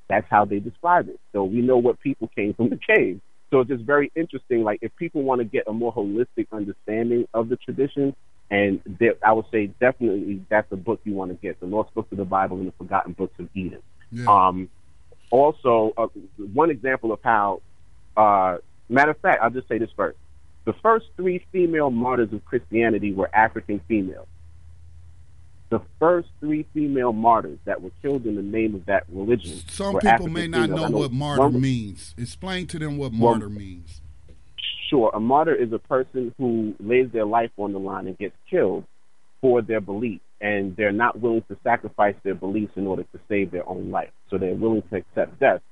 That's how they describe it. So we know what people came from the cave. So it's just very interesting. Like if people want to get a more holistic understanding of the tradition, and I would say definitely that's a book you want to get: the Lost Books of the Bible and the Forgotten Books of Eden. Yeah. Um, also, uh, one example of how, uh, matter of fact, I'll just say this first. The first three female martyrs of Christianity were African females. The first three female martyrs that were killed in the name of that religion. Some people African may not know, know, what martyr one, means. Explain to them what martyr means. Sure. A martyr is a person who lays their life on the line and gets killed for their belief, and they're not willing to sacrifice their beliefs in order to save their own life. So they're willing to accept death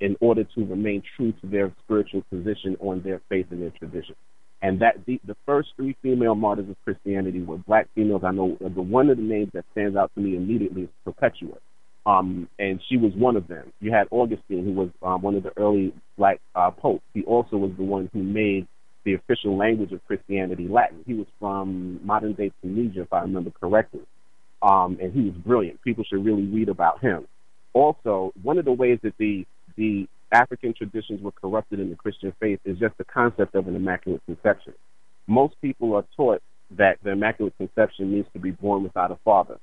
in order to remain true to their spiritual position on their faith and their tradition and that the, the first three female martyrs of Christianity were black females. I know the one of the names that stands out to me immediately is Perpetua. um, and she was one of them. You had Augustine, who was um, one of the early black uh, popes. He also was the one who made the official language of Christianity Latin. He was from modern day Tunisia, if I remember correctly, um, and he was brilliant. People should really read about him. Also, one of the ways that the the African traditions were corrupted in the Christian faith is just the concept of an immaculate conception. Most people are taught that the immaculate conception means to be born without a father.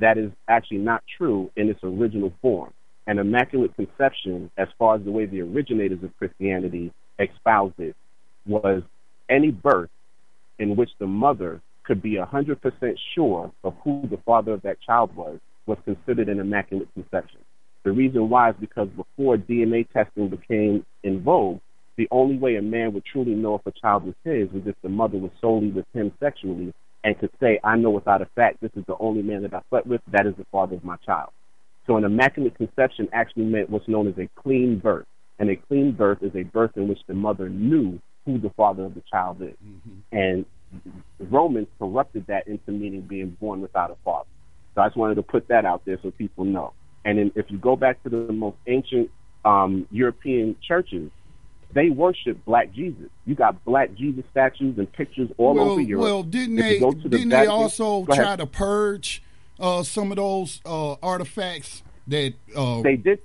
That is actually not true in its original form. An immaculate conception, as far as the way the originators of Christianity espoused it, was any birth in which the mother could be 100% sure of who the father of that child was, was considered an immaculate conception. The reason why is because before DNA testing became in vogue, the only way a man would truly know if a child was his was if the mother was solely with him sexually and could say, I know without a fact this is the only man that I slept with, that is the father of my child. So an immaculate conception actually meant what's known as a clean birth. And a clean birth is a birth in which the mother knew who the father of the child is. Mm-hmm. And Romans corrupted that into meaning being born without a father. So I just wanted to put that out there so people know. And then if you go back to the most ancient um, European churches, they worship Black Jesus. You got Black Jesus statues and pictures all well, over Europe. Well, didn't they? The didn't Vatican, they also try to purge uh, some of those uh, artifacts that uh, they did?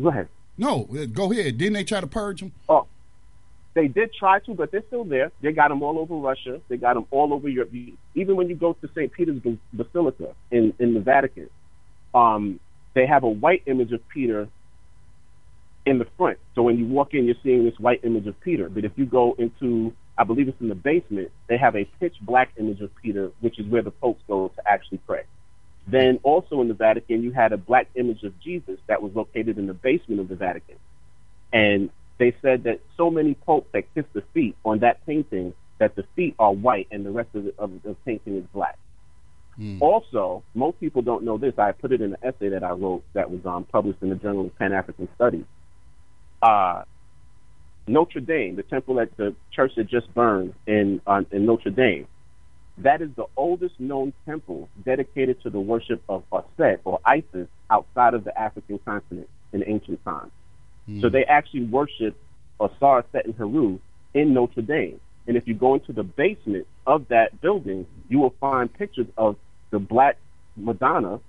Go ahead. No, go ahead. Didn't they try to purge them? Oh, they did try to, but they're still there. They got them all over Russia. They got them all over Europe. Even when you go to St. Peter's Basilica in, in the Vatican, um, they have a white image of Peter in the front. So when you walk in, you're seeing this white image of Peter. But if you go into, I believe it's in the basement, they have a pitch black image of Peter, which is where the popes go to actually pray. Then also in the Vatican, you had a black image of Jesus that was located in the basement of the Vatican. And they said that so many popes that kiss the feet on that painting that the feet are white and the rest of the, of the painting is black. Mm. Also, most people don't know this. I put it in an essay that I wrote that was um, published in the Journal of Pan African Studies. Uh, Notre Dame, the temple at the church that just burned in uh, in Notre Dame, that is the oldest known temple dedicated to the worship of Osset or Isis outside of the African continent in ancient times. Mm. So they actually worship Osar, Set, and Heru in Notre Dame. And if you go into the basement of that building, you will find pictures of the black Madonna,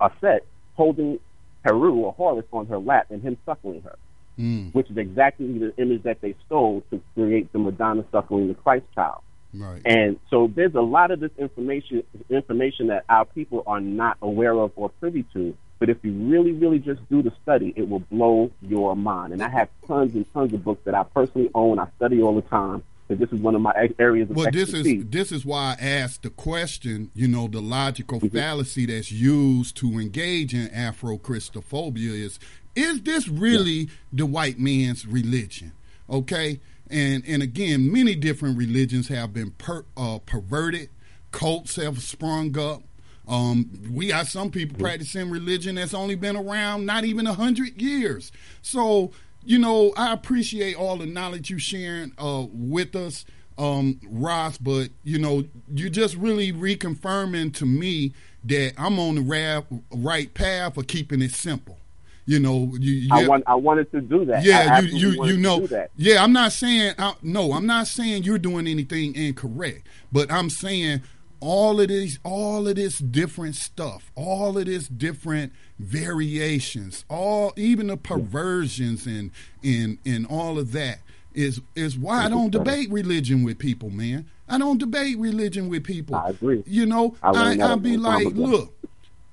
Aset, holding Heru or Horus on her lap and him suckling her, mm. which is exactly the image that they stole to create the Madonna suckling the Christ child. Right. And so there's a lot of this information information that our people are not aware of or privy to but if you really, really just do the study, it will blow your mind. And I have tons and tons of books that I personally own. I study all the time. So this is one of my areas of well, expertise. this is this is why I asked the question. You know, the logical mm-hmm. fallacy that's used to engage in Afro Christophobia is: Is this really yeah. the white man's religion? Okay, and and again, many different religions have been per, uh, perverted. Cults have sprung up. Um, we got some people practicing religion that's only been around not even a hundred years. So, you know, I appreciate all the knowledge you sharing uh, with us, um, Ross. But you know, you're just really reconfirming to me that I'm on the ra- right path for keeping it simple. You know, you, you I want I wanted to do that. Yeah, you you you know. Yeah, I'm not saying I, no. I'm not saying you're doing anything incorrect, but I'm saying all of this all of this different stuff all of this different variations all even the perversions and and and all of that is is why I don't debate religion with people man. I don't debate religion with people. I agree. You know I, I, be like look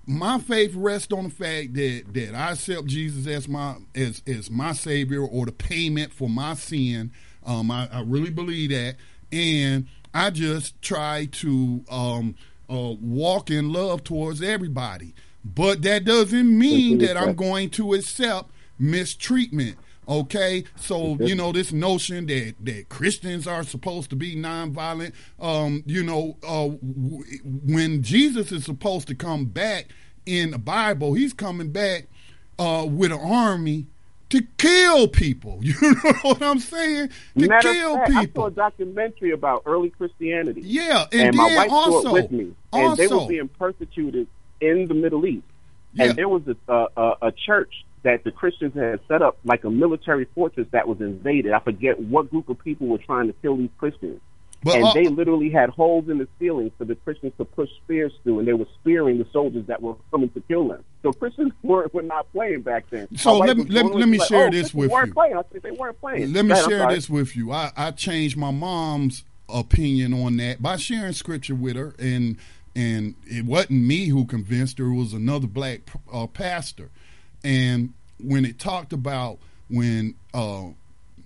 my faith rests on the fact that that I accept Jesus as my as as my savior or the payment for my sin. Um I, I really believe that. And I just try to um, uh, walk in love towards everybody. But that doesn't mean that I'm going to accept mistreatment. Okay, so you know this notion that that Christians are supposed to be nonviolent. Um, you know, uh, w- when Jesus is supposed to come back in the Bible, he's coming back uh, with an army to kill people. You know what I'm saying? To Matter kill fact, people. I saw a documentary about early Christianity. Yeah, and, and my wife also, saw it with me, and also, they were being persecuted in the Middle East. Yeah. And there was a, a, a, a church that the Christians had set up, like a military fortress that was invaded. I forget what group of people were trying to kill these Christians. But and they literally had holes in the ceiling for the Christians to push spears through, and they were spearing the soldiers that were coming to kill them. So Christians were, were not playing back then. So let me- let me- let me like, share oh, this with weren't you. Playing. I said they weren't playing. Let me Go share this with you. I, I changed my mom's opinion on that by sharing scripture with her, and and it wasn't me who convinced her; it was another black uh, pastor. And when it talked about when uh,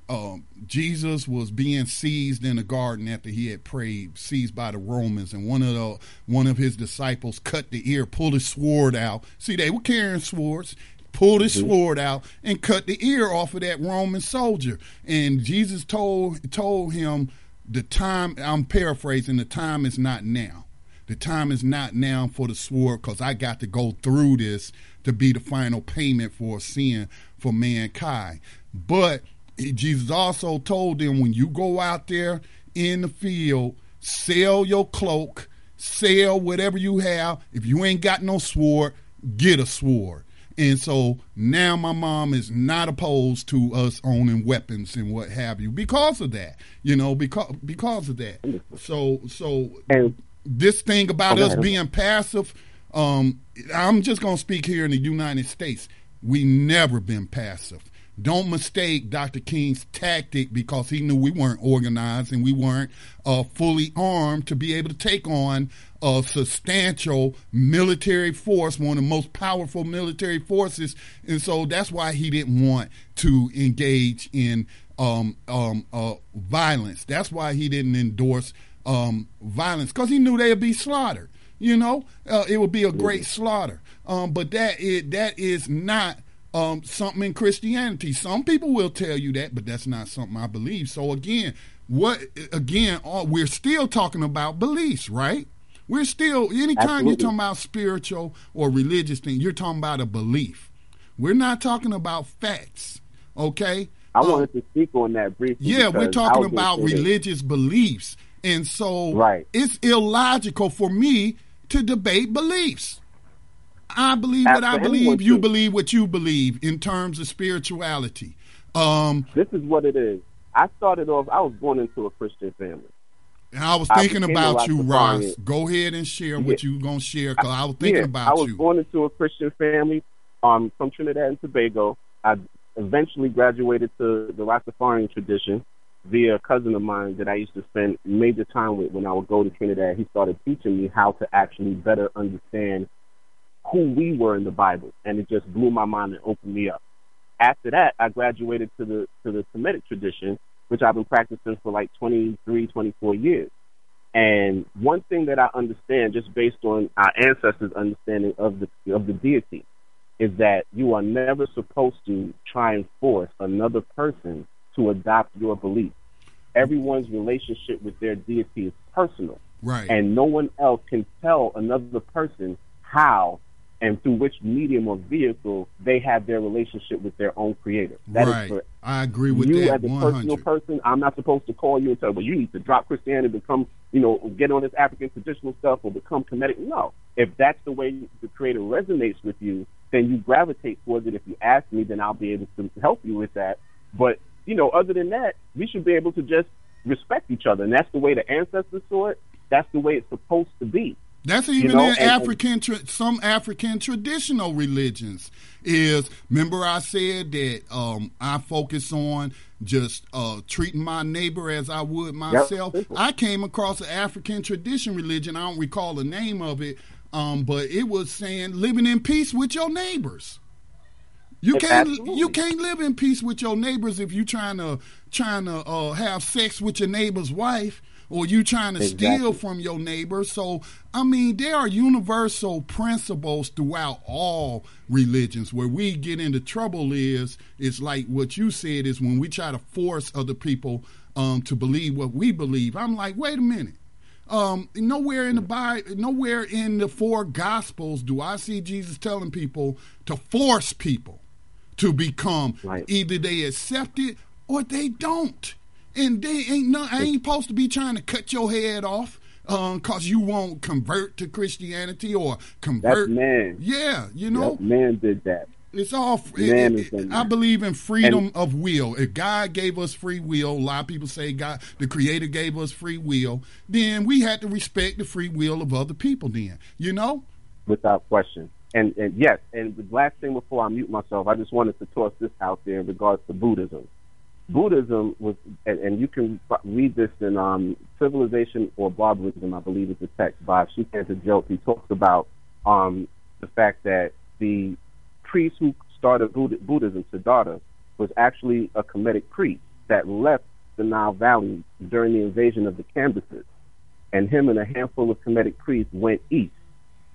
uh, Jesus was being seized in the garden after he had prayed, seized by the Romans, and one of the one of his disciples cut the ear, pulled his sword out. See, they were carrying swords. Pulled his sword out and cut the ear off of that Roman soldier. And Jesus told told him the time. I'm paraphrasing. The time is not now. The time is not now for the sword because I got to go through this to be the final payment for sin for mankind. But he- Jesus also told them when you go out there in the field, sell your cloak, sell whatever you have. If you ain't got no sword, get a sword. And so now my mom is not opposed to us owning weapons and what have you because of that. You know, because because of that. So so this thing about us being passive, um, I'm just gonna speak here in the United States. We never been passive. Don't mistake Dr. King's tactic because he knew we weren't organized and we weren't uh, fully armed to be able to take on a substantial military force, one of the most powerful military forces, and so that's why he didn't want to engage in um, um, uh, violence. That's why he didn't endorse um, violence because he knew they'd be slaughtered. You know, uh, it would be a great slaughter. Um, but that is that is not um, something in Christianity. Some people will tell you that, but that's not something I believe. So again, what again? All, we're still talking about beliefs, right? We're still anytime you're talking about spiritual or religious thing, you're talking about a belief. We're not talking about facts. Okay. I Um, wanted to speak on that briefly. yeah, we're talking about religious beliefs. And so Right. it's illogical for me to debate beliefs. I believe what I believe, you believe what you believe in terms of spirituality. Um, This is what it is. I started off. I was born into a Christian family. and I was thinking a about you, Ross. Go ahead and share what you going to share because I was thinking yeah, about you. I was you. born into a Christian family um, from Trinidad and Tobago. I eventually graduated to the Rastafarian tradition via a cousin of mine that I used to spend major time with when I would go to Trinidad. He started teaching me how to actually better understand who we were in the Bible, and it just blew my mind and opened me up. After that, I graduated to the to the Kemetic tradition, which I've been practicing for like 23, 24 years. And one thing that I understand, just based on our ancestors' understanding of the of the deity, is that you are never supposed to try and force another person to adopt your belief. Everyone's relationship with their deity is personal, right. and no one else can tell another person how and through which medium or vehicle they have their relationship with their own creator. That is right. for I agree with you that as a personal person, I'm not supposed to call you and tell you, well, you need to drop Christianity, become, you know, get on this African traditional stuff or become Kemetic. No. If that's the way the Creator resonates with you, then you gravitate towards it. If you ask me, then I'll be able to help you with that. But, you know, other than that, we should be able to just respect each other. And that's the way the ancestors saw it. That's the way it's supposed to be. That's even know, in and- African, tra- some African traditional religions. Is remember I said that um, I focus on just uh, treating my neighbor as I would myself. simple. I came across an African tradition religion. I don't recall the name of it, um, but it was saying living in peace with your neighbors. You can't absolutely. you can't live in peace with your neighbors if you trying to trying to uh, have sex with your neighbor's wife or you trying to steal from your neighbor. So I mean, there are universal principles throughout all religions. Where we get into trouble is it's like what you said is when we try to force other people um, to believe what we believe. I'm like, wait a minute. Um, nowhere in the Bible, nowhere in the four Gospels do I see Jesus telling people to force people to become. Right. Either they accept it or they don't. And they ain't no, I ain't supposed to be trying to cut your head off uh, because you won't convert to Christianity or convert. That's man. Yeah, you know, man did that. it's all. it- Man it- in I believe in freedom of will. If God gave us free will, a lot of people say God, the Creator gave us free will. Then we had to respect the free will of other people. Then you know. without question. And and yes, and the last thing before I mute myself, I just wanted to toss this out there in regards to Buddhism. Buddhism was, and, and you can read this in um, Civilization or Barbarism, I believe is the text by Shikanta Jope. He talks about um, the fact that the priest who started Buddhism, Siddhartha, was actually a Kemetic priest that left the Nile Valley during the invasion of the Cambyses. And him and a handful of Kemetic priests went east.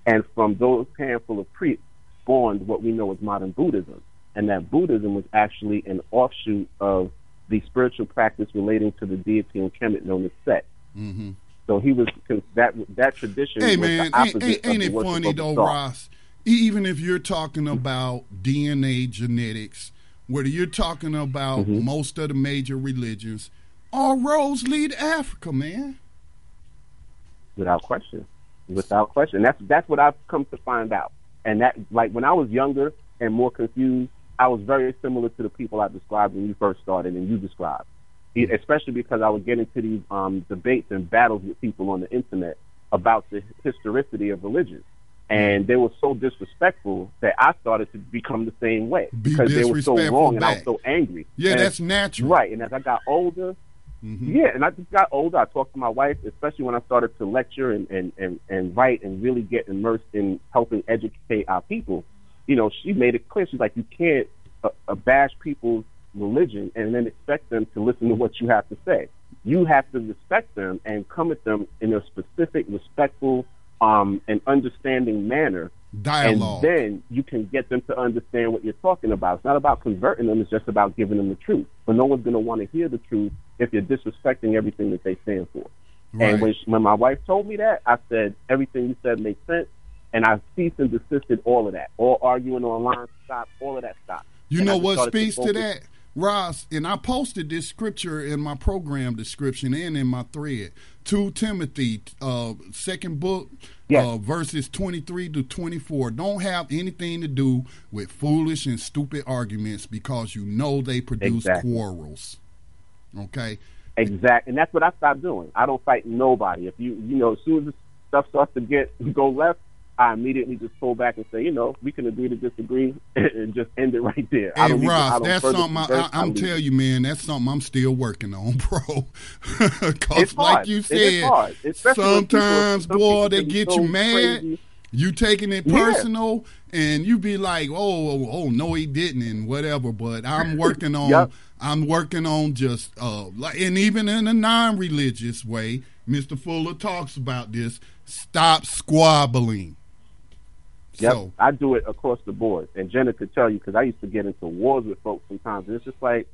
And from those handful of priests spawned what we know as modern Buddhism. And that Buddhism was actually an offshoot of the spiritual practice relating to the deity in Kemet known as Set. hmm So he was that that tradition. Hey man, ain't, ain't, it funny though. Ross? Even if you're talking about DNA genetics, whether you're talking about Mm-hmm. most of the major religions, all roads lead to Africa, man. without question, without question. That's that's what I've come to find out. And that, like when I was younger and more confused, I was very similar to the people I described when you first started and you described. E- Especially because I would get into these um, debates and battles with people on the internet about the historicity of religion. And they were so disrespectful that I started to become the same way Be because they were so wrong and I was so angry. Yeah, And- that's natural. Right. And as I got older, yeah, and I just got older. I talked to my wife, especially when I started to lecture and, and, and, and write and really get immersed in helping educate our people. You know, she made it clear. She's like, you can't uh, uh, bash people's religion and then expect them to listen to what you have to say. You have to respect them and come at them in a specific, respectful, um, and understanding manner Dialogue. and then you can get them to understand what you're talking about. It's not about converting them, it's just about giving them the truth. But no one's going to want to hear the truth if you're disrespecting everything that they stand for. Right. And when, she, when my wife told me that, I said, everything you said makes sense. And I ceased and desisted all of that. All arguing online stopped, all of that stopped. You And know what speaks to focus- that, Ross? And I posted this scripture in my program description and in my thread. Two Timothy, uh, second book, Yes. uh, verses twenty-three to twenty-four. Don't have anything to do with foolish and stupid arguments because you know they produce Exactly. quarrels. Okay. Exact, and that's what I stopped doing. I don't fight nobody. If you, you know, as soon as this stuff starts to get go left, I immediately just pull back and say, you know, we can agree to disagree and just end it right there. I Hey don't even- I Ross, that's something I, I, I'm telling you, man. That's something I'm still working on, bro. Because like you said, hard. Especially when people- sometimes, some boy, they get so you mad. crazy. You taking it Yeah. personal, and you be like, "Oh, oh, oh, no, he didn't," and whatever. But I'm working on, Yep. I'm working on just, uh, like, and even in a non-religious way, Mister Fuller talks about this. Stop squabbling. Yep, So, I do it across the board. And Jenna could tell you because I used to get into wars with folks sometimes. And it's just like,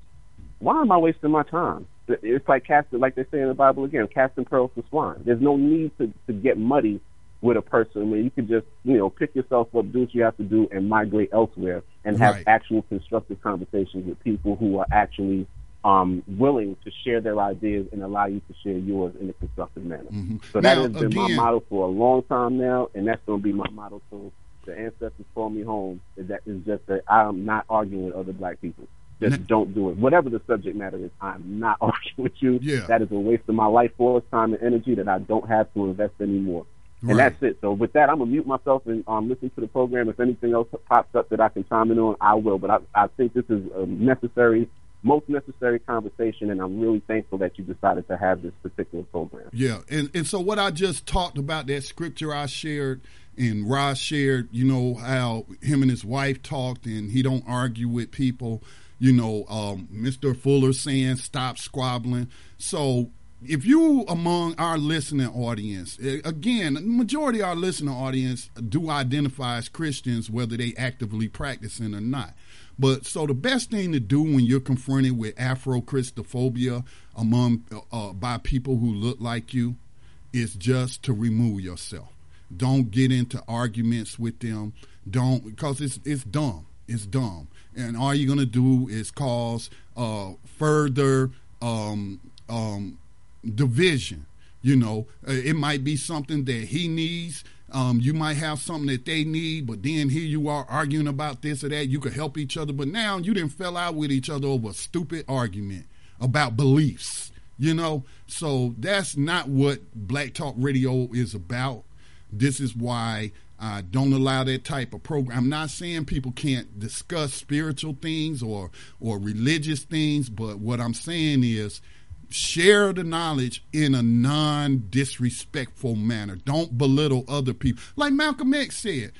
why am I wasting my time? It's like casting, like they say in the Bible again, casting pearls to swine. There's no need to, to get muddy with a person where you can just, you know, pick yourself up, do what you have to do, and migrate elsewhere and have Right. actual constructive conversations with people who are actually um, willing to share their ideas and allow you to share yours in a constructive manner. So that Now, has been my again- motto for a long time now, and that's going to be my motto till the ancestors call me home. Is that is just that I'm not arguing with other black people. Just Now- don't do it. Whatever the subject matter is, I'm not arguing with you. Yeah. That is a waste of my life force, time, and energy that I don't have to invest anymore. Right. And that's it. So with that, I'm gonna mute myself and um, listen to the program. If anything else pops up that I can chime in on, I will. But I, I think this is a necessary, most necessary conversation, and I'm really thankful that you decided to have this particular program. Yeah, and and so what I just talked about that scripture I shared and Ross shared, you know how him and his wife talked, and he don't argue with people. You know, um, Mr. Fuller saying stop squabbling. So if you among our listening audience, again, majority of our listening audience do identify as Christians, whether they actively practicing or not. But so the best thing to do when you're confronted with Afro Christophobia among uh, by people who look like you is just to remove yourself. Don't get into arguments with them. Don't because it's it's dumb. It's dumb, and all you're gonna do is cause uh, further um, um, division. You know, uh, it might be something that he needs. Um, you might have something that they need, but then here you are arguing about this or that. You could help each other, but now you didn't fell out with each other over a stupid argument about beliefs. You know, so that's not what Black Talk Radio is about. This is why I don't allow that type of program. I'm not saying people can't discuss spiritual things or or religious things, but what I'm saying is share the knowledge in a non-disrespectful manner. Don't belittle other people. Like Malcolm X said,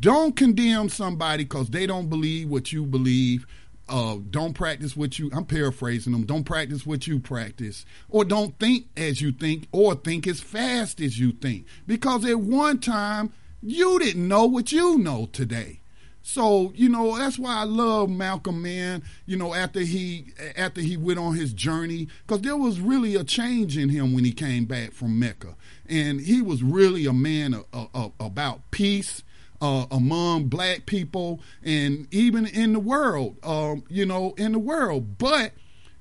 don't condemn somebody because they don't believe what you believe uh, don't practice what you I'm paraphrasing them, don't practice what you practice, or don't think as you think, or think as fast as you think. Because at one time you didn't know what you know today. So, you know, that's why I love Malcolm man, you know, after he after he went on his journey cuz there was really a change in him when he came back from Mecca. And he was really a man of, of, about peace uh, among black people and even in the world, um, you know, in the world. But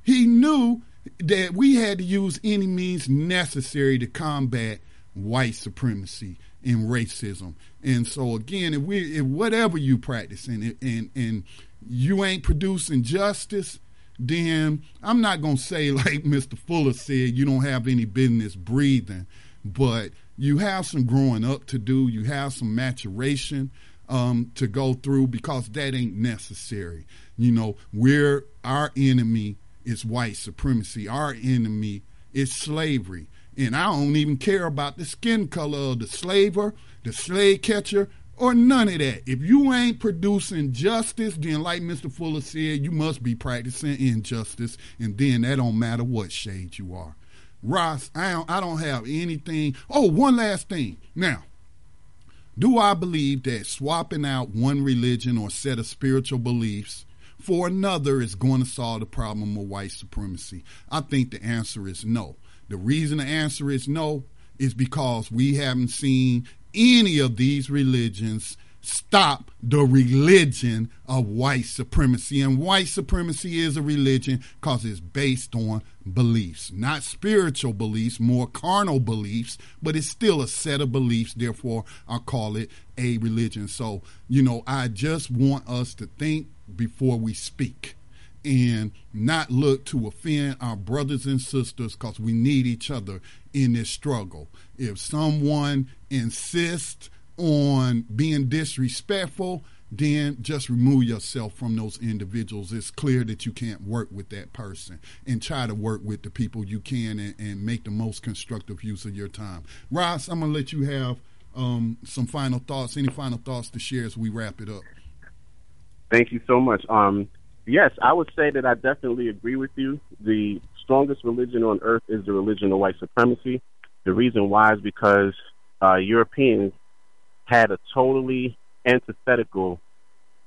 he knew that we had to use any means necessary to combat white supremacy and racism. And so again, if we if whatever you practice and and and you ain't producing justice, then I'm not gonna say like Mr. Fuller said, you don't have any business breathing, but you have some growing up to do, you have some maturation um, to go through because that ain't necessary. You know, we're our enemy is white supremacy. Our enemy is slavery. And I don't even care about the skin color of the slaver, the slave catcher, or none of that. If you ain't producing justice, then like Mr. Fuller said, you must be practicing injustice, and then that don't matter what shade you are. Ross, I don't, I don't have anything. Oh, one last thing. Now, do I believe that swapping out one religion or set of spiritual beliefs for another is going to solve the problem of white supremacy? I think the answer is no. The reason the answer is no is because we haven't seen any of these religions stop the religion of white supremacy. And white supremacy is a religion because it's based on beliefs, not spiritual beliefs, more carnal beliefs, but it's still a set of beliefs. Therefore, I call it a religion. So, you know, I just want us to think before we speak and not look to offend our brothers and sisters because we need each other in this struggle. If someone insists on being disrespectful, then just remove yourself from those individuals. It's clear that you can't work with that person and try to work with the people you can and, and make the most constructive use of your time. Ross, I'm going to let you have um, some final thoughts. Any final thoughts to share as we wrap it up? Thank you so much. Um, yes, I would say that I definitely agree with you. The strongest religion on earth is the religion of white supremacy. The reason why is because uh, Europeans had a totally antithetical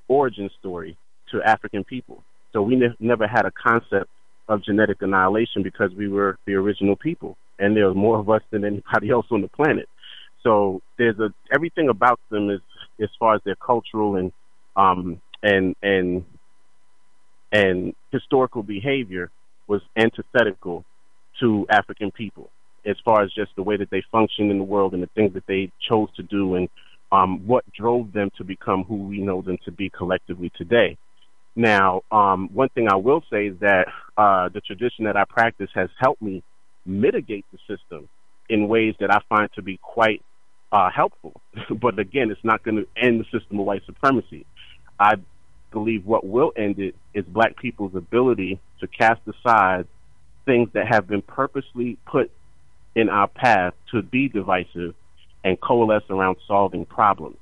origin story to African people. So we ne- never had a concept of genetic annihilation because we were the original people, and there was more of us than anybody else on the planet. So there's a everything about them is as far as their cultural and um, and and and historical behavior was antithetical to African people as far as just the way that they functioned in the world and the things that they chose to do and um, what drove them to become who we know them to be collectively today. Now, um, one thing I will say is that uh, the tradition that I practice has helped me mitigate the system in ways that I find to be quite uh, helpful. but again, it's not going to end the system of white supremacy. I believe what will end it is black people's ability to cast aside things that have been purposely put in our path to be divisive and coalesce around solving problems.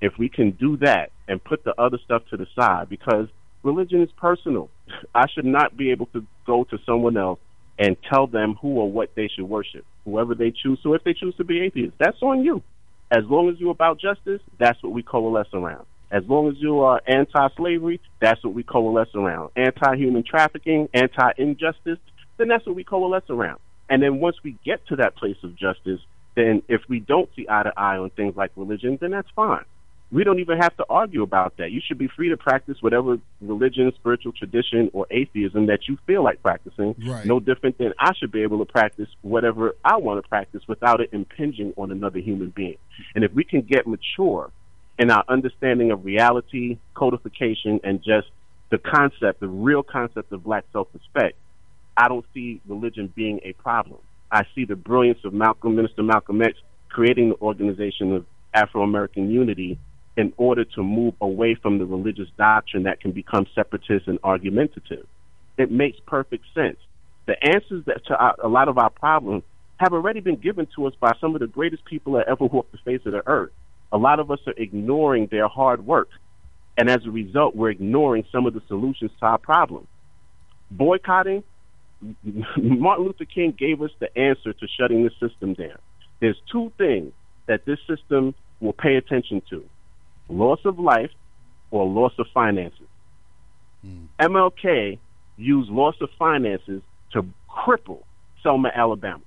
If we can do that and put the other stuff to the side, because religion is personal, I should not be able to go to someone else and tell them who or what they should worship, whoever they choose. So if they choose to be atheists, that's on you. As long as you're about justice, that's what we coalesce around. As long as you are anti-slavery, that's what we coalesce around. Anti-human trafficking, anti-injustice, then that's what we coalesce around. And then once we get to that place of justice, then if we don't see eye to eye on things like religion, then that's fine. we don't even have to argue about that. You should be free to practice whatever religion, spiritual tradition, or atheism that you feel like practicing. Right. No different than I should be able to practice whatever I want to practice without it impinging on another human being. And if we can get mature in our understanding of reality, codification, and just the concept, the real concept of black self respect, I don't see religion being a problem. I see the brilliance of Malcolm, Minister Malcolm X, creating the organization of Afro American Unity in order to move away from the religious doctrine that can become separatist and argumentative. It makes perfect sense. The answers that to our, a lot of our problems have already been given to us by some of the greatest people that ever walked the face of the earth. A lot of us are ignoring their hard work. And as a result, we're ignoring some of the solutions to our problems. Boycotting, Martin Luther King gave us the answer to shutting the system down. There's two things that this system will pay attention to loss of life or loss of finances. Mm. MLK used loss of finances to cripple Selma, Alabama.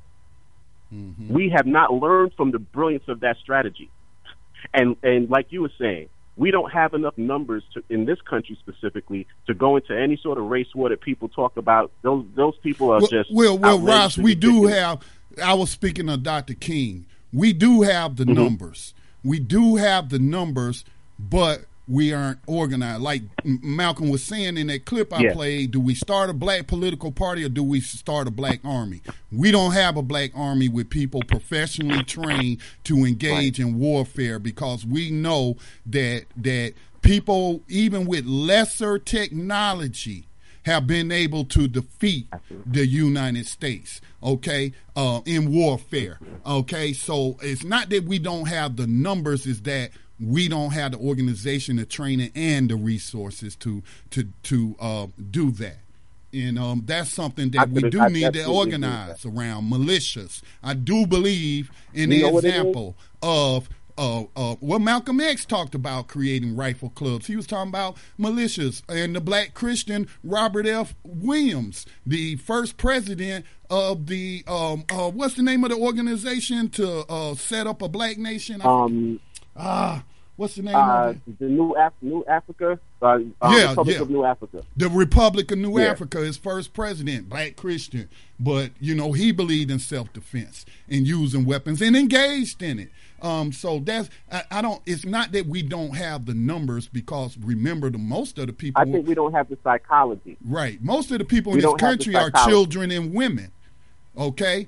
Mm-hmm. We have not learned from the brilliance of that strategy. And and like you were saying, we don't have enough numbers to, in this country specifically to go into any sort of race war that people talk about. Those those people are well, just well, well, Ross. We do have. I was speaking of Dr. King. We do have the mm-hmm. numbers. We do have the numbers, but we aren't organized. Like Malcolm was saying in that clip I yeah. played, do we start a black political party or do we start a black army? We don't have a black army with people professionally trained to engage right. in warfare because we know that that people even with lesser technology have been able to defeat the United States, okay, uh, in warfare, okay? So it's not that we don't have the numbers, is that we don't have the organization, the training, and the resources to to to uh, do that. And um, that's something that we do need to organize around militias. I do believe in you the example of uh, uh, what Malcolm X talked about creating rifle clubs. He was talking about militias and the black Christian Robert F. Williams, the first president of the um, uh, what's the name of the organization to uh, set up a black nation? Um, Ah, what's the name uh, of it? The New Af- New Africa. Uh, uh, yeah, Republic yeah. of New Africa. The Republic of New yeah. Africa. His first president, black Christian, but you know he believed in self defense and using weapons and engaged in it. Um, so that's I, I, don't. It's not that we don't have the numbers because remember the most of the people. I think we don't have the psychology. Right. Most of the people we in this country are children and women. Okay.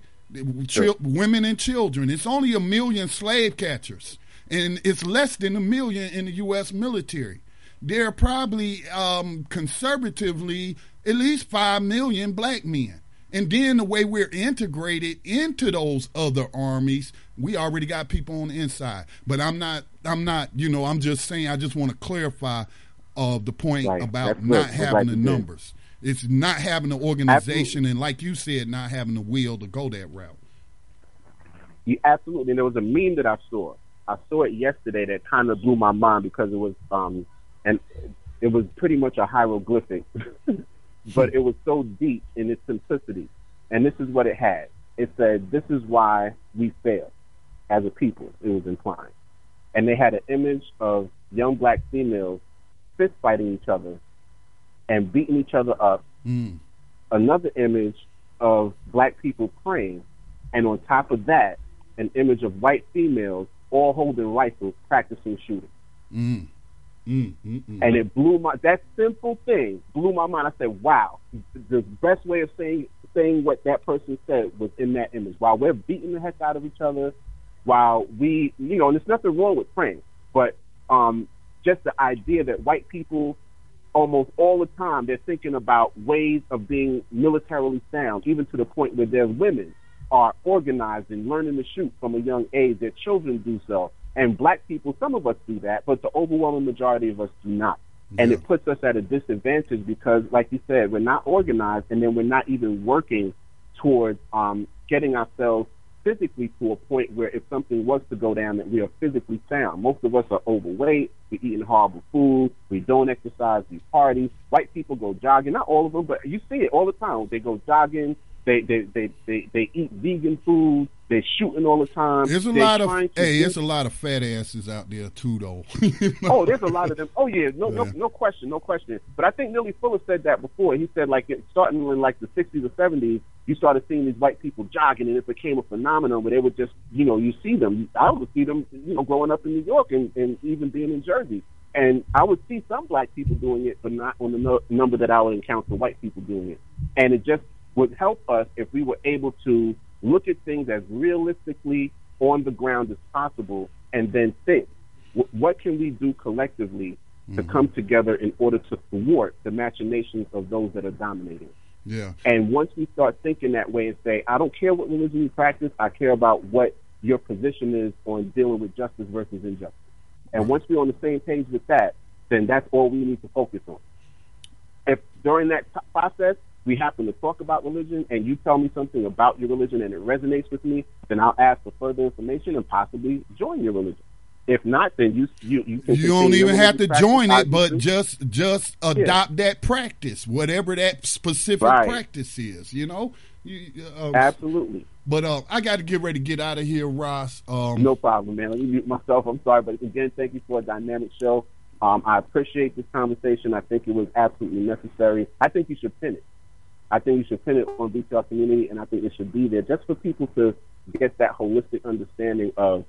Sure. women and children. It's only a million slave catchers and it's less than a million in the U.S. military. There are probably um, conservatively at least five million black men. And then the way we're integrated into those other armies, we already got people on the inside. But I'm not, I'm not, you know, I'm just saying, I just want to clarify uh, the point right. about That's not having like the numbers. It's not having the organization, absolutely. and like you said, not having the will to go that route. You absolutely. And there was a meme that I saw I saw it yesterday that kind of blew my mind because it was um and it was pretty much a hieroglyphic, but it was so deep in its simplicity. And this is what it had. It said, "This is why we fail as a people." It was implying, and they had an image of young black females fist fighting each other and beating each other up. Mm. Another image of black people praying, and on top of that, an image of white females all holding rifles, practicing shooting. Mm. Mm, mm, mm. and it blew my that simple thing blew my mind. I said, "Wow!" The best way of saying saying what that person said was in that image. While we're beating the heck out of each other, while we, you know, and there's nothing wrong with praying, but um, just the idea that white people almost all the time they're thinking about ways of being militarily sound, even to the point where there's women are organized and learning to shoot from a young age. Their children do so. And black people, some of us do that, but the overwhelming majority of us do not. Yeah. And it puts us at a disadvantage because, like you said, we're not organized and then we're not even working towards um, getting ourselves physically to a point where if something was to go down that we are physically sound. Most of us are overweight, we're eating horrible food, we don't exercise, we party. White people go jogging, not all of them, but you see it all the time. They go jogging, They they they they, they eat vegan food. They're shooting all the time. There's a They're lot of hey, it's a lot of fat asses out there too, though. oh, there's a lot of them. Oh yeah, no, no, Yeah. no question, no question. But I think Neely Fuller said that before. He said like it, starting in like the 60s or 70s, you started seeing these white people jogging, and it became a phenomenon where they would just, you know, you see them. I would see them, you know, growing up in New York and, and even being in Jersey. And I would see some black people doing it, but not on the no- number that I would encounter white people doing it. And it just would help us if we were able to look at things as realistically on the ground as possible, and then think, wh- what can we do collectively to mm-hmm. come together in order to thwart the machinations of those that are dominating? yeah, And once we start thinking that way and say, I don't care what religion you practice, I care about what your position is on dealing with justice versus injustice. And once we're on the same page with that, then that's all we need to focus on. If during that t- process we happen to talk about religion and you tell me something about your religion and it resonates with me, then I'll ask for further information and possibly join your religion. If not, then you you you, you don't even have to join it, but Obviously. just just adopt that practice, whatever that specific Right. practice is. You know, you, uh, absolutely. But uh, I got to get ready to get out of here, Ross. Um, No problem, man. Let me mute myself. I'm sorry, but again, thank you for a dynamic show. Um, I appreciate this conversation. I think it was absolutely necessary. I think you should pin it. I think you should pin it on BTR community, and I think it should be there just for people to get that holistic understanding of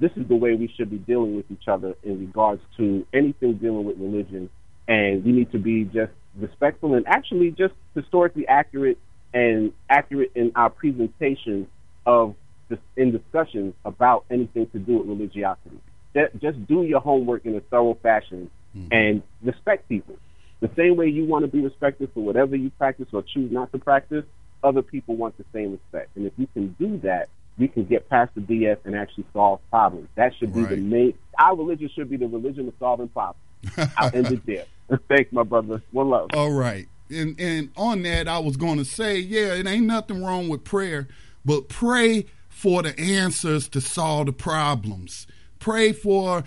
this is the way we should be dealing with each other in regards to anything dealing with religion. And we need to be just respectful and actually just historically accurate and accurate in our presentation of dis- in discussions about anything to do with religiosity. That, just do your homework in a thorough fashion mm-hmm. and respect people. The same way you want to be respected for whatever you practice or choose not to practice, other people want the same respect. And if you can do that, we can get past the BS and actually solve problems. That should be the main. Our religion should be the religion of solving problems. I'll end it there. Thanks, my brother. One love. All right. And and on that I was going to say, yeah, it ain't nothing wrong with prayer, but pray for the answers to solve the problems. Pray for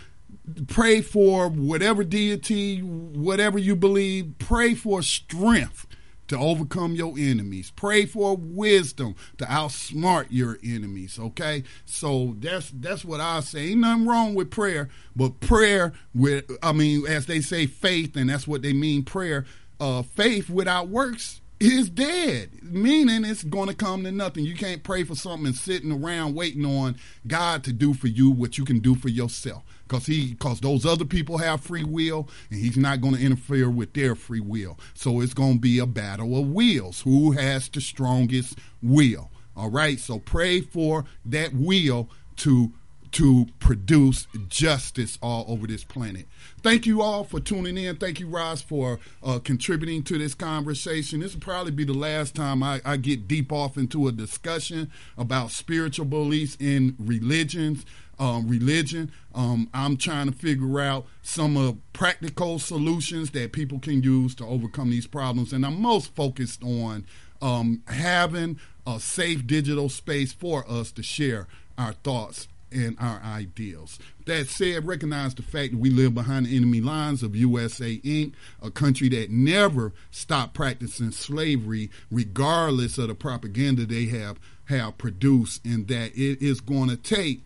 pray for whatever deity, whatever you believe, pray for strength to overcome your enemies. Pray for wisdom to outsmart your enemies. Okay, so that's that's what I say. Ain't nothing wrong with prayer, but prayer with I mean, as they say, faith, and that's what they mean. Prayer, uh, faith without works is dead, meaning it's going to come to nothing. You can't pray for something and sitting around waiting on God to do for you what you can do for yourself. Because he, because those other people have free will, and he's not going to interfere with their free will. So it's going to be a battle of wills. Who has the strongest will? All right. So pray for that will to to produce justice all over this planet. Thank you all for tuning in. Thank you, Ross, for uh, contributing to this conversation. This will probably be the last time I, I get deep off into a discussion about spiritual beliefs in religions. Um, religion. Um, I'm trying to figure out some of practical solutions that people can use to overcome these problems, and I'm most focused on um, having a safe digital space for us to share our thoughts and our ideals. That said, recognize the fact that we live behind the enemy lines of USA Inc., a country that never stopped practicing slavery, regardless of the propaganda they have have produced, and that it is going to take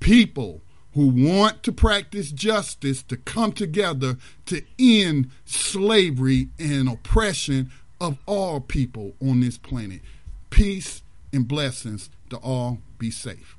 people who want to practice justice to come together to end slavery and oppression of all people on this planet. Peace and blessings to all. Be safe.